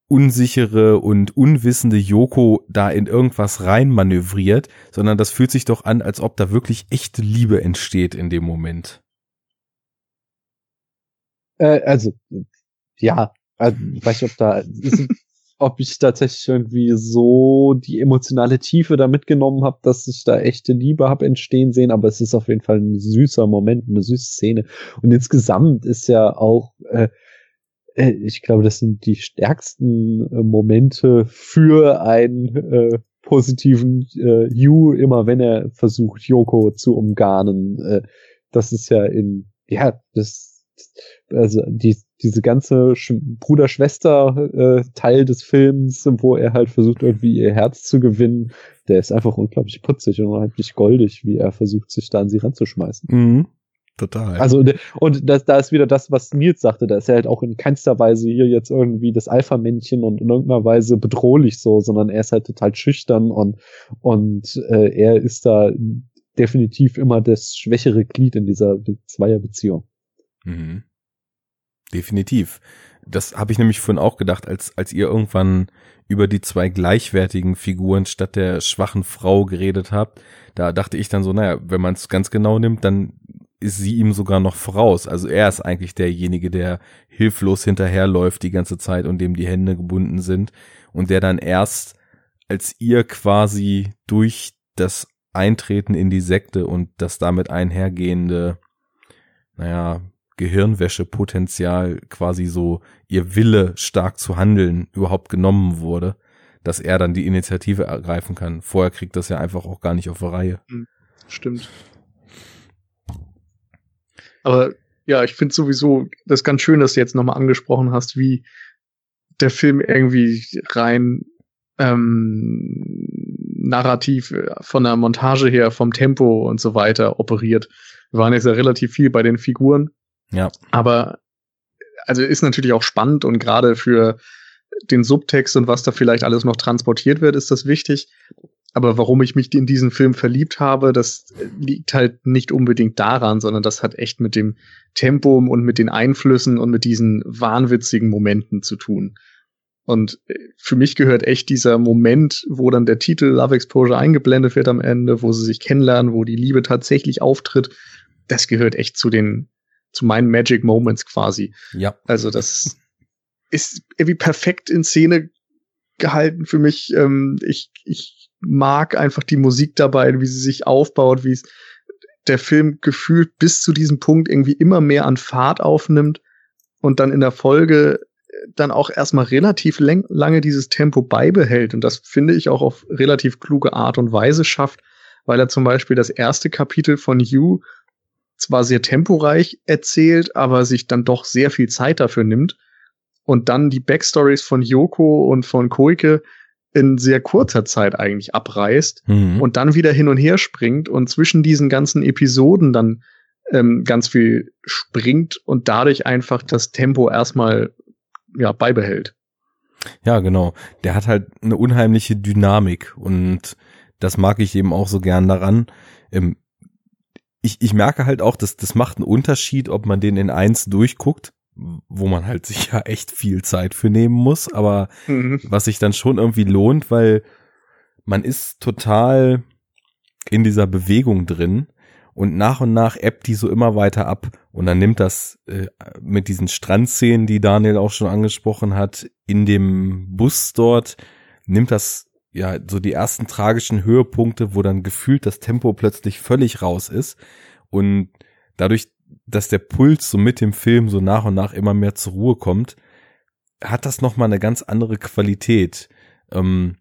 B: unsichere und unwissende Yoko da in irgendwas rein manövriert, sondern das fühlt sich doch an, als ob da wirklich echte Liebe entsteht in dem Moment.
A: Äh, also, ja, also, ich weiß nicht, ob da, ist, ob ich tatsächlich irgendwie so die emotionale Tiefe da mitgenommen habe, dass ich da echte Liebe habe entstehen sehen, aber es ist auf jeden Fall ein süßer Moment, eine süße Szene. Und insgesamt ist ja auch, äh, äh ich glaube, das sind die stärksten äh, Momente für einen äh, positiven äh, You, immer wenn er versucht, Yoko zu umgarnen. Äh, das ist ja in, ja, das also die, diese ganze Bruder-Schwester-Teil äh, des Films, wo er halt versucht, irgendwie ihr Herz zu gewinnen, der ist einfach unglaublich putzig und unheimlich goldig, wie er versucht, sich da an sie ranzuschmeißen.
B: Mhm. Total.
A: Also, und das, da ist wieder das, was Nils sagte, da ist er halt auch in keinster Weise hier jetzt irgendwie das Alpha-Männchen und in irgendeiner Weise bedrohlich so, sondern er ist halt total schüchtern und, und äh, er ist da definitiv immer das schwächere Glied in dieser Zweierbeziehung.
B: Mhm. Definitiv. Das habe ich nämlich vorhin auch gedacht, als, als ihr irgendwann über die zwei gleichwertigen Figuren statt der schwachen Frau geredet habt. Da dachte ich dann so, naja, wenn man es ganz genau nimmt, dann ist sie ihm sogar noch voraus. Also er ist eigentlich derjenige, der hilflos hinterherläuft die ganze Zeit und dem die Hände gebunden sind und der dann erst, als ihr quasi durch das Eintreten in die Sekte und das damit einhergehende, naja, Gehirnwäschepotenzial quasi so ihr Wille stark zu handeln überhaupt genommen wurde, dass er dann die Initiative ergreifen kann. Vorher kriegt das ja einfach auch gar nicht auf die Reihe. Hm,
C: stimmt. Aber ja, ich finde sowieso das ganz schön, dass du jetzt nochmal angesprochen hast, wie der Film irgendwie rein ähm, narrativ äh, von der Montage her, vom Tempo und so weiter operiert. Wir waren jetzt ja relativ viel bei den Figuren
B: ja.
C: Aber also ist natürlich auch spannend und gerade für den Subtext und was da vielleicht alles noch transportiert wird, ist das wichtig. Aber warum ich mich in diesen Film verliebt habe, das liegt halt nicht unbedingt daran, sondern das hat echt mit dem Tempo und mit den Einflüssen und mit diesen wahnwitzigen Momenten zu tun. Und für mich gehört echt dieser Moment, wo dann der Titel Love Exposure eingeblendet wird am Ende, wo sie sich kennenlernen, wo die Liebe tatsächlich auftritt, das gehört echt zu den zu meinen Magic Moments quasi.
B: Ja.
C: Also das ist irgendwie perfekt in Szene gehalten für mich. Ähm, ich, ich mag einfach die Musik dabei, wie sie sich aufbaut, wie es der Film gefühlt bis zu diesem Punkt irgendwie immer mehr an Fahrt aufnimmt und dann in der Folge dann auch erstmal relativ lange dieses Tempo beibehält. Und das finde ich auch auf relativ kluge Art und Weise schafft, weil er zum Beispiel das erste Kapitel von You zwar sehr temporeich erzählt, aber sich dann doch sehr viel Zeit dafür nimmt und dann die Backstories von Yoko und von Koike in sehr kurzer Zeit eigentlich abreißt mhm. und dann wieder hin und her springt und zwischen diesen ganzen Episoden dann ähm, ganz viel springt und dadurch einfach das Tempo erstmal ja beibehält.
B: Ja, genau. Der hat halt eine unheimliche Dynamik und das mag ich eben auch so gern daran. Ähm, ich, ich merke halt auch, dass das macht einen Unterschied, ob man den in eins durchguckt, wo man halt sich ja echt viel Zeit für nehmen muss, aber
C: Mhm.
B: was sich dann schon irgendwie lohnt, weil man ist total in dieser Bewegung drin und nach und nach ebbt die so immer weiter ab und dann nimmt das äh, mit diesen Strandszenen, die Daniel auch schon angesprochen hat, in dem Bus dort, nimmt das ja so die ersten tragischen Höhepunkte, wo dann gefühlt das Tempo plötzlich völlig raus ist und dadurch, dass der Puls so mit dem Film so nach und nach immer mehr zur Ruhe kommt, hat das noch mal eine ganz andere Qualität. Ähm,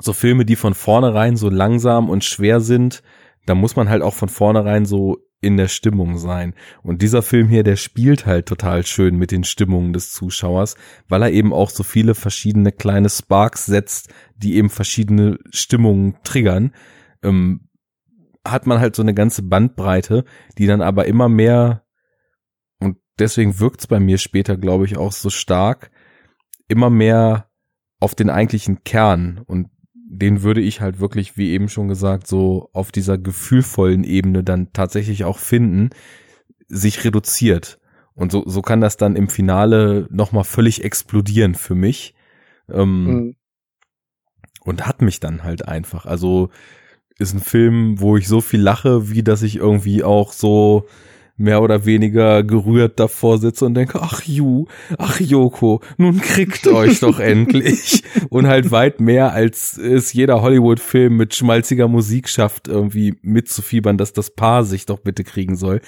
B: so Filme, die von vornherein so langsam und schwer sind, da muss man halt auch von vornherein so in der Stimmung sein. Und dieser Film hier, der spielt halt total schön mit den Stimmungen des Zuschauers, weil er eben auch so viele verschiedene kleine Sparks setzt, die eben verschiedene Stimmungen triggern. Ähm, hat man halt so eine ganze Bandbreite, die dann aber immer mehr, und deswegen wirkt's bei mir später, glaube ich, auch so stark, immer mehr auf den eigentlichen Kern und den würde ich halt wirklich, wie eben schon gesagt, so auf dieser gefühlvollen Ebene dann tatsächlich auch finden, sich reduziert. Und so, so kann das dann im Finale nochmal völlig explodieren für mich. Ähm,
C: Mhm.
B: und hat mich dann halt einfach. Also ist ein Film, wo ich so viel lache, wie dass ich irgendwie auch so mehr oder weniger gerührt davor sitze und denke, ach Ju, ach Joko, nun kriegt euch doch endlich. Und halt weit mehr, als es jeder Hollywood-Film mit schmalziger Musik schafft, irgendwie mitzufiebern, dass das Paar sich doch bitte kriegen soll.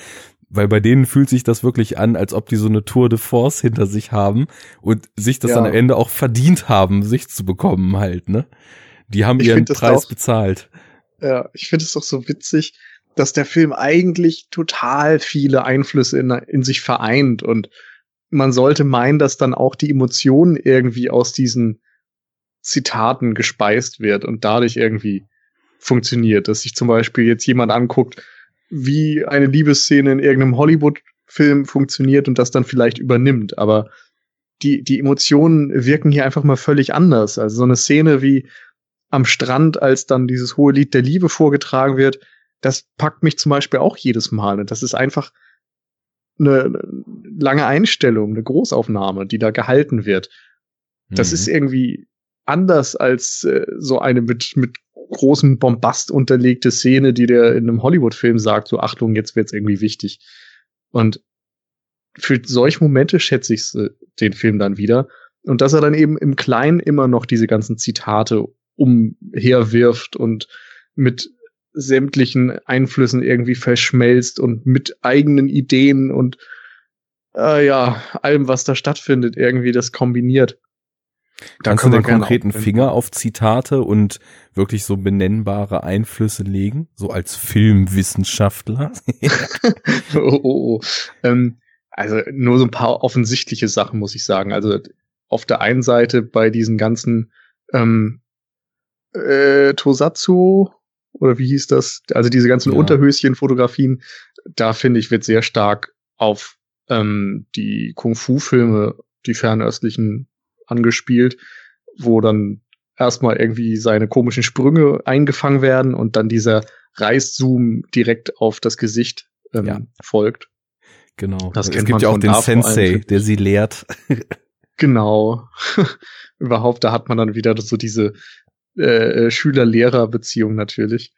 B: Weil bei denen fühlt sich das wirklich an, als ob die so eine Tour de Force hinter sich haben und sich das
C: Ja.
B: dann am Ende auch verdient haben, sich zu bekommen halt, ne? Die haben
C: Ich
B: ihren Preis
C: auch-
B: bezahlt.
C: Ja, ich finde es doch so witzig, dass der Film eigentlich total viele Einflüsse in, in sich vereint und man sollte meinen, dass dann auch die Emotionen irgendwie aus diesen Zitaten gespeist wird und dadurch irgendwie funktioniert, dass sich zum Beispiel jetzt jemand anguckt, wie eine Liebesszene in irgendeinem Hollywood-Film funktioniert und das dann vielleicht übernimmt, aber die, die Emotionen wirken hier einfach mal völlig anders. Also so eine Szene wie am Strand, als dann dieses hohe Lied der Liebe vorgetragen wird, das packt mich zum Beispiel auch jedes Mal. Und das ist einfach eine lange Einstellung, eine Großaufnahme, die da gehalten wird. Das
B: Mhm.
C: ist irgendwie anders als äh, so eine mit, mit großem Bombast unterlegte Szene, die der in einem Hollywood-Film sagt, so Achtung, jetzt wird's irgendwie wichtig. Und für solche Momente schätze ich äh, den Film dann wieder. Und dass er dann eben im Kleinen immer noch diese ganzen Zitate umherwirft und mit sämtlichen Einflüssen irgendwie verschmelzt und mit eigenen Ideen und äh, ja, allem, was da stattfindet, irgendwie das kombiniert. Da
B: Kannst du
C: können wir
B: den konkreten Finger auf Zitate und wirklich so benennbare Einflüsse legen? So als Filmwissenschaftler?
C: oh, oh, oh. Ähm, also nur so ein paar offensichtliche Sachen, muss ich sagen. Also auf der einen Seite bei diesen ganzen ähm, äh, Tosatsu oder wie hieß das? Also diese ganzen
B: Ja.
C: Unterhöschen-Fotografien, da finde ich, wird sehr stark auf ähm, die Kung-Fu-Filme, die fernöstlichen, angespielt, wo dann erstmal irgendwie seine komischen Sprünge eingefangen werden und dann dieser Reißzoom direkt auf das Gesicht ähm,
B: Ja.
C: folgt.
B: genau.
C: Das
B: es
C: kennt
B: gibt
C: man
B: ja auch den
C: allem,
B: Sensei, der sie lehrt.
C: Genau. Überhaupt, da hat man dann wieder so diese äh, Schüler-Lehrer-Beziehung natürlich.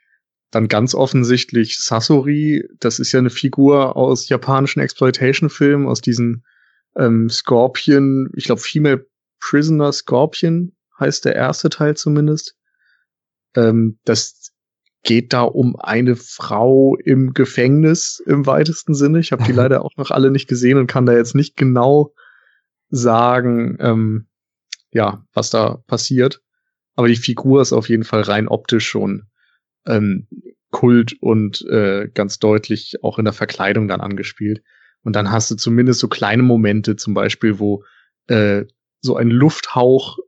C: Dann ganz offensichtlich Sasori, das ist ja eine Figur aus japanischen Exploitation-Filmen, aus diesen ähm, Scorpion, ich glaube Female Prisoner Scorpion heißt der erste Teil zumindest. Ähm, das geht da um eine Frau im Gefängnis im weitesten Sinne. Ich habe die leider auch noch alle nicht gesehen und kann da jetzt nicht genau sagen, ähm, ja, was da passiert. Aber die Figur ist auf jeden Fall rein optisch schon ähm, Kult und äh, ganz deutlich auch in der Verkleidung dann angespielt. Und dann hast du zumindest so kleine Momente, zum Beispiel, wo äh, so ein Lufthauch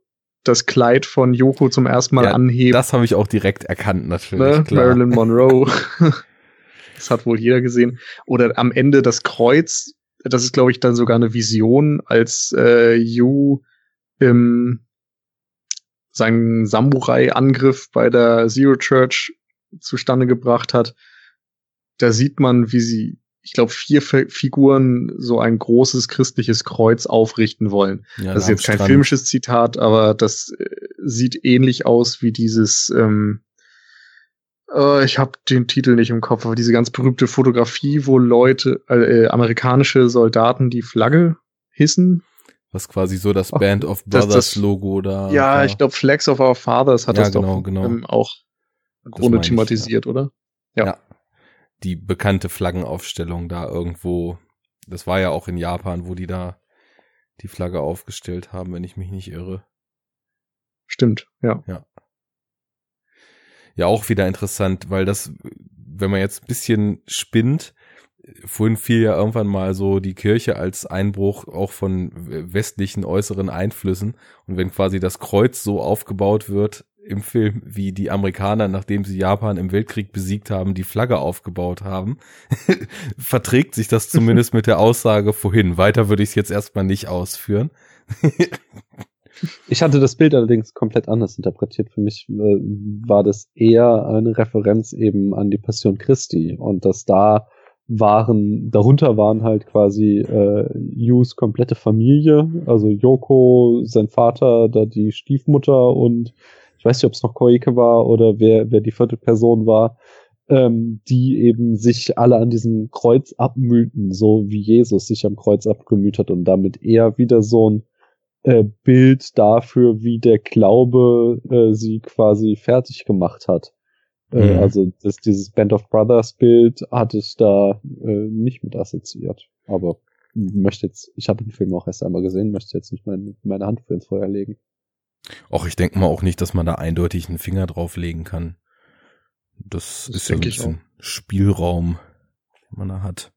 C: das Kleid von Yoko zum ersten Mal
B: Ja,
C: anhebt.
B: Das habe ich auch direkt erkannt, natürlich.
C: ne?
B: Klar.
C: Marilyn Monroe. das hat wohl jeder gesehen. Oder am Ende das Kreuz. Das ist, glaube ich, dann sogar eine Vision, als äh, Yu im seinen Samurai-Angriff bei der Zero Church zustande gebracht hat. da sieht man, wie sie, ich glaube, vier Fi- Figuren so ein großes christliches Kreuz aufrichten wollen.
B: Ja,
C: das ist jetzt kein
B: Strand.
C: filmisches Zitat, aber das äh, sieht ähnlich aus wie dieses, ähm, äh, ich habe den Titel nicht im Kopf, aber diese ganz berühmte Fotografie, wo Leute, äh, äh, amerikanische Soldaten die Flagge hissen.
B: Was quasi so das Band of
C: das-
B: Brothers
C: das-
B: Logo da.
C: ja,
B: war.
C: ich glaube, Flags of Our Fathers hat
B: Ja,
C: das
B: genau,
C: doch
B: genau.
C: Ähm, auch im
B: Das
C: Grunde
B: meine ich,
C: thematisiert, oder? Ja.
B: Ja. Die bekannte Flaggenaufstellung da irgendwo. Das war ja auch in Japan, wo die da die Flagge aufgestellt haben, wenn ich mich nicht irre.
C: Stimmt, ja.
B: Ja, auch wieder interessant, weil das, wenn man jetzt ein bisschen spinnt, vorhin fiel ja irgendwann mal so die Kirche als Einbruch auch von westlichen äußeren Einflüssen. Und wenn quasi das Kreuz so aufgebaut wird im Film, wie die Amerikaner, nachdem sie Japan im Weltkrieg besiegt haben, die Flagge aufgebaut haben, verträgt sich das zumindest mit der Aussage vorhin. Weiter würde ich es jetzt erstmal nicht ausführen.
A: Ich hatte das Bild allerdings komplett anders interpretiert. Für mich äh, war das eher eine Referenz eben an die Passion Christi und dass da waren, darunter waren halt quasi äh, Yus komplette Familie, also Yoko, sein Vater, da die Stiefmutter und ich weiß nicht, ob es noch Koike war oder wer, wer die vierte Person war, ähm, die eben sich alle an diesem Kreuz abmühten, so wie Jesus sich am Kreuz abgemüht hat und damit eher wieder so ein äh, Bild dafür, wie der Glaube äh, sie quasi fertig gemacht hat. Äh,
B: Mhm.
A: also das, dieses Band of Brothers Bild hatte ich da äh, nicht mit assoziiert. Aber möchte jetzt, ich habe den Film auch erst einmal gesehen, möchte jetzt nicht mein, meine Hand für ins Feuer legen.
B: Auch ich denke mal auch nicht, dass man da eindeutig einen Finger drauflegen kann. Das,
C: Das
B: ist ja ein bisschen Spielraum, den man da hat.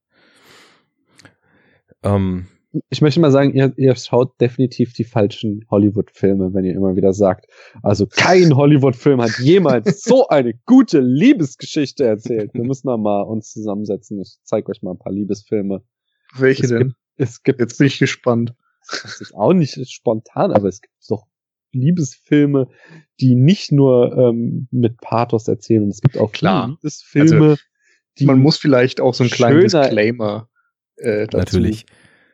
B: Ähm,
A: Ich möchte mal sagen, ihr, ihr schaut definitiv die falschen Hollywood-Filme, wenn ihr immer wieder sagt. Also kein Hollywood-Film hat jemals so eine gute Liebesgeschichte erzählt. Wir müssen da mal uns zusammensetzen. Ich zeige euch mal ein paar Liebesfilme.
C: Welche
A: Es
C: denn?
A: gibt, es gibt
C: Jetzt bin ich gespannt.
A: das ist auch nicht spontan, aber es gibt doch Liebesfilme, die nicht nur ähm, mit Pathos erzählen. Und es gibt auch
C: Klar.
A: Liebesfilme, die
C: Man muss vielleicht auch so einen kleinen
A: schöner-
C: Disclaimer äh, dazu
B: natürlich.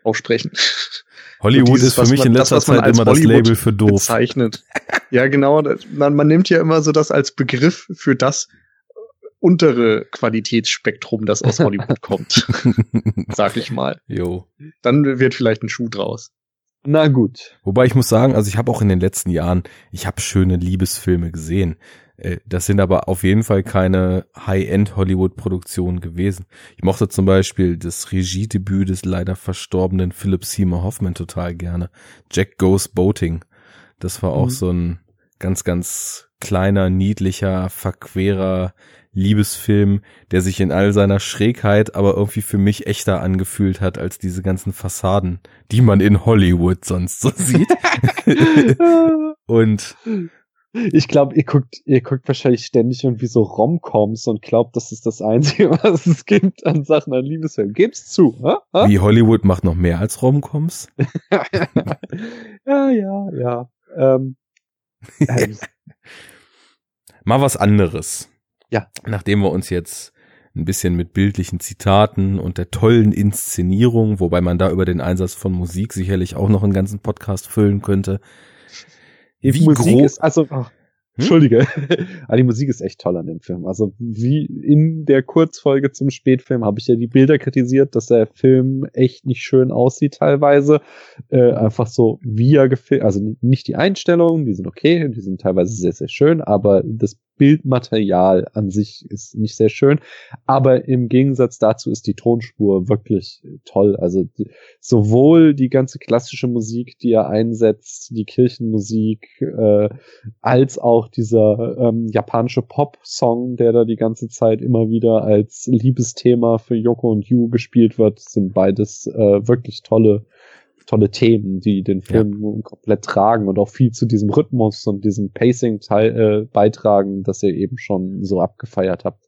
C: Aussprechen.
B: Hollywood
C: dieses,
B: ist für mich
C: man-
B: in
C: das,
B: letzter
C: man
B: Zeit immer das
C: Hollywood
B: Label für doof.
C: bezeichnet. Ja, genau. das- Man, man nimmt ja immer so das als Begriff für das untere Qualitätsspektrum, das aus Hollywood kommt, sag ich mal.
B: Jo.
C: Dann wird vielleicht ein Schuh draus.
A: Na gut.
B: Wobei ich muss sagen, also ich habe auch in den letzten Jahren, ich habe schöne Liebesfilme gesehen. Äh, Das sind aber auf jeden Fall keine High-End-Hollywood-Produktionen gewesen. Ich mochte zum Beispiel das Regiedebüt des leider verstorbenen Philip Seymour Hoffman total gerne. Jack Goes Boating. Das war auch
A: Mhm.
B: so ein ganz, ganz kleiner, niedlicher, verquerer Liebesfilm, der sich in all seiner Schrägheit aber irgendwie für mich echter angefühlt hat als diese ganzen Fassaden, die man in Hollywood sonst so sieht. Und
A: Ich glaube, ihr guckt, ihr guckt wahrscheinlich ständig irgendwie so Romcoms und glaubt, das ist das Einzige, was es gibt an Sachen an Liebesfilmen. Geb's zu, hä? hä?
B: wie Hollywood macht noch mehr als Romcoms.
A: ja, ja, ja. Ähm, äh,
B: Mal was anderes.
A: Ja.
B: Nachdem wir uns jetzt ein bisschen mit bildlichen Zitaten und der tollen Inszenierung, wobei man da über den Einsatz von Musik sicherlich auch noch einen ganzen Podcast füllen könnte.
A: die
B: Wie
A: Musik ist, also, ach, Entschuldige, aber die Musik ist echt toll an dem Film. Also wie in der Kurzfolge zum Spätfilm habe ich ja die Bilder kritisiert, dass der Film echt nicht schön aussieht teilweise. Äh, einfach so wie er gefilmt, also nicht die Einstellungen, die sind okay, die sind teilweise sehr, sehr schön, aber das Bildmaterial an sich ist nicht sehr schön. Aber im Gegensatz dazu ist die Tonspur wirklich toll. Also die, sowohl die ganze klassische Musik, die er einsetzt, die Kirchenmusik, äh, als auch dieser ähm, japanische Pop-Song, der da die ganze Zeit immer wieder als Liebesthema für Yoko und Yu gespielt wird, sind beides äh, wirklich tolle tolle Themen, die den Film komplett tragen und auch viel zu diesem Rhythmus und diesem Pacing teil, äh, beitragen, das ihr eben schon so abgefeiert habt.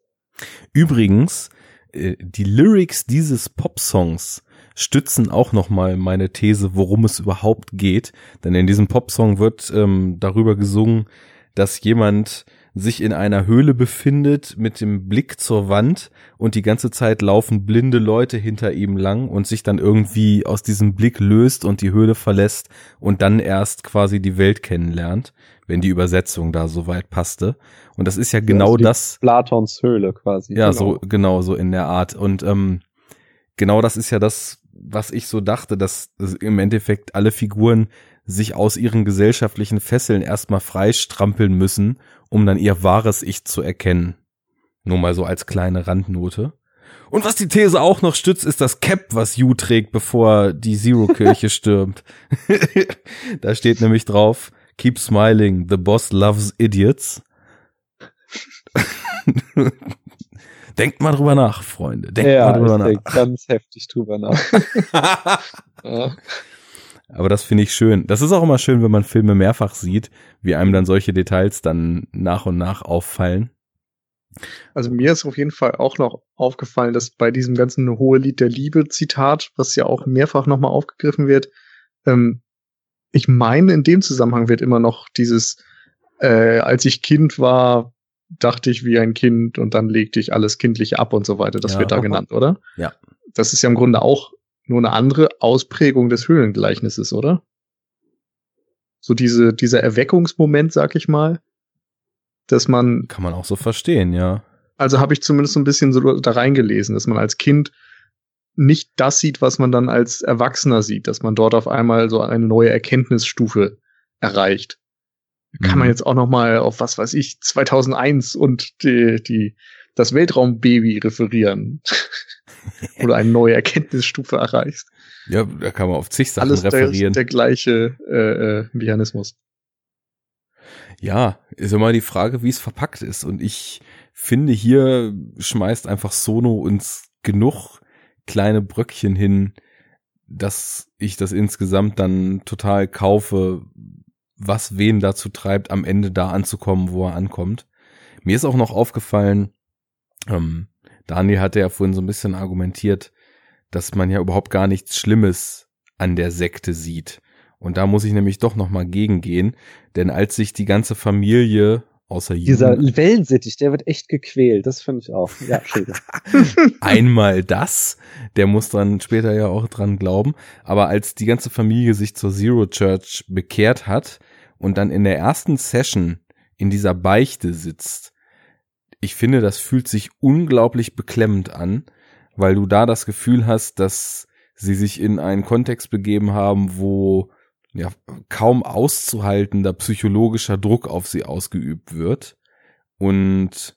B: Übrigens, äh, die Lyrics dieses Popsongs stützen auch nochmal meine These, worum es überhaupt geht. Denn in diesem Popsong wird ähm, darüber gesungen, dass jemand sich in einer Höhle befindet mit dem Blick zur Wand und die ganze Zeit laufen blinde Leute hinter ihm lang und sich dann irgendwie aus diesem Blick löst und die Höhle verlässt und dann erst quasi die Welt kennenlernt, wenn die Übersetzung da soweit passte. Und das ist ja genau
A: also
B: das.
A: Platons Höhle quasi.
B: Ja, so genau so in der Art. Und ähm, genau das ist ja das, was ich so dachte, dass im Endeffekt alle Figuren sich aus ihren gesellschaftlichen Fesseln erstmal freistrampeln müssen, um dann ihr wahres Ich zu erkennen. Nur mal so als kleine Randnote. Und was die These auch noch stützt, ist das Cap, was Yu trägt, bevor die Zero-Kirche stürmt. da steht nämlich drauf, Keep smiling, the boss loves idiots. Denkt mal drüber nach, Freunde. Denkt
A: ja,
B: mal drüber
A: ich
B: nach.
A: denk ganz heftig drüber nach.
C: Ja.
B: Aber das finde ich schön. Das ist auch immer schön, wenn man Filme mehrfach sieht, wie einem dann solche Details dann nach und nach auffallen.
C: Also mir ist auf jeden Fall auch noch aufgefallen, dass bei diesem ganzen Hohe Lied der Liebe Zitat, was ja auch mehrfach nochmal aufgegriffen wird, ähm, ich meine, in dem Zusammenhang wird immer noch dieses, äh, als ich Kind war, dachte ich wie ein Kind und dann legte ich alles kindlich ab und so weiter. Das
B: Ja.
C: wird da genannt, oder?
B: Ja.
C: Das ist ja im Grunde auch nur eine andere Ausprägung des Höhlengleichnisses, oder? So diese, dieser Erweckungsmoment, sag ich mal, dass man
B: Kann man auch so verstehen, ja.
C: also habe ich zumindest so ein bisschen so da reingelesen, dass man als Kind nicht das sieht, was man dann als Erwachsener sieht, dass man dort auf einmal so eine neue Erkenntnisstufe erreicht. Kann
B: Mhm.
C: man jetzt auch noch mal auf was weiß ich 2001 und die, die das Weltraumbaby referieren, du eine neue Erkenntnisstufe erreichst.
B: Ja, da kann man auf zig Sachen
C: Alles der,
B: referieren.
C: der gleiche äh, äh, Mechanismus.
B: Ja, ist immer die Frage, wie es verpackt ist. Und ich finde, hier schmeißt einfach Sono uns genug kleine Bröckchen hin, dass ich das insgesamt dann total kaufe, was wen dazu treibt, am Ende da anzukommen, wo er ankommt. Mir ist auch noch aufgefallen, ähm, Daniel hatte ja vorhin so ein bisschen argumentiert, dass man ja überhaupt gar nichts Schlimmes an der Sekte sieht. Und da muss ich nämlich doch noch mal gegengehen, denn als sich die ganze Familie außer
A: Dieser
B: Jugend
A: Wellensittich, der wird echt gequält. Das finde ich auch. Ja,
B: einmal das, der muss dann später ja auch dran glauben, aber als die ganze Familie sich zur Zero Church bekehrt hat und dann in der ersten Session in dieser Beichte sitzt, ich finde, das fühlt sich unglaublich beklemmend an, weil du da das Gefühl hast, dass sie sich in einen Kontext begeben haben, wo ja kaum auszuhaltender psychologischer Druck auf sie ausgeübt wird. Und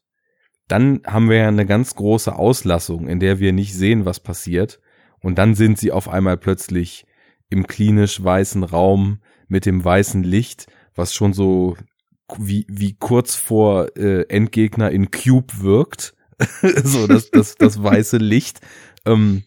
B: dann haben wir ja eine ganz große Auslassung, in der wir nicht sehen, was passiert. Und dann sind sie auf einmal plötzlich im klinisch weißen Raum mit dem weißen Licht, was schon so wie, wie kurz vor äh, Endgegner in Cube wirkt. so das, das, das weiße Licht. Ähm,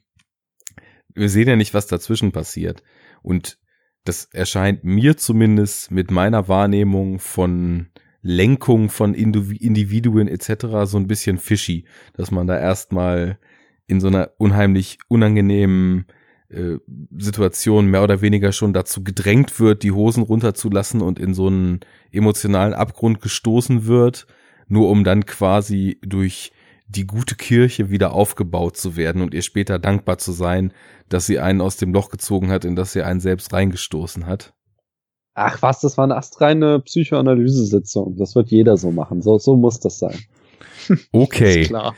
B: wir sehen ja nicht, was dazwischen passiert. Und das erscheint mir zumindest mit meiner Wahrnehmung von Lenkung von Indiv- Individuen etc. so ein bisschen fishy, dass man da erstmal in so einer unheimlich unangenehmen äh, Situation mehr oder weniger schon dazu gedrängt wird, die Hosen runterzulassen und in so einen emotionalen Abgrund gestoßen wird, nur um dann quasi durch die gute Kirche wieder aufgebaut zu werden und ihr später dankbar zu sein, dass sie einen aus dem Loch gezogen hat, in das sie einen selbst reingestoßen hat.
A: Ach was, das war eine astreine Psychoanalyse-Sitzung. Das wird jeder so machen. So, so muss das sein.
B: Okay,
C: Ist klar.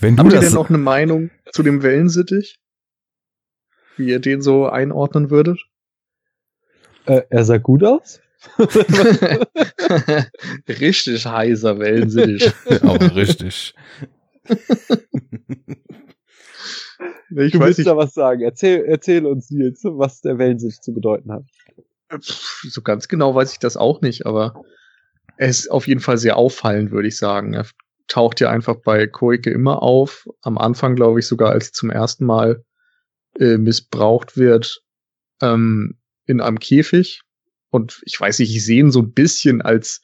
B: wenn du
C: Habt ihr denn noch eine Meinung zu dem Wellensittich? Wie ihr den so einordnen würdet?
A: Äh, er sah gut aus.
C: Richtig heißer Wellensittich.
B: aber richtig.
C: ich
A: du
C: weiß
A: willst da was sagen. Erzähl, erzähl uns, Nils, was der Wellensittich zu bedeuten hat.
C: pf, so ganz genau weiß ich das auch nicht, aber er ist auf jeden Fall sehr auffallend, würde ich sagen. Er taucht ja einfach bei Koike immer auf. Am Anfang, glaube ich, sogar als sie zum ersten Mal äh, missbraucht wird ähm, in einem Käfig. Und ich weiß nicht, ich sehe ihn so ein bisschen als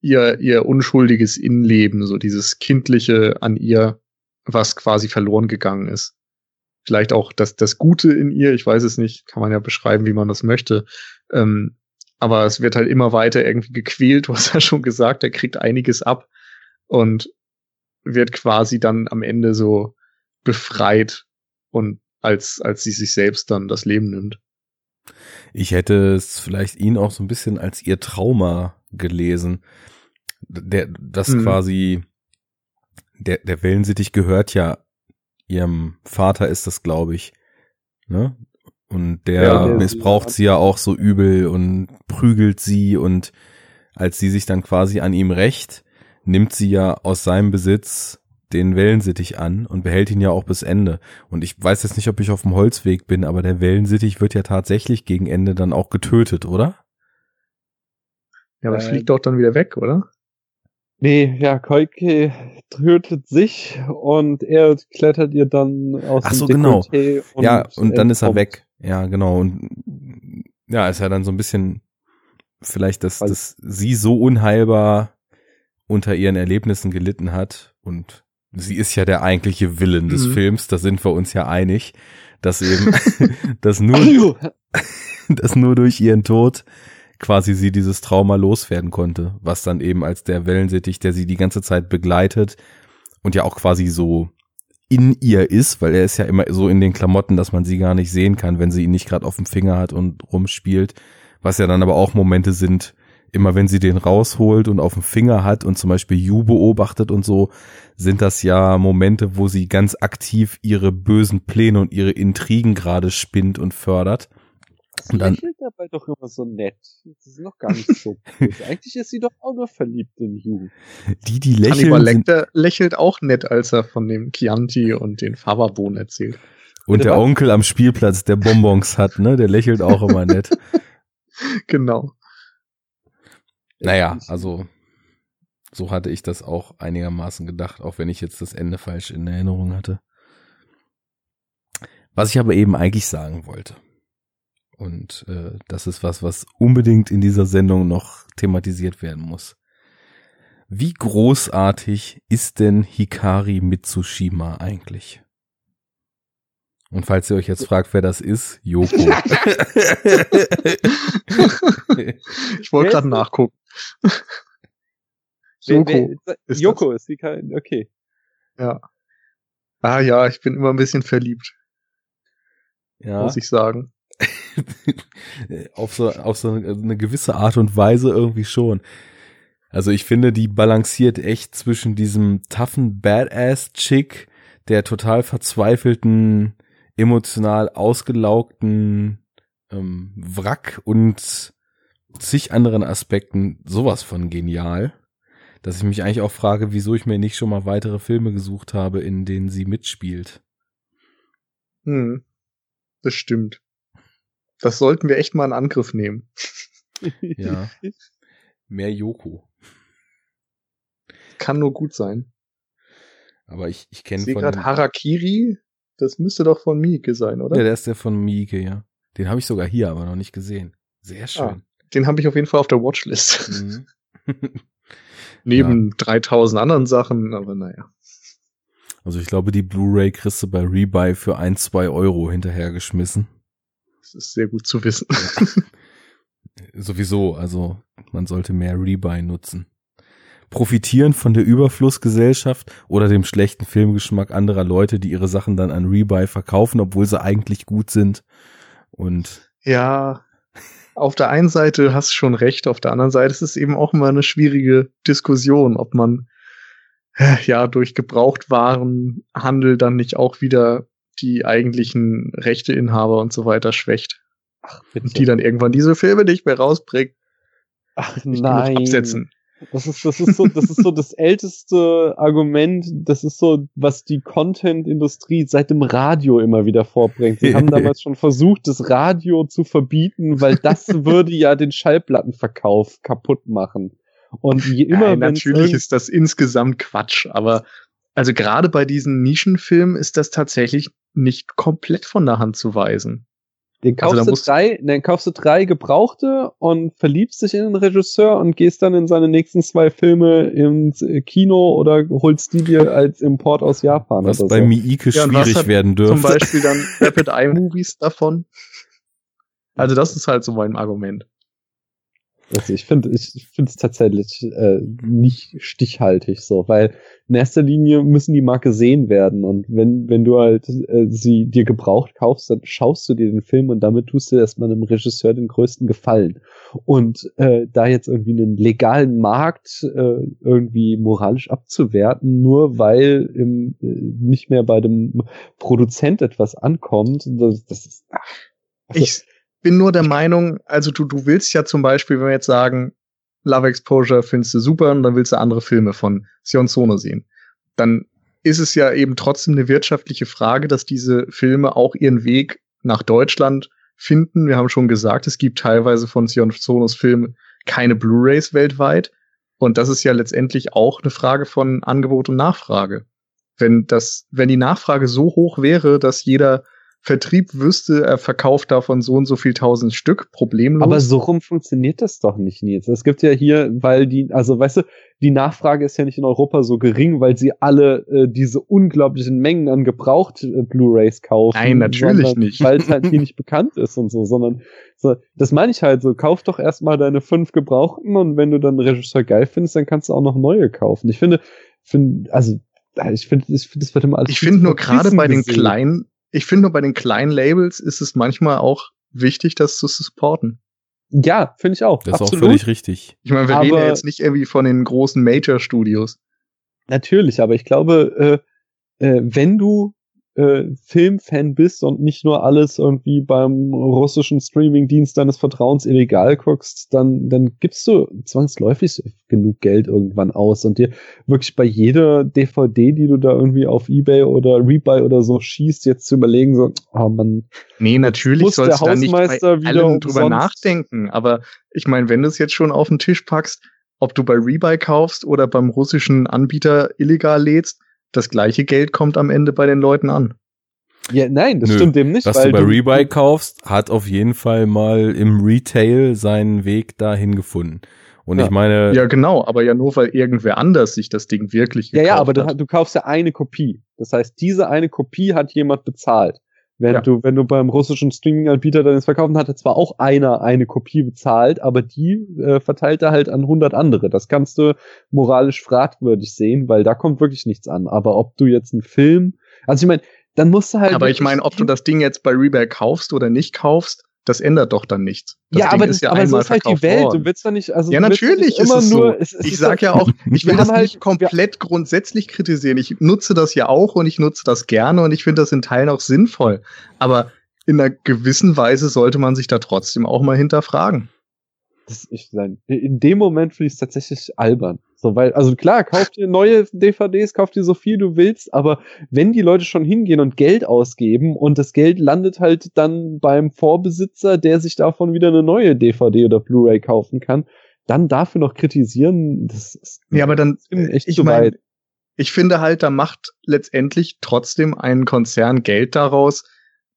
C: ihr, ihr unschuldiges Innenleben, so dieses Kindliche an ihr, was quasi verloren gegangen ist. Vielleicht auch das, das Gute in ihr, ich weiß es nicht, kann man ja beschreiben, wie man das möchte. Ähm, aber es wird halt immer weiter irgendwie gequält. Du hast ja schon gesagt, er kriegt einiges ab und wird quasi dann am Ende so befreit und als, als sie sich selbst dann das Leben nimmt.
B: Ich hätte es vielleicht ihn auch so ein bisschen als ihr Trauma gelesen. Der, das
C: Mhm.
B: quasi, der, der Wellensittich gehört ja ihrem Vater ist das, glaube ich. Ne? Und der
C: Ja, der-
B: missbraucht sie ja auch so übel und prügelt sie und als sie sich dann quasi an ihm rächt, nimmt sie ja aus seinem Besitz den Wellensittich an und behält ihn ja auch bis Ende. Und ich weiß jetzt nicht, ob ich auf dem Holzweg bin, aber der Wellensittich wird ja tatsächlich gegen Ende dann auch getötet, oder?
C: Ja, aber
A: Äh,
C: fliegt doch dann wieder weg, oder?
A: Nee, ja, Koike tötet sich und er klettert ihr dann aus
B: Ach
A: dem
B: so, genau.
A: Dekolleté und
B: ja, und dann ist er weg. Ja, genau. Und ja, ist ja dann so ein bisschen vielleicht, dass,
A: Weil-
B: dass sie so unheilbar unter ihren Erlebnissen gelitten hat und sie ist ja der eigentliche Villain des
C: Mhm.
B: Films, da sind wir uns ja einig, dass eben, dass nur, dass nur durch ihren Tod quasi sie dieses Trauma loswerden konnte, was dann eben als der Wellensittich, der sie die ganze Zeit begleitet und ja auch quasi so in ihr ist, weil er ist ja immer so in den Klamotten, dass man sie gar nicht sehen kann, wenn sie ihn nicht gerade auf dem Finger hat und rumspielt, was ja dann aber auch Momente sind, immer wenn sie den rausholt und auf dem Finger hat und zum Beispiel Yu beobachtet und so, sind das ja Momente, wo sie ganz aktiv ihre bösen Pläne und ihre Intrigen gerade spinnt und fördert.
A: Sie
B: Und dann-
A: lächelt dabei doch immer so nett. Das ist noch gar nicht so. Eigentlich ist sie doch auch nur verliebt in Yu.
B: Die, die
C: Hannibal
B: lächeln sind,
C: Lecter lächelt auch nett, als er von dem Chianti und den Fava-Bohnen erzählt.
B: und der
A: was?
B: Onkel am Spielplatz, der Bonbons hat, ne, der lächelt auch immer nett.
C: Genau.
B: Naja, also so hatte ich das auch einigermaßen gedacht, auch wenn ich jetzt das Ende falsch in Erinnerung hatte. Was ich aber eben eigentlich sagen wollte. Und äh, das ist was, was unbedingt in dieser Sendung noch thematisiert werden muss. Wie großartig ist denn Hikari Mitsushima eigentlich? Und falls ihr euch jetzt fragt, wer das ist, Yoko.
C: Ich wollte gerade nachgucken. Joko.
A: wer-
C: ist
A: Joko ist die kein, okay.
C: Ja. Ah ja, ich bin immer ein bisschen verliebt,
B: ja.
C: muss ich sagen.
B: auf so, auf so eine, eine gewisse Art und Weise irgendwie schon. Also ich finde, die balanciert echt zwischen diesem toughen Badass-Chick, der total verzweifelten, emotional ausgelaugten ähm, Wrack und zig anderen Aspekten sowas von genial, dass ich mich eigentlich auch frage, wieso ich mir nicht schon mal weitere Filme gesucht habe, in denen sie mitspielt.
C: Hm. Das stimmt. Das sollten wir echt mal in Angriff nehmen.
B: Ja. Mehr Yoko.
C: Kann nur gut sein.
B: Aber ich, ich kenne von
C: gerade Harakiri. Das müsste doch von Mieke sein, oder?
B: Ja, der ist der von Mieke, ja. Den habe ich sogar hier, aber noch nicht gesehen. Sehr schön.
C: Den habe ich auf jeden Fall auf der Watchlist.
B: Mhm.
C: Neben 3000 anderen Sachen, aber naja.
B: Also ich glaube, die Blu-ray kriegst du bei Rebuy für ein, zwei Euro hinterhergeschmissen.
C: Das ist sehr gut zu wissen.
B: Sowieso, also man sollte mehr Rebuy nutzen. Profitieren von der Überflussgesellschaft oder dem schlechten Filmgeschmack anderer Leute, die ihre Sachen dann an Rebuy verkaufen, obwohl sie eigentlich gut sind. Und
C: Ja, auf der einen Seite hast du schon recht, auf der anderen Seite ist es eben auch immer eine schwierige Diskussion, ob man äh, ja durch Gebrauchtwarenhandel dann nicht auch wieder die eigentlichen Rechteinhaber und so weiter schwächt.
A: Ach,
C: Und die dann irgendwann diese Filme nicht mehr rausbringen.
A: Ach,
C: Nicht
A: nein.
C: absetzen.
A: Das ist, das ist so, das ist so das älteste Argument. Das ist so, was die Content-Industrie seit dem Radio immer wieder vorbringt. Sie haben damals schon versucht, das Radio zu verbieten, weil das würde ja den Schallplattenverkauf kaputt machen. Und je immer,
C: Nein, natürlich ist das insgesamt Quatsch, aber also gerade bei diesen Nischenfilmen ist das tatsächlich nicht komplett von der Hand zu weisen.
A: Den
C: Also
A: kaufst,
C: da
A: du drei, dann kaufst du drei Gebrauchte und verliebst dich in den Regisseur und gehst dann in seine nächsten zwei Filme ins äh, Kino oder holst die dir als Import aus Japan
B: was
A: oder
B: bei
A: so.
B: Miike
C: Ja,
B: schwierig
C: hat
B: werden
C: Zum
B: dürfte.
C: Beispiel dann Rapid Eye Movies davon. Also das ist halt so mein Argument.
A: Also ich finde, ich finde es tatsächlich äh, nicht stichhaltig so, weil in erster Linie müssen die mal gesehen werden und wenn wenn du halt äh, sie dir gebraucht kaufst, dann schaust du dir den Film und damit tust du erstmal einem Regisseur den größten Gefallen. Und äh, da jetzt irgendwie einen legalen Markt äh, irgendwie moralisch abzuwerten, nur weil im, äh, nicht mehr bei dem Produzent etwas ankommt, das, das ist ach, also,
C: Ich bin nur der Meinung, also du, du willst ja zum Beispiel, wenn wir jetzt sagen, Love Exposure findest du super und dann willst du andere Filme von Sion Sono sehen, dann ist es ja eben trotzdem eine wirtschaftliche Frage, dass diese Filme auch ihren Weg nach Deutschland finden. Wir haben schon gesagt, es gibt teilweise von Sion Sonos Filmen keine Blu-rays weltweit. Und das ist ja letztendlich auch eine Frage von Angebot und Nachfrage. Wenn das, wenn die Nachfrage so hoch wäre, dass jeder Vertrieb wüsste, er verkauft davon so und so viel tausend Stück, problemlos.
A: Aber so rum funktioniert das doch nicht, Nils. Es gibt ja hier, weil die, also weißt du, die Nachfrage ist ja nicht in Europa so gering, weil sie alle äh, diese unglaublichen Mengen an gebraucht äh, Blu-rays kaufen.
C: Nein, natürlich
A: sondern,
C: nicht.
A: Weil es halt hier nicht bekannt ist und so, sondern so, das meine ich halt so, kauf doch erstmal deine fünf Gebrauchten und wenn du dann Regisseur geil findest, dann kannst du auch noch neue kaufen. Ich finde, find, also ich finde, ich find, das wird immer alles
C: ich finde nur gerade bei den
A: gesehen.
C: kleinen, ich finde nur bei den kleinen Labels ist es manchmal auch wichtig, das zu supporten.
A: Ja, finde ich auch.
B: Das ist auch
A: Absolut.
B: völlig richtig.
C: Ich meine, wir reden ja
A: Aber-
C: jetzt nicht irgendwie von den großen Major-Studios.
A: Natürlich, aber ich glaube, äh, äh, wenn du äh, Filmfan bist und nicht nur alles irgendwie beim russischen Streamingdienst deines Vertrauens illegal guckst, dann, dann gibst du zwangsläufig genug Geld irgendwann aus und dir wirklich bei jeder DVD, die du da irgendwie auf Ebay oder Rebuy oder so schießt, jetzt zu überlegen, so, oh man,
C: Nee, natürlich
A: muss
C: sollst du
A: der
C: da nicht bei
A: Hausmeister wieder
C: allem drüber nachdenken. Aber ich meine, wenn du es jetzt schon auf den Tisch packst, ob du bei Rebuy kaufst oder beim russischen Anbieter illegal lädst, das gleiche Geld kommt am Ende bei den Leuten an.
A: ja, nein, das
B: Nö,
A: stimmt eben nicht,
B: Was
A: weil
B: du bei Rebuy kaufst, hat auf jeden Fall mal im Retail seinen Weg dahin gefunden. Und
A: Ja.
B: ich meine,
C: Ja, genau, aber ja nur, weil irgendwer anders sich das Ding wirklich
A: Ja,
C: gekauft
A: ja, aber du,
C: hat.
A: du kaufst ja eine Kopie. Das heißt, diese eine Kopie hat jemand bezahlt. Wenn
C: Ja.
A: du, wenn du beim russischen Streaming-Anbieter dann das verkaufen hatte zwar auch einer eine Kopie bezahlt, aber die äh, verteilt er halt an 100 andere. Das kannst du moralisch fragwürdig sehen, weil da kommt wirklich nichts an. Aber ob du jetzt einen Film, also ich meine, dann musst du halt.
C: Aber ich meine, ob du das Ding jetzt bei Rebuy kaufst oder nicht kaufst, das ändert doch dann nichts. Das
A: ja,
C: Ding
A: aber, das, aber so
C: einmal
A: ist halt die Welt.
C: worden.
A: Du willst doch nicht, also
C: Ja, natürlich ist
A: immer
C: es so.
A: nur, es, es
C: ich
A: ist
C: sag ja auch, ich will das
A: halt-
C: nicht komplett grundsätzlich kritisieren. Ich nutze das ja auch und ich nutze das gerne und ich finde das in Teilen auch sinnvoll. Aber in einer gewissen Weise sollte man sich da trotzdem auch mal hinterfragen.
A: das ich. In dem Moment finde ich es tatsächlich albern. So, weil, also klar, kauf dir neue DVDs, kauf dir so viel du willst, aber wenn die Leute schon hingehen und Geld ausgeben und das Geld landet halt dann beim Vorbesitzer, der sich davon wieder eine neue DVD oder Blu-ray kaufen kann, dann dafür noch kritisieren, das ist
C: Ja, aber dann,
A: echt
C: ich
A: zu
C: meine,
A: weit.
C: ich finde halt, da macht letztendlich trotzdem ein Konzern Geld daraus,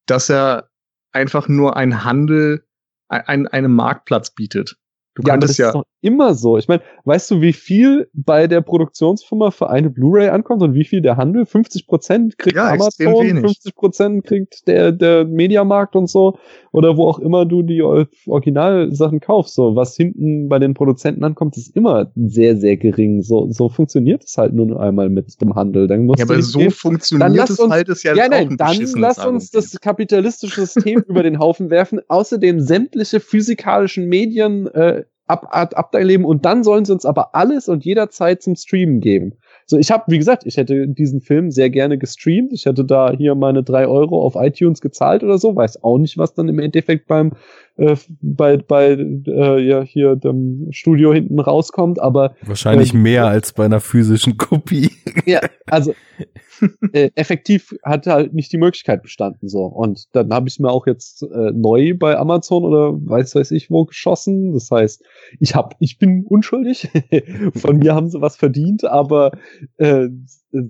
C: dass er einfach nur einen Handel, ein, einen Marktplatz bietet. Du
A: ja, das
C: könntest ja,
A: ist doch immer so. Ich meine, weißt du, wie viel bei der Produktionsfirma für eine Blu-ray ankommt und wie viel der Handel? 50 Prozent kriegt
C: Ja,
A: Amazon,
C: wenig.
A: 50 Prozent kriegt der, der Mediamarkt und so. Oder wo auch immer du die Or- Originalsachen kaufst. So, was hinten bei den Produzenten ankommt, ist immer sehr, sehr gering. So, so funktioniert es halt nur einmal mit dem Handel. Dann musst
C: ja, aber so
A: gehen-
C: funktioniert
A: lass
C: es
A: uns-
C: halt, ist ja,
A: ja,
C: auch
A: nein,
C: ein
A: dann lass uns das kapitalistische System über den Haufen werfen, außerdem sämtliche physikalischen Medien äh, ab, ab, abnehmen und dann sollen sie uns aber alles und jederzeit zum Streamen geben. So, ich habe, wie gesagt, ich hätte diesen Film sehr gerne gestreamt. Ich hätte da hier meine drei Euro auf iTunes gezahlt oder so. Weiß auch nicht, was dann im Endeffekt beim äh, bei bei äh, ja hier dem Studio hinten rauskommt. Aber
B: wahrscheinlich
A: äh,
B: mehr als bei einer physischen Kopie.
A: ja, also äh, effektiv hat halt nicht die Möglichkeit bestanden so und dann habe ich mir auch jetzt äh, neu bei Amazon oder weiß weiß ich wo geschossen. Das heißt, ich hab ich bin unschuldig. Von mir haben sie was verdient, aber äh, äh,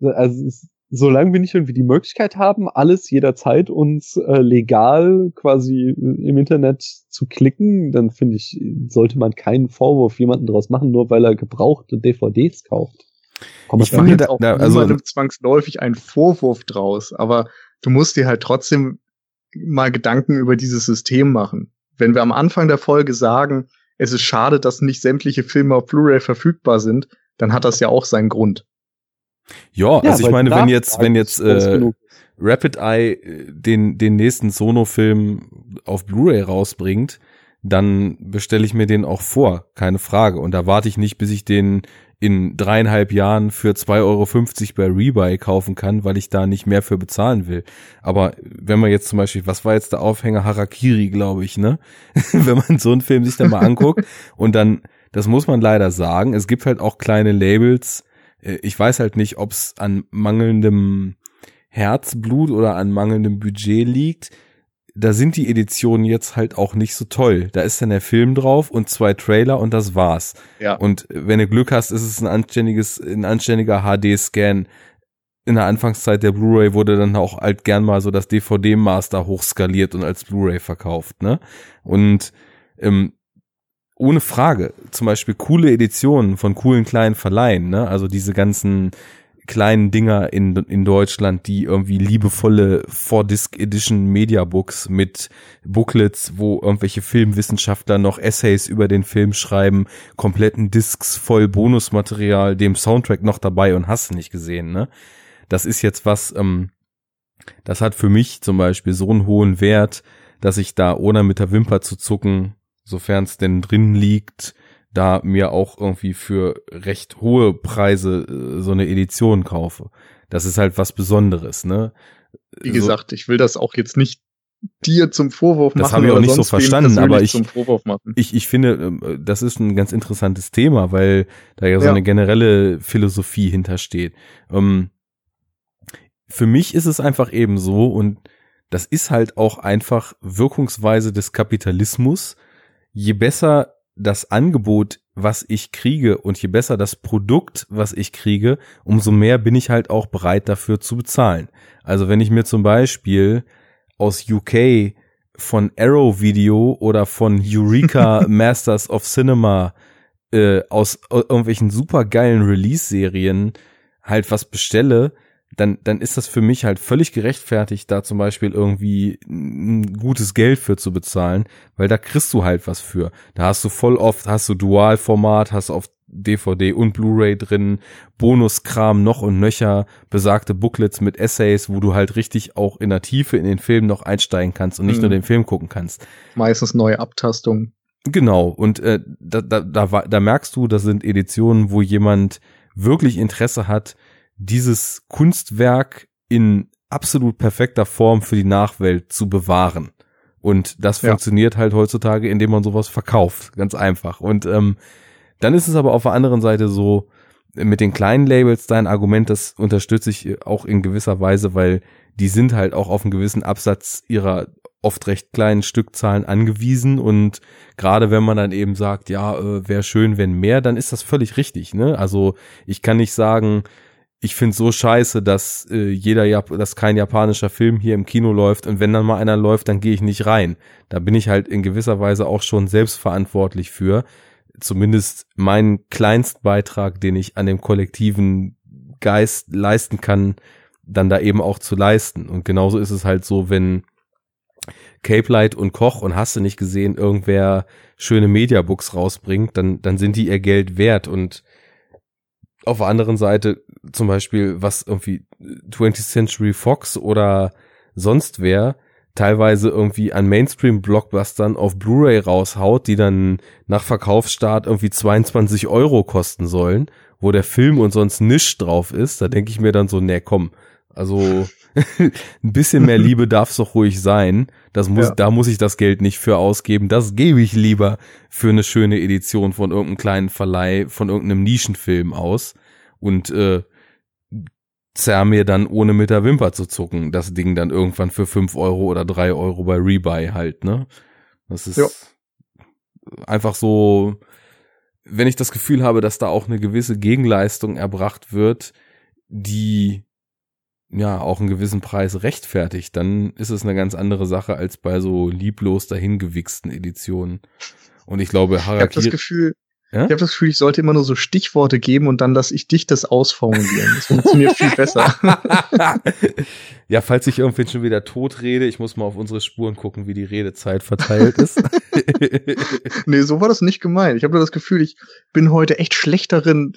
A: also es, solange wir nicht irgendwie die Möglichkeit haben, alles jederzeit uns äh, legal quasi im Internet zu klicken, dann finde ich, sollte man keinen Vorwurf jemanden daraus machen, nur weil er gebrauchte DVDs kauft. Komm,
B: Ich finde, da- da- also-
C: zwangsläufig einen Vorwurf draus, aber du musst dir halt trotzdem mal Gedanken über dieses System machen. wenn wir am Anfang der Folge sagen, es ist schade, dass nicht sämtliche Filme auf Blu-ray verfügbar sind, dann hat das ja auch seinen Grund.
B: Ja,
A: Ja,
B: also ich meine, wenn jetzt, wenn jetzt äh. Rapid Eye äh, den, den nächsten Sono-Film auf Blu-ray rausbringt, dann bestelle ich mir den auch vor, keine Frage. Und da warte ich nicht, bis ich den in dreieinhalb Jahren für 2,50 Euro bei Rebuy kaufen kann, weil ich da nicht mehr für bezahlen will. Aber wenn man jetzt zum Beispiel, was war jetzt der Aufhänger? Harakiri, glaube ich, ne? wenn man so einen Film sich dann mal anguckt und dann, das muss man leider sagen, es gibt halt auch kleine Labels, ich weiß halt nicht, ob es an mangelndem Herzblut oder an mangelndem Budget liegt. Da sind die Editionen jetzt halt auch nicht so toll. Da ist dann der Film drauf und zwei Trailer und das war's.
C: Ja.
B: Und wenn du Glück hast, ist es ein anständiges, ein anständiger HD-Scan. In der Anfangszeit der Blu-ray wurde dann auch halt gern mal so das DVD-Master hochskaliert und als Blu-ray verkauft, ne? Und ähm, ohne Frage, zum Beispiel coole Editionen von coolen kleinen Verleihen, ne? Also diese ganzen kleinen Dinger in, in Deutschland, die irgendwie liebevolle Four-Disc Edition Mediabooks mit Booklets, wo irgendwelche Filmwissenschaftler noch Essays über den Film schreiben, kompletten Discs voll Bonusmaterial, dem Soundtrack noch dabei und hast nicht gesehen, ne? Das ist jetzt was, ähm, das hat für mich zum Beispiel so einen hohen Wert, dass ich da ohne mit der Wimper zu zucken, sofern es denn drin liegt, da mir auch irgendwie für recht hohe Preise äh, so eine Edition kaufe. Das ist halt was Besonderes, ne?
C: Wie
B: So-
C: gesagt, ich will das auch jetzt nicht dir zum Vorwurf
B: Das
C: machen.
B: habe ich auch
C: oder
B: nicht so verstanden, aber ich-
C: zum Vorwurf machen.
B: ich, ich finde, ähm, das ist ein ganz interessantes Thema, weil da ja so
C: Ja.
B: eine generelle Philosophie hintersteht. Ähm, für mich ist es einfach eben so und das ist halt auch einfach Wirkungsweise des Kapitalismus. Je besser das Angebot, was ich kriege und je besser das Produkt, was ich kriege, umso mehr bin ich halt auch bereit dafür zu bezahlen. Also wenn ich mir zum Beispiel aus UK von Arrow Video oder von Eureka Masters of Cinema äh, aus äh, irgendwelchen supergeilen Release-Serien halt was bestelle, dann, dann ist das für mich halt völlig gerechtfertigt, da zum Beispiel irgendwie ein gutes Geld für zu bezahlen, weil da kriegst du halt was für. Da hast du voll oft, hast du Dualformat, hast auf DVD und Blu-ray drin, Bonuskram noch und nöcher, besagte Booklets mit Essays, wo du halt richtig auch in der Tiefe in den Film noch einsteigen kannst und nicht
C: Mhm.
B: nur den Film gucken kannst.
C: Meistens neue Abtastungen.
B: Genau, und äh, da, da, da, da merkst du, das sind Editionen, wo jemand wirklich Interesse hat, dieses Kunstwerk in absolut perfekter Form für die Nachwelt zu bewahren. Und das
C: Ja.
B: funktioniert halt heutzutage, indem man sowas verkauft, ganz einfach. Und ähm, dann ist es aber auf der anderen Seite so, mit den kleinen Labels dein Argument, das unterstütze ich auch in gewisser Weise, weil die sind halt auch auf einen gewissen Absatz ihrer oft recht kleinen Stückzahlen angewiesen und gerade wenn man dann eben sagt, ja, äh, wäre schön, wenn mehr, dann ist das völlig richtig, ne? Also ich kann nicht sagen, ich find's so scheiße, dass äh, jeder Jap dass kein japanischer Film hier im Kino läuft und wenn dann mal einer läuft, dann gehe ich nicht rein. Da bin ich halt in gewisser Weise auch schon selbstverantwortlich für. Zumindest meinen Kleinstbeitrag, den ich an dem kollektiven Geist leisten kann, dann da eben auch zu leisten. Und genauso ist es halt so, wenn Cape Light und Koch und hast du nicht gesehen, irgendwer schöne Mediabooks rausbringt, dann, dann sind die ihr Geld wert und auf der anderen Seite zum Beispiel, was irgendwie 20th Century Fox oder sonst wer teilweise irgendwie an Mainstream-Blockbustern auf Blu-ray raushaut, die dann nach Verkaufsstart irgendwie 22 Euro kosten sollen, wo der Film und sonst nichts drauf ist, da denke ich mir dann so, nee, komm, also ein bisschen mehr Liebe darf's doch ruhig sein. Das muss,
C: Ja.
B: da muss ich das Geld nicht für ausgeben. Das gebe ich lieber für eine schöne Edition von irgendeinem kleinen Verleih, von irgendeinem Nischenfilm aus und äh, zerr mir dann ohne mit der Wimper zu zucken, das Ding dann irgendwann für fünf Euro oder drei Euro bei Rebuy halt, ne? Das ist
C: Ja.
B: einfach so, wenn ich das Gefühl habe, dass da auch eine gewisse Gegenleistung erbracht wird, die ja auch einen gewissen Preis rechtfertigt, dann ist es eine ganz andere Sache als bei so lieblos dahingewichsten Editionen. Und ich glaube,
C: Ich habe das
B: Harakiri,
C: Gefühl,
B: Ja?
C: Ich habe das Gefühl, ich sollte immer nur so Stichworte geben und dann lasse ich dich das ausformulieren. Das funktioniert viel besser.
B: ja, falls ich irgendwann schon wieder tot rede, ich muss mal auf unsere Spuren gucken, wie die Redezeit verteilt ist.
C: nee, so war das nicht gemeint. Ich habe nur das Gefühl, ich bin heute echt schlecht darin,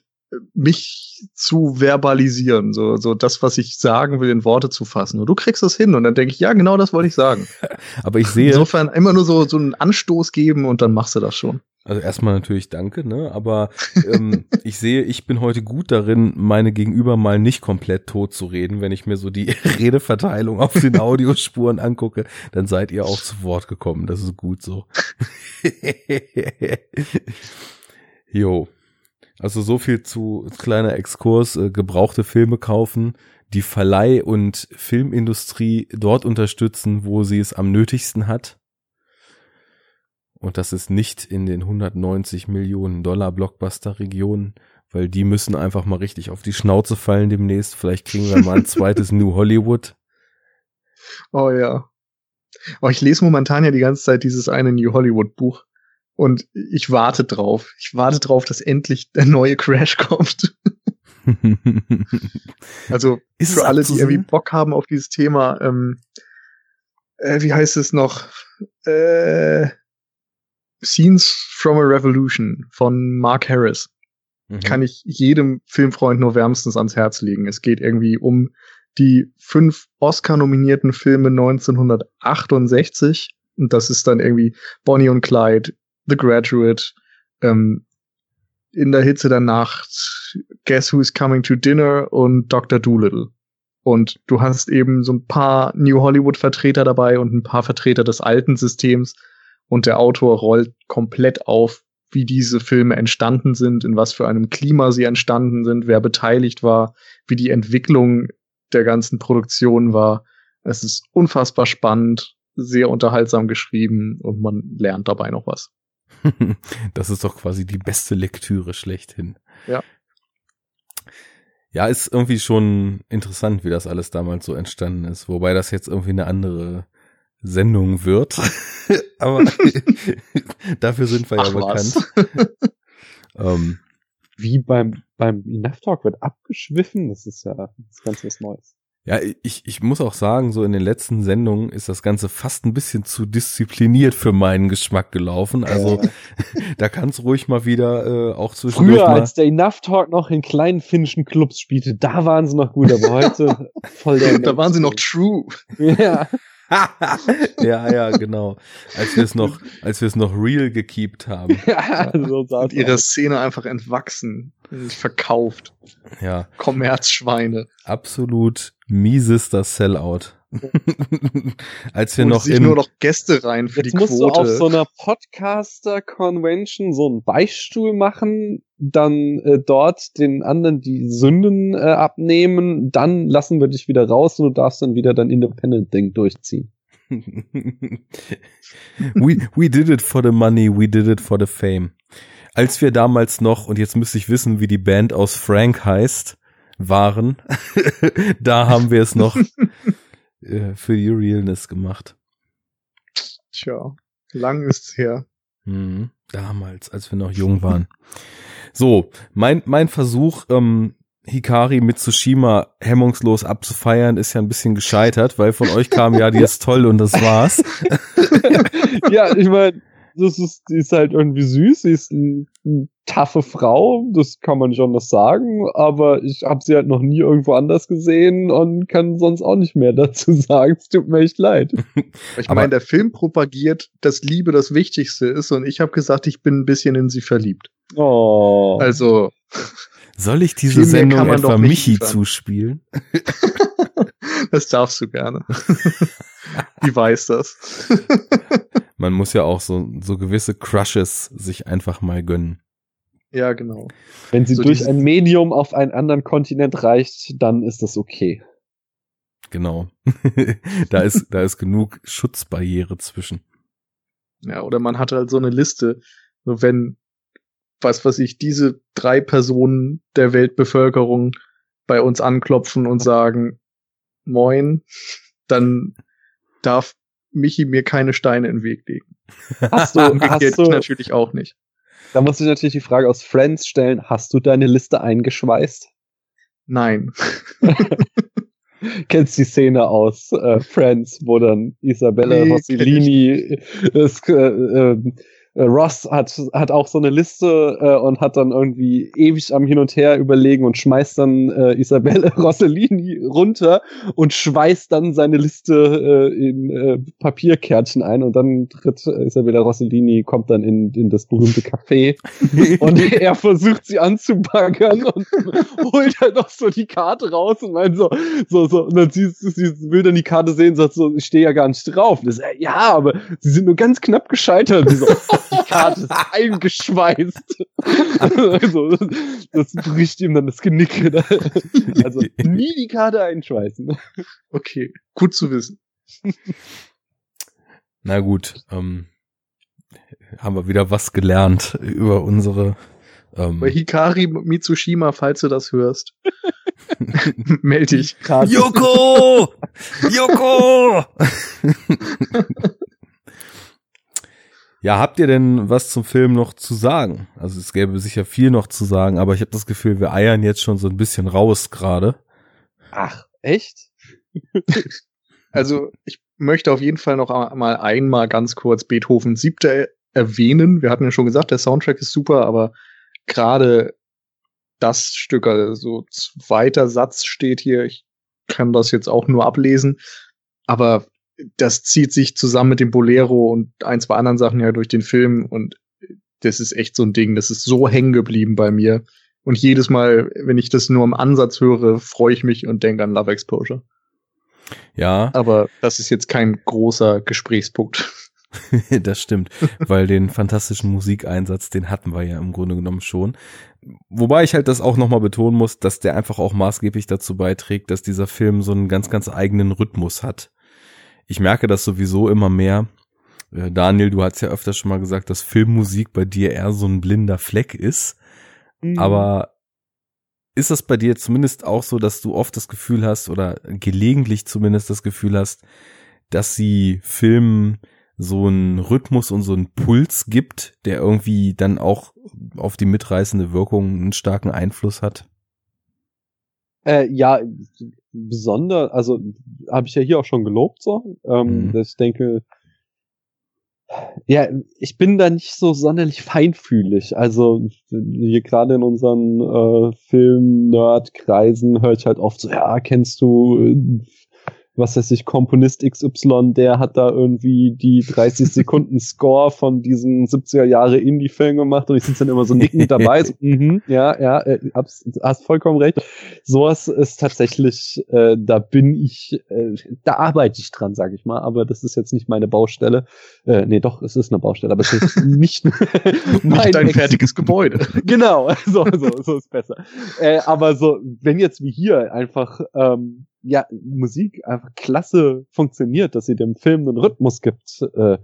C: mich zu verbalisieren, so, so das, was ich sagen will, in Worte zu fassen. Und du kriegst das hin und dann denke ich, ja, genau das wollte ich sagen.
B: Aber ich sehe.
C: Insofern immer nur so, so einen Anstoß geben und dann machst du das schon.
B: Also erstmal natürlich danke, ne? Aber ähm, ich sehe, ich bin heute gut darin, meine Gegenüber mal nicht komplett tot zu reden. Wenn ich mir so die Redeverteilung auf den Audiospuren angucke, dann seid ihr auch zu Wort gekommen. Das ist gut so. jo. Also so viel zu kleiner Exkurs, äh, gebrauchte Filme kaufen, die Verleih- und Filmindustrie dort unterstützen, wo sie es am nötigsten hat. Und das ist nicht in den 190 Millionen Dollar Blockbuster-Regionen, weil die müssen einfach mal richtig auf die Schnauze fallen demnächst. Vielleicht kriegen wir mal ein zweites New Hollywood.
C: Oh ja. Oh, ich lese momentan ja die ganze Zeit dieses eine New Hollywood Buch. Und ich warte drauf. Ich warte drauf, dass endlich der neue Crash kommt. also
B: Ist
C: für alle, die irgendwie Bock haben auf dieses Thema, ähm, äh, wie heißt es noch? Äh, Scenes from a Revolution von Mark Harris.
B: Mhm.
C: Kann ich jedem Filmfreund nur wärmstens ans Herz legen. Es geht irgendwie um die fünf Oscar-nominierten Filme 1968. Und das ist dann irgendwie Bonnie und Clyde, The Graduate, ähm, In der Hitze der Nacht, Guess Who's Coming to Dinner und Dr. Doolittle. Und du hast eben so ein paar New Hollywood-Vertreter dabei und ein paar Vertreter des alten Systems. Und der Autor rollt komplett auf, wie diese Filme entstanden sind, in was für einem Klima sie entstanden sind, wer beteiligt war, wie die Entwicklung der ganzen Produktion war. Es ist unfassbar spannend, sehr unterhaltsam geschrieben und man lernt dabei noch was.
B: Das ist doch quasi die beste Lektüre schlechthin.
C: Ja.
B: Ja, ist irgendwie schon interessant, wie das alles damals so entstanden ist. Wobei das jetzt irgendwie eine andere Sendung wird. Aber dafür sind wir ja
C: Ach was.
B: bekannt. Ähm,
A: Wie beim, beim Enough Talk wird abgeschwiffen. Das ist ja das ist ganz was Neues.
B: ja, ich, ich muss auch sagen, so in den letzten Sendungen ist das Ganze fast ein bisschen zu diszipliniert für meinen Geschmack gelaufen. Also da kann es ruhig mal wieder äh, auch zwischendurch
A: früher,
B: mal
A: als der Enough Talk noch in kleinen finnischen Clubs spielte, da waren sie noch gut, aber heute voll der
C: da waren sie noch true.
A: Ja.
B: Ja, ja, genau. Als wir es noch, als wir es noch real gekeept haben.
A: ja so sah's
C: Und ihre. Szene einfach entwachsen, verkauft.
B: Ja,
C: Kommerzschweine.
B: absolut miesester Sellout. als wir
C: Und
B: noch
C: sich nur noch Gäste rein für
A: Jetzt
C: die
A: musst du auf
C: Quote.
A: so einer Podcaster-Convention so einen Beichtstuhl machen, dann äh, dort den anderen die Sünden äh, abnehmen, dann lassen wir dich wieder raus und du darfst dann wieder dein Independent-Ding durchziehen.
B: we, we did it for the money, we did it for the fame. Als wir damals noch, und jetzt müsste ich wissen, wie die Band aus Frank heißt, waren, da haben wir es noch äh, für die Realness gemacht.
C: Tja, lang ist's her.
B: Mhm. Damals, als wir noch jung waren. So, mein, mein Versuch, ähm, Hikari mit Tsushima hemmungslos abzufeiern, ist ja ein bisschen gescheitert, weil von euch kam ja, die ist toll und das war's.
A: ja, ich meine, das ist, die ist halt irgendwie süß, sie ist eine ein taffe Frau, das kann man nicht anders sagen, aber ich habe sie halt noch nie irgendwo anders gesehen und kann sonst auch nicht mehr dazu sagen. Es tut mir echt leid.
C: Ich meine, der Film propagiert, dass Liebe das Wichtigste ist und ich habe gesagt, ich bin ein bisschen in sie verliebt.
A: Oh.
C: Also,
B: Soll ich diese Sendung etwa Michi
C: liefern.
B: zuspielen?
C: das darfst du gerne. Die weiß das.
B: Man muss ja auch so, so gewisse Crushes sich einfach mal gönnen.
C: ja, genau.
A: Wenn sie
C: so
A: durch ein Medium auf einen anderen Kontinent reicht, dann ist das okay.
B: Genau. da ist, da ist genug Schutzbarriere zwischen.
C: Ja, oder man hat halt so eine Liste, so wenn, was weiß ich, diese drei Personen der Weltbevölkerung bei uns anklopfen und sagen, moin, dann darf Michi mir keine Steine in den Weg legen.
A: Hast du,
C: Umgekehrt
A: hast du,
C: natürlich auch nicht.
A: Da muss ich natürlich die Frage aus Friends stellen, hast du deine Liste eingeschweißt?
C: Nein.
A: Kennst die Szene aus äh, Friends, wo dann Isabelle
C: Nee,
A: Rossellini ist, äh, äh, äh, Ross hat, hat auch so eine Liste äh, und hat dann irgendwie ewig am Hin und Her überlegen und schmeißt dann äh, Isabelle Rossellini runter und schweißt dann seine Liste äh, in äh, Papierkärtchen ein und dann tritt äh, Isabella Rossellini, kommt dann in, in das berühmte Café und er versucht sie anzubaggern und holt halt noch so die Karte raus und meint so, so, so, und dann sie, sie will dann die Karte sehen, sagt so, ich stehe ja gar nicht drauf. Und das, ja, aber sie sind nur ganz knapp gescheitert. So, die Karte ist eingeschweißt. also, das bricht ihm dann das Genick. Also, nie die Karte einschweißen.
C: Okay, gut zu wissen.
B: Na gut, ähm, haben wir wieder was gelernt über unsere. Ähm,
C: Bei Hikari Mitsushima, falls du das hörst, melde dich.
A: Karte.
B: Joko! Ja, habt ihr denn was zum Film noch zu sagen? Also es gäbe sicher viel noch zu sagen, aber ich habe das Gefühl, wir eiern jetzt schon so ein bisschen raus gerade.
A: Ach, echt?
C: Also ich möchte auf jeden Fall noch mal einmal ganz kurz Beethoven siebte erwähnen. Wir hatten ja schon gesagt, der Soundtrack ist super, aber gerade das Stück, also zweiter Satz steht hier, ich kann das jetzt auch nur ablesen, aber das zieht sich zusammen mit dem Bolero und ein, zwei anderen Sachen ja durch den Film und das ist echt so ein Ding, das ist so hängen geblieben bei mir. Und jedes Mal, wenn ich das nur im Ansatz höre, freue ich mich und denke an Love Exposure.
B: Ja,
C: Aber das ist jetzt kein großer Gesprächspunkt.
B: das stimmt, weil den fantastischen Musikeinsatz, den hatten wir ja im Grunde genommen schon. Wobei ich halt das auch nochmal betonen muss, dass der einfach auch maßgeblich dazu beiträgt, dass dieser Film so einen ganz, ganz eigenen Rhythmus hat. Ich merke das sowieso immer mehr. Äh, Daniel, du hast ja öfter schon mal gesagt, dass Filmmusik bei dir eher so ein blinder Fleck ist.
A: Mhm.
B: Aber ist das bei dir zumindest auch so, dass du oft das Gefühl hast oder gelegentlich zumindest das Gefühl hast, dass sie Filmen so einen Rhythmus und so einen Puls gibt, der irgendwie dann auch auf die mitreißende Wirkung einen starken Einfluss hat?
A: Äh, ja, besonders, also habe ich ja hier auch schon gelobt, so. Ähm,
B: Mhm.
A: dass Ich denke, ja, ich bin da nicht so sonderlich feinfühlig. Also hier gerade in unseren äh, Film-Nerd-Kreisen höre ich halt oft so, ja, kennst du, äh, was weiß ich, Komponist XY, der hat da irgendwie die 30 Sekunden Score von diesem 70er Jahre Indie-Film gemacht und ich sitze dann immer so nickend dabei, so, mhm, ja, ja, äh, hab's, hast vollkommen recht. Sowas ist tatsächlich, äh, da bin ich, äh, da arbeite ich dran, sag ich mal, aber das ist jetzt nicht meine Baustelle. Äh, nee, doch, es ist eine Baustelle, aber es ist nicht,
C: Nicht dein fertiges Gebäude.
A: genau, so, so, so ist besser. Äh, aber so, wenn jetzt wie hier einfach ähm, ja Musik einfach klasse funktioniert, dass sie dem Film einen Rhythmus gibt, äh,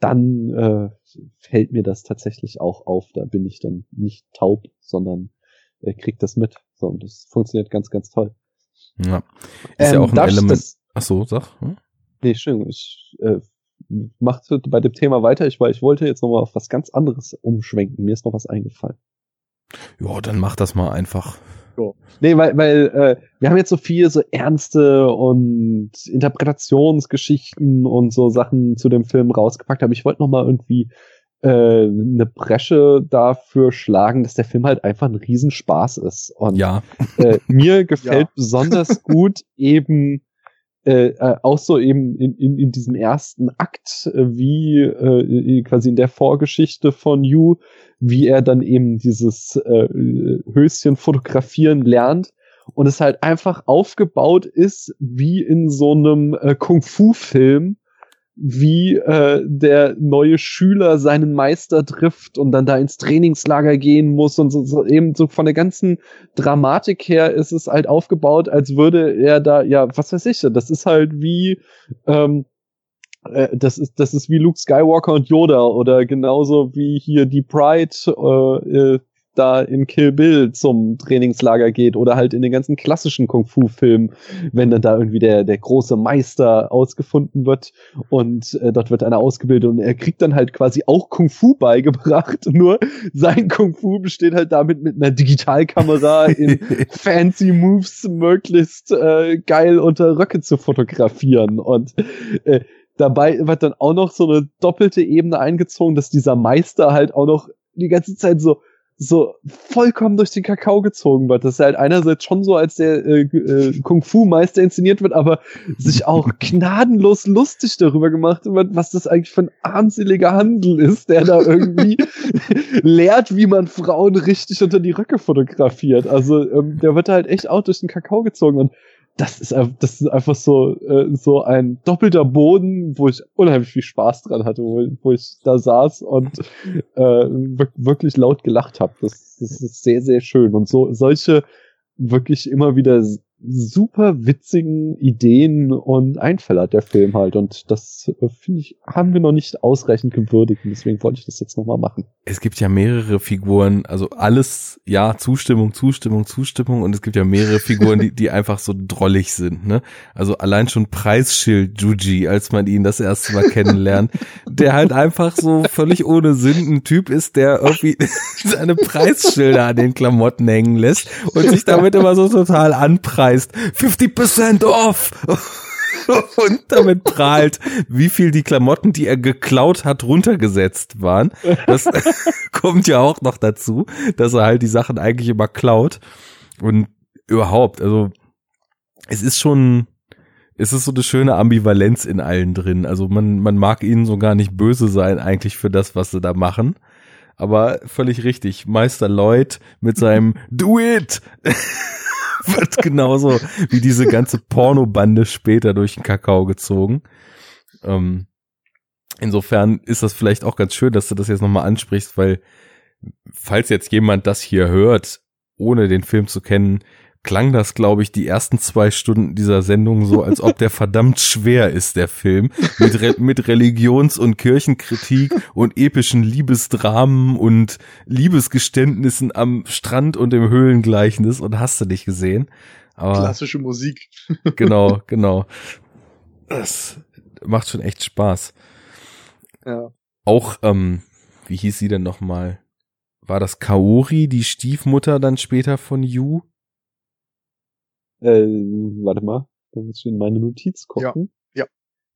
A: dann äh, fällt mir das tatsächlich auch auf. Da bin ich dann nicht taub, sondern äh, krieg das mit. So, und das funktioniert ganz, ganz toll.
B: Ja. Ist ja
A: Ähm,
B: auch ein Element.
A: Das,
B: Ach so, sag. Hm?
A: nee, Entschuldigung, ich äh, mach bei dem Thema weiter, ich, weil ich wollte jetzt noch mal auf was ganz anderes umschwenken. Mir ist noch was eingefallen.
B: Ja, dann mach das mal einfach.
A: Nee, weil, weil äh, wir haben jetzt so viel so ernste und Interpretationsgeschichten und so Sachen zu dem Film rausgepackt, aber ich wollte noch mal irgendwie äh, eine Bresche dafür schlagen, dass der Film halt einfach ein Riesenspaß ist. Und
B: Ja.
A: äh, mir gefällt
C: Ja.
A: besonders gut eben äh, äh, auch so eben in, in, in diesem ersten Akt, äh, wie äh, quasi in der Vorgeschichte von Yu, wie er dann eben dieses äh, Höschen fotografieren lernt und es halt einfach aufgebaut ist wie in so einem äh, Kung-Fu-Film, wie äh, der neue Schüler seinen Meister trifft und dann da ins Trainingslager gehen muss und so, so eben so von der ganzen Dramatik her ist es halt aufgebaut, als würde er da, ja, was weiß ich, das ist halt wie, ähm, äh, das ist, das ist wie Luke Skywalker und Yoda oder genauso wie hier die Pride, äh, äh, da in Kill Bill zum Trainingslager geht oder halt in den ganzen klassischen Kung-Fu-Filmen, wenn dann da irgendwie der, der große Meister ausgefunden wird und äh, dort wird einer ausgebildet und er kriegt dann halt quasi auch Kung-Fu beigebracht, nur sein Kung-Fu besteht halt damit mit einer Digitalkamera in fancy Moves möglichst äh, geil unter Röcke zu fotografieren und äh, dabei wird dann auch noch so eine doppelte Ebene eingezogen, dass dieser Meister halt auch noch die ganze Zeit so so vollkommen durch den Kakao gezogen wird. Dass er halt einerseits schon so als der äh, äh, Kung-Fu-Meister inszeniert wird, aber sich auch gnadenlos lustig darüber gemacht wird, was das eigentlich für ein armseliger Handel ist, der da irgendwie lehrt, wie man Frauen richtig unter die Röcke fotografiert. Also ähm, der wird halt echt auch durch den Kakao gezogen und das ist, einfach- das ist einfach so, äh, so ein doppelter Boden, wo ich unheimlich viel Spaß dran hatte, wo, wo ich da saß und äh, wir- wirklich laut gelacht habe. Das, das ist sehr, sehr schön. Und so solche wirklich immer wieder super witzigen Ideen und Einfälle hat der Film halt. Und das äh, finde ich, haben wir noch nicht ausreichend gewürdigt. Und deswegen wollte ich das jetzt nochmal machen.
B: Es gibt ja mehrere Figuren, also alles, ja, Zustimmung, Zustimmung, Zustimmung und es gibt ja mehrere Figuren, die, die einfach so drollig sind, ne? Also allein schon Preisschild Juji, als man ihn das erste Mal kennenlernt, der halt einfach so völlig ohne Sinn ein Typ ist, der irgendwie seine Preisschilder an den Klamotten hängen lässt und sich damit immer so total anpreist. 50% off! und damit prahlt, wie viel die Klamotten, die er geklaut hat, runtergesetzt waren. Das kommt ja auch noch dazu, dass er halt die Sachen eigentlich immer klaut. Und überhaupt, also es ist schon, es ist so eine schöne Ambivalenz in allen drin. Also man, man mag ihnen so gar nicht böse sein eigentlich für das, was sie da machen. Aber völlig richtig. Meister Lloyd mit seinem Do it wird genauso wie diese ganze Pornobande später durch den Kakao gezogen. Ähm, insofern ist das vielleicht auch ganz schön, dass du das jetzt nochmal ansprichst, weil falls jetzt jemand das hier hört, ohne den Film zu kennen, klang das, glaube ich, die ersten zwei Stunden dieser Sendung so, als ob der verdammt schwer ist, der Film. Mit, Re mit Religions- und Kirchenkritik und epischen Liebesdramen und Liebesgeständnissen am Strand und im Höhlengleichnis und hast du dich gesehen. Aber
C: Klassische Musik.
B: genau, genau. Das macht schon echt Spaß.
C: Ja.
B: Auch, ähm, wie hieß sie denn nochmal? War das Kaori, die Stiefmutter dann später von Yu?
A: Äh, warte mal, da muss ich in meine Notiz gucken.
B: Ja.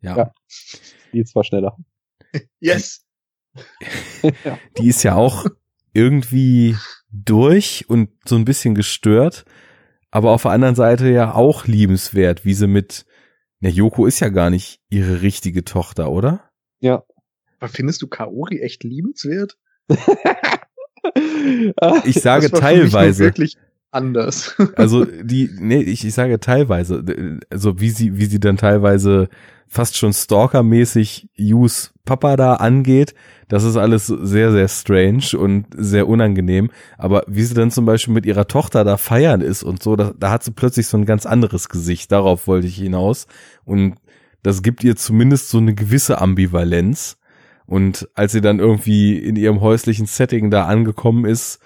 A: Ja. Die ist zwar schneller.
C: Yes.
A: ja.
B: Die ist ja auch irgendwie durch und so ein bisschen gestört, aber auf der anderen Seite ja auch liebenswert, wie sie mit, na, Yoko ist ja gar nicht ihre richtige Tochter, oder?
A: Ja.
C: Aber findest du Kaori echt liebenswert?
B: Ich sage
C: Das war für mich nur
B: teilweise.
C: wirklich anders.
B: Also die, nee, ich, ich sage teilweise, also wie sie, wie sie dann teilweise fast schon stalkermäßig Yus Papa da angeht, das ist alles sehr, sehr strange und sehr unangenehm. Aber wie sie dann zum Beispiel mit ihrer Tochter da feiern ist und so, da, da hat sie plötzlich so ein ganz anderes Gesicht. Darauf wollte ich hinaus. Und das gibt ihr zumindest so eine gewisse Ambivalenz. Und als sie dann irgendwie in ihrem häuslichen Setting da angekommen ist,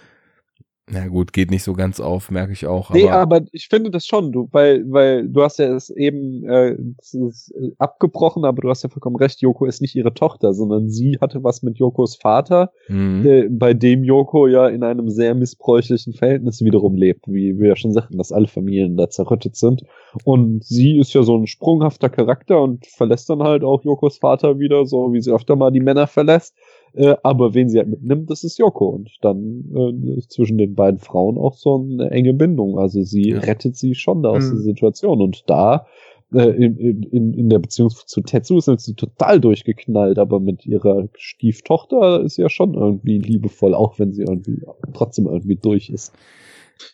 B: na gut, geht nicht so ganz auf, merke ich auch.
A: Nee, aber ich finde das schon, du, weil, weil du hast ja es eben äh, es äh, abgebrochen, aber du hast ja vollkommen recht, Yoko ist nicht ihre Tochter, sondern sie hatte was mit Yokos Vater,
B: Mhm.
A: äh, bei dem Yoko ja in einem sehr missbräuchlichen Verhältnis wiederum lebt, wie wir ja schon sagten, dass alle Familien da zerrüttet sind. Und sie ist ja so ein sprunghafter Charakter und verlässt dann halt auch Yokos Vater wieder, so wie sie öfter mal die Männer verlässt. Äh, aber wen sie halt mitnimmt, das ist Yoko. Und dann äh, ist zwischen den beiden Frauen auch so eine enge Bindung. Also sie
B: Ja.
A: rettet sie schon da aus
C: Mhm.
A: der Situation. Und da äh, in, in, in der Beziehung zu Tetsu ist sie total durchgeknallt, aber mit ihrer Stieftochter ist sie ja schon irgendwie liebevoll, auch wenn sie irgendwie trotzdem irgendwie durch ist.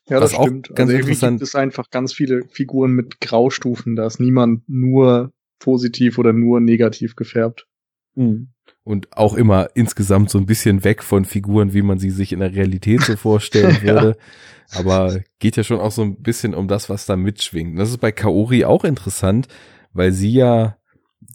C: Ja, das
B: auch
C: stimmt.
B: ganz
C: also irgendwie
B: interessant-
C: gibt es einfach ganz viele Figuren mit Graustufen. Da ist niemand nur positiv oder nur negativ gefärbt.
A: Mhm.
B: Und auch immer insgesamt so ein bisschen weg von Figuren, wie man sie sich in der Realität so vorstellen
C: Ja.
B: würde. Aber geht ja schon auch so ein bisschen um das, was da mitschwingt. Und das ist bei Kaori auch interessant, weil sie ja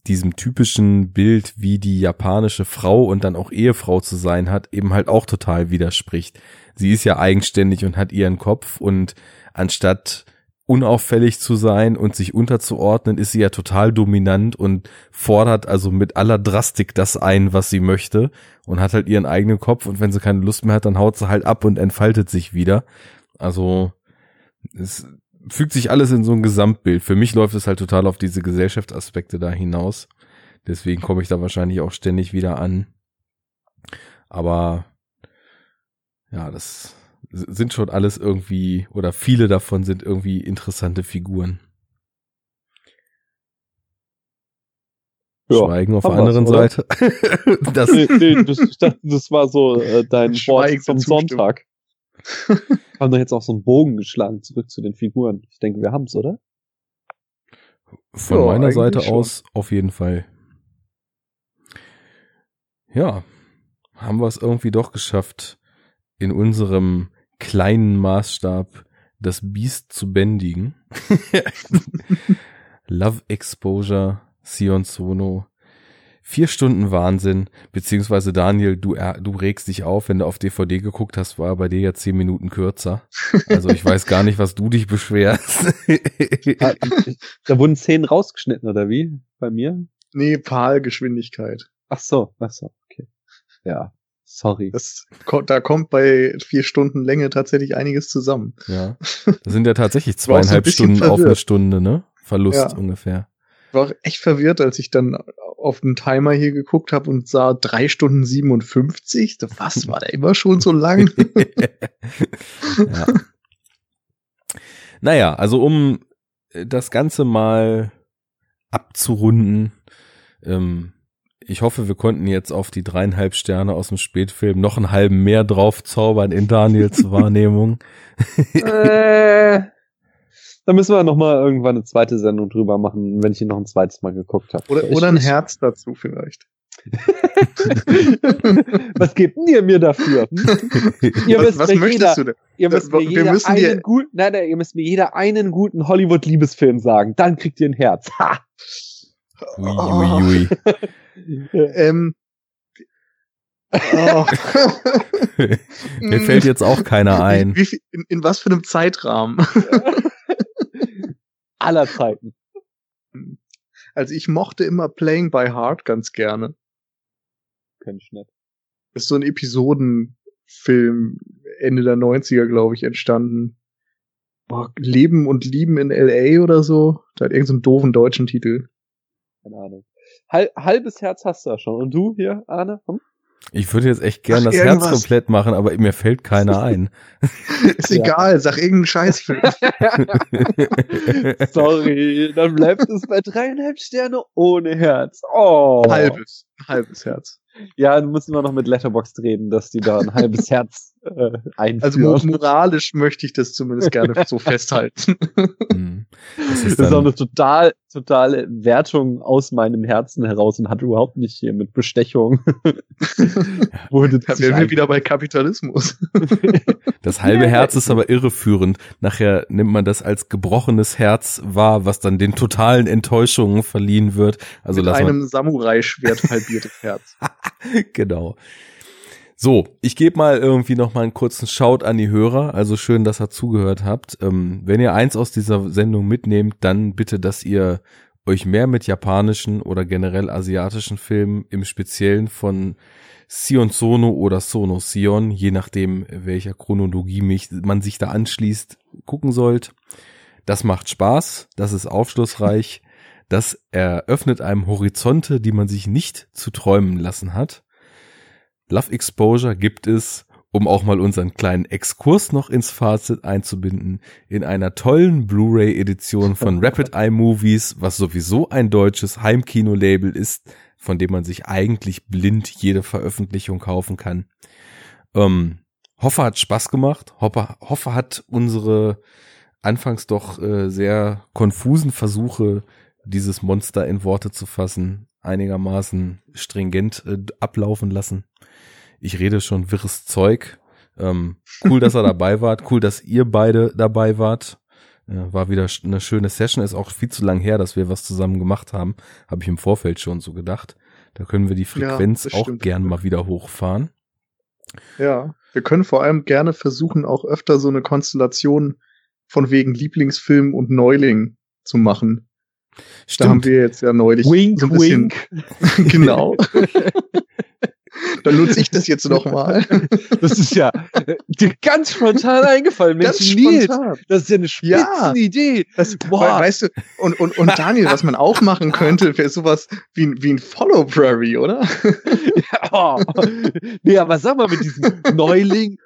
B: diesem typischen Bild, wie die japanische Frau und dann auch Ehefrau zu sein hat, eben halt auch total widerspricht. Sie ist ja eigenständig und hat ihren Kopf und anstatt unauffällig zu sein und sich unterzuordnen, ist sie ja total dominant und fordert also mit aller Drastik das ein, was sie möchte und hat halt ihren eigenen Kopf und wenn sie keine Lust mehr hat, dann haut sie halt ab und entfaltet sich wieder. Also es fügt sich alles in so ein Gesamtbild. Für mich läuft es halt total auf diese Gesellschaftsaspekte da hinaus. Deswegen komme ich da wahrscheinlich auch ständig wieder an. Aber ja, das sind schon alles irgendwie, oder viele davon sind irgendwie interessante Figuren.
A: Ja,
B: Schweigen auf der anderen
A: oder?
B: Seite. das,
A: nee, nee, das, das war so äh, dein Wort
C: Schweigende
A: zum. Sonntag. haben doch jetzt auch so einen Bogen geschlagen zurück zu den Figuren. Ich denke, wir haben's, oder?
B: Von
C: Ja,
B: meiner Seite
C: schon.
B: aus auf jeden Fall. Ja, haben wir es irgendwie doch geschafft, in unserem kleinen Maßstab das Biest zu bändigen. Love Exposure, Sion Sono. Vier Stunden Wahnsinn, beziehungsweise Daniel, du, du regst dich auf, wenn du auf DVD geguckt hast, war bei dir ja zehn Minuten kürzer. Also ich weiß gar nicht, was du dich beschwerst.
A: Da wurden Szenen rausgeschnitten, oder wie? Bei mir?
C: Nee, PAL-Geschwindigkeit.
A: Ach so, ach so, okay. Ja, sorry.
C: Das, da kommt bei vier Stunden Länge tatsächlich einiges zusammen.
B: Ja. Das sind ja tatsächlich zweieinhalb Stunden auf eine
C: verwirrt.
B: Stunde, ne? Verlust
C: Ja.
B: ungefähr.
C: Ich war echt verwirrt, als ich dann auf den Timer hier geguckt habe und sah drei Stunden 57. So, Was war der immer schon so lang?
B: ja. Naja, also um äh, das Ganze mal abzurunden, ähm, ich hoffe, wir konnten jetzt auf die dreieinhalb Sterne aus dem Spätfilm noch einen halben mehr drauf zaubern in Daniels Wahrnehmung.
A: äh, da müssen wir noch mal irgendwann eine zweite Sendung drüber machen, wenn ich ihn noch ein zweites Mal geguckt habe.
C: Oder, oder ein Herz dazu vielleicht.
A: was gebt denn ihr mir dafür? Hm? Ihr
C: was
A: müsst
C: was
A: mir
C: möchtest
A: jeder,
C: du denn?
A: ihr müsst mir jeder einen guten, nein, nein, ihr müsst mir jeder einen guten Hollywood-Liebesfilm sagen. Dann kriegt ihr ein Herz. Ha!
B: Ui, ui, ui.
C: Ähm, oh.
B: Mir fällt jetzt auch keiner ein.
C: Wie, in, in was für einem Zeitrahmen?
A: Aller Zeiten.
C: Also ich mochte immer Playing by Heart ganz gerne.
A: Kenn ich nicht.
C: Ist so ein Episodenfilm Ende der 90er, glaube ich, entstanden. Boah, Leben und Lieben in L.A. oder so. Da hat irgendeinen so einen doofen deutschen Titel.
A: Keine Ahnung. Hal halbes Herz hast du ja schon. Und du hier, Arne? Hm?
B: Ich würde jetzt echt gern das Herz
C: irgendwas.
B: komplett machen, aber mir fällt keiner ein.
C: Ist
A: Ja.
C: egal, sag irgendeinen Scheißfilm.
A: Sorry, dann bleibt es bei dreieinhalb Sterne ohne Herz. Oh.
C: halbes, halbes Herz.
A: Ja, du musst immer noch mit Letterboxd reden, dass die da ein halbes Herz äh, einführen.
C: Also mo- moralisch möchte ich das zumindest gerne so festhalten.
B: Hm. Das ist
A: das ist auch eine total, totale Wertung aus meinem Herzen heraus und hat überhaupt nicht hier mit Bestechung. Wurde
C: Da wären wir wieder bei Kapitalismus.
B: das halbe Herz ist aber irreführend. Nachher nimmt man das als gebrochenes Herz wahr, was dann den totalen Enttäuschungen verliehen wird. Also
C: Mit einem Samurai-Schwert halbiertes Herz.
B: genau. So, ich gebe mal irgendwie noch mal einen kurzen Shout an die Hörer. Also schön, dass ihr zugehört habt. Ähm, wenn ihr eins aus dieser Sendung mitnehmt, dann bitte, dass ihr euch mehr mit japanischen oder generell asiatischen Filmen, im Speziellen von Sion Sono oder Sono Sion, je nachdem, welcher Chronologie mich, man sich da anschließt, gucken sollt. Das macht Spaß, das ist aufschlussreich, das eröffnet einem Horizonte, die man sich nicht zu träumen lassen hat. Love Exposure gibt es, um auch mal unseren kleinen Exkurs noch ins Fazit einzubinden, in einer tollen Blu-ray-Edition von Rapid Eye Movies, was sowieso ein deutsches Heimkino-Label ist, von dem man sich eigentlich blind jede Veröffentlichung kaufen kann. Ähm, Hoffe hat Spaß gemacht. Hoffe, Hoffe hat unsere anfangs doch äh, sehr konfusen Versuche, dieses Monster in Worte zu fassen, einigermaßen stringent äh, ablaufen lassen. Ich rede schon wirres Zeug. Ähm, cool, dass er dabei wart. Cool, dass ihr beide dabei wart. Ja, war wieder eine schöne Session, ist auch viel zu lang her, dass wir was zusammen gemacht haben. Habe ich im Vorfeld schon so gedacht. Da können wir die Frequenz
C: das
B: auch
C: stimmt.
B: gern mal wieder hochfahren.
C: Ja, wir können vor allem gerne versuchen, auch öfter so eine Konstellation von wegen Lieblingsfilm und Neuling zu machen. Da haben wir jetzt ja neulich
A: Wink,
C: so ein bisschen,
A: wink.
C: genau. Dann nutze ich das jetzt noch mal.
A: Das ist ja äh, dir ganz spontan eingefallen, Mensch,
C: Ganz
A: Nils.
C: spontan.
A: Das ist ja eine
C: Ja.
A: Idee.
C: Das,
A: Boah.
C: we- weißt du, und, und, und Daniel, was man auch machen könnte, wäre sowas wie, ein- wie ein Follow-Prairie, oder?
A: Ja, oh. Nee, aber sag mal, mit diesem Neuling,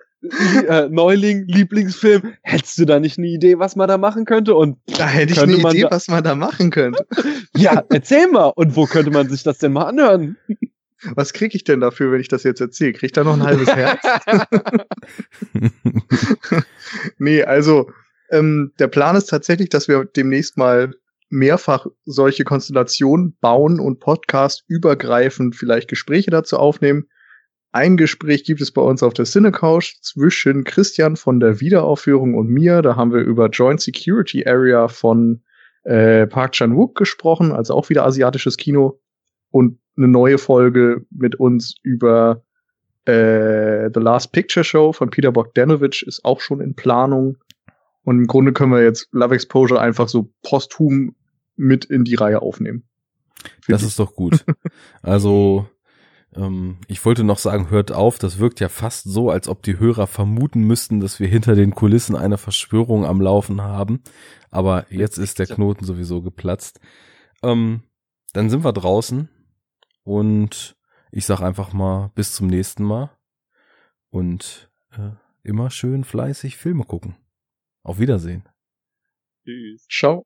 A: äh, Neuling, Lieblingsfilm, hättest du da nicht eine Idee, was man da machen könnte? Und
C: Da hätte ich eine Idee, was man da machen könnte.
A: ja, erzähl mal. Und wo könnte man sich das denn mal anhören?
C: Was kriege ich denn dafür, wenn ich das jetzt erzähle? Krieg ich da noch ein halbes Herz? nee, also ähm, der Plan ist tatsächlich, dass wir demnächst mal mehrfach solche Konstellationen bauen und Podcast übergreifend vielleicht Gespräche dazu aufnehmen. Ein Gespräch gibt es bei uns auf der Cinecouch zwischen Christian von der Wiederaufführung und mir. Da haben wir über Joint Security Area von äh, Park Chan-wook gesprochen, also auch wieder asiatisches Kino. Und eine neue Folge mit uns über äh, The Last Picture Show von Peter Bogdanovich ist auch schon in Planung. Und im Grunde können wir jetzt Love Exposure einfach so posthum mit in die Reihe aufnehmen.
B: Das ist doch gut. Also, ähm, ich wollte noch sagen, hört auf, das wirkt ja fast so, als ob die Hörer vermuten müssten, dass wir hinter den Kulissen eine Verschwörung am Laufen haben. Aber jetzt ist der Knoten sowieso geplatzt. Ähm, dann sind wir draußen und ich sag einfach mal bis zum nächsten Mal und äh, immer schön fleißig Filme gucken. Auf Wiedersehen.
A: Tschüss.
C: Ciao.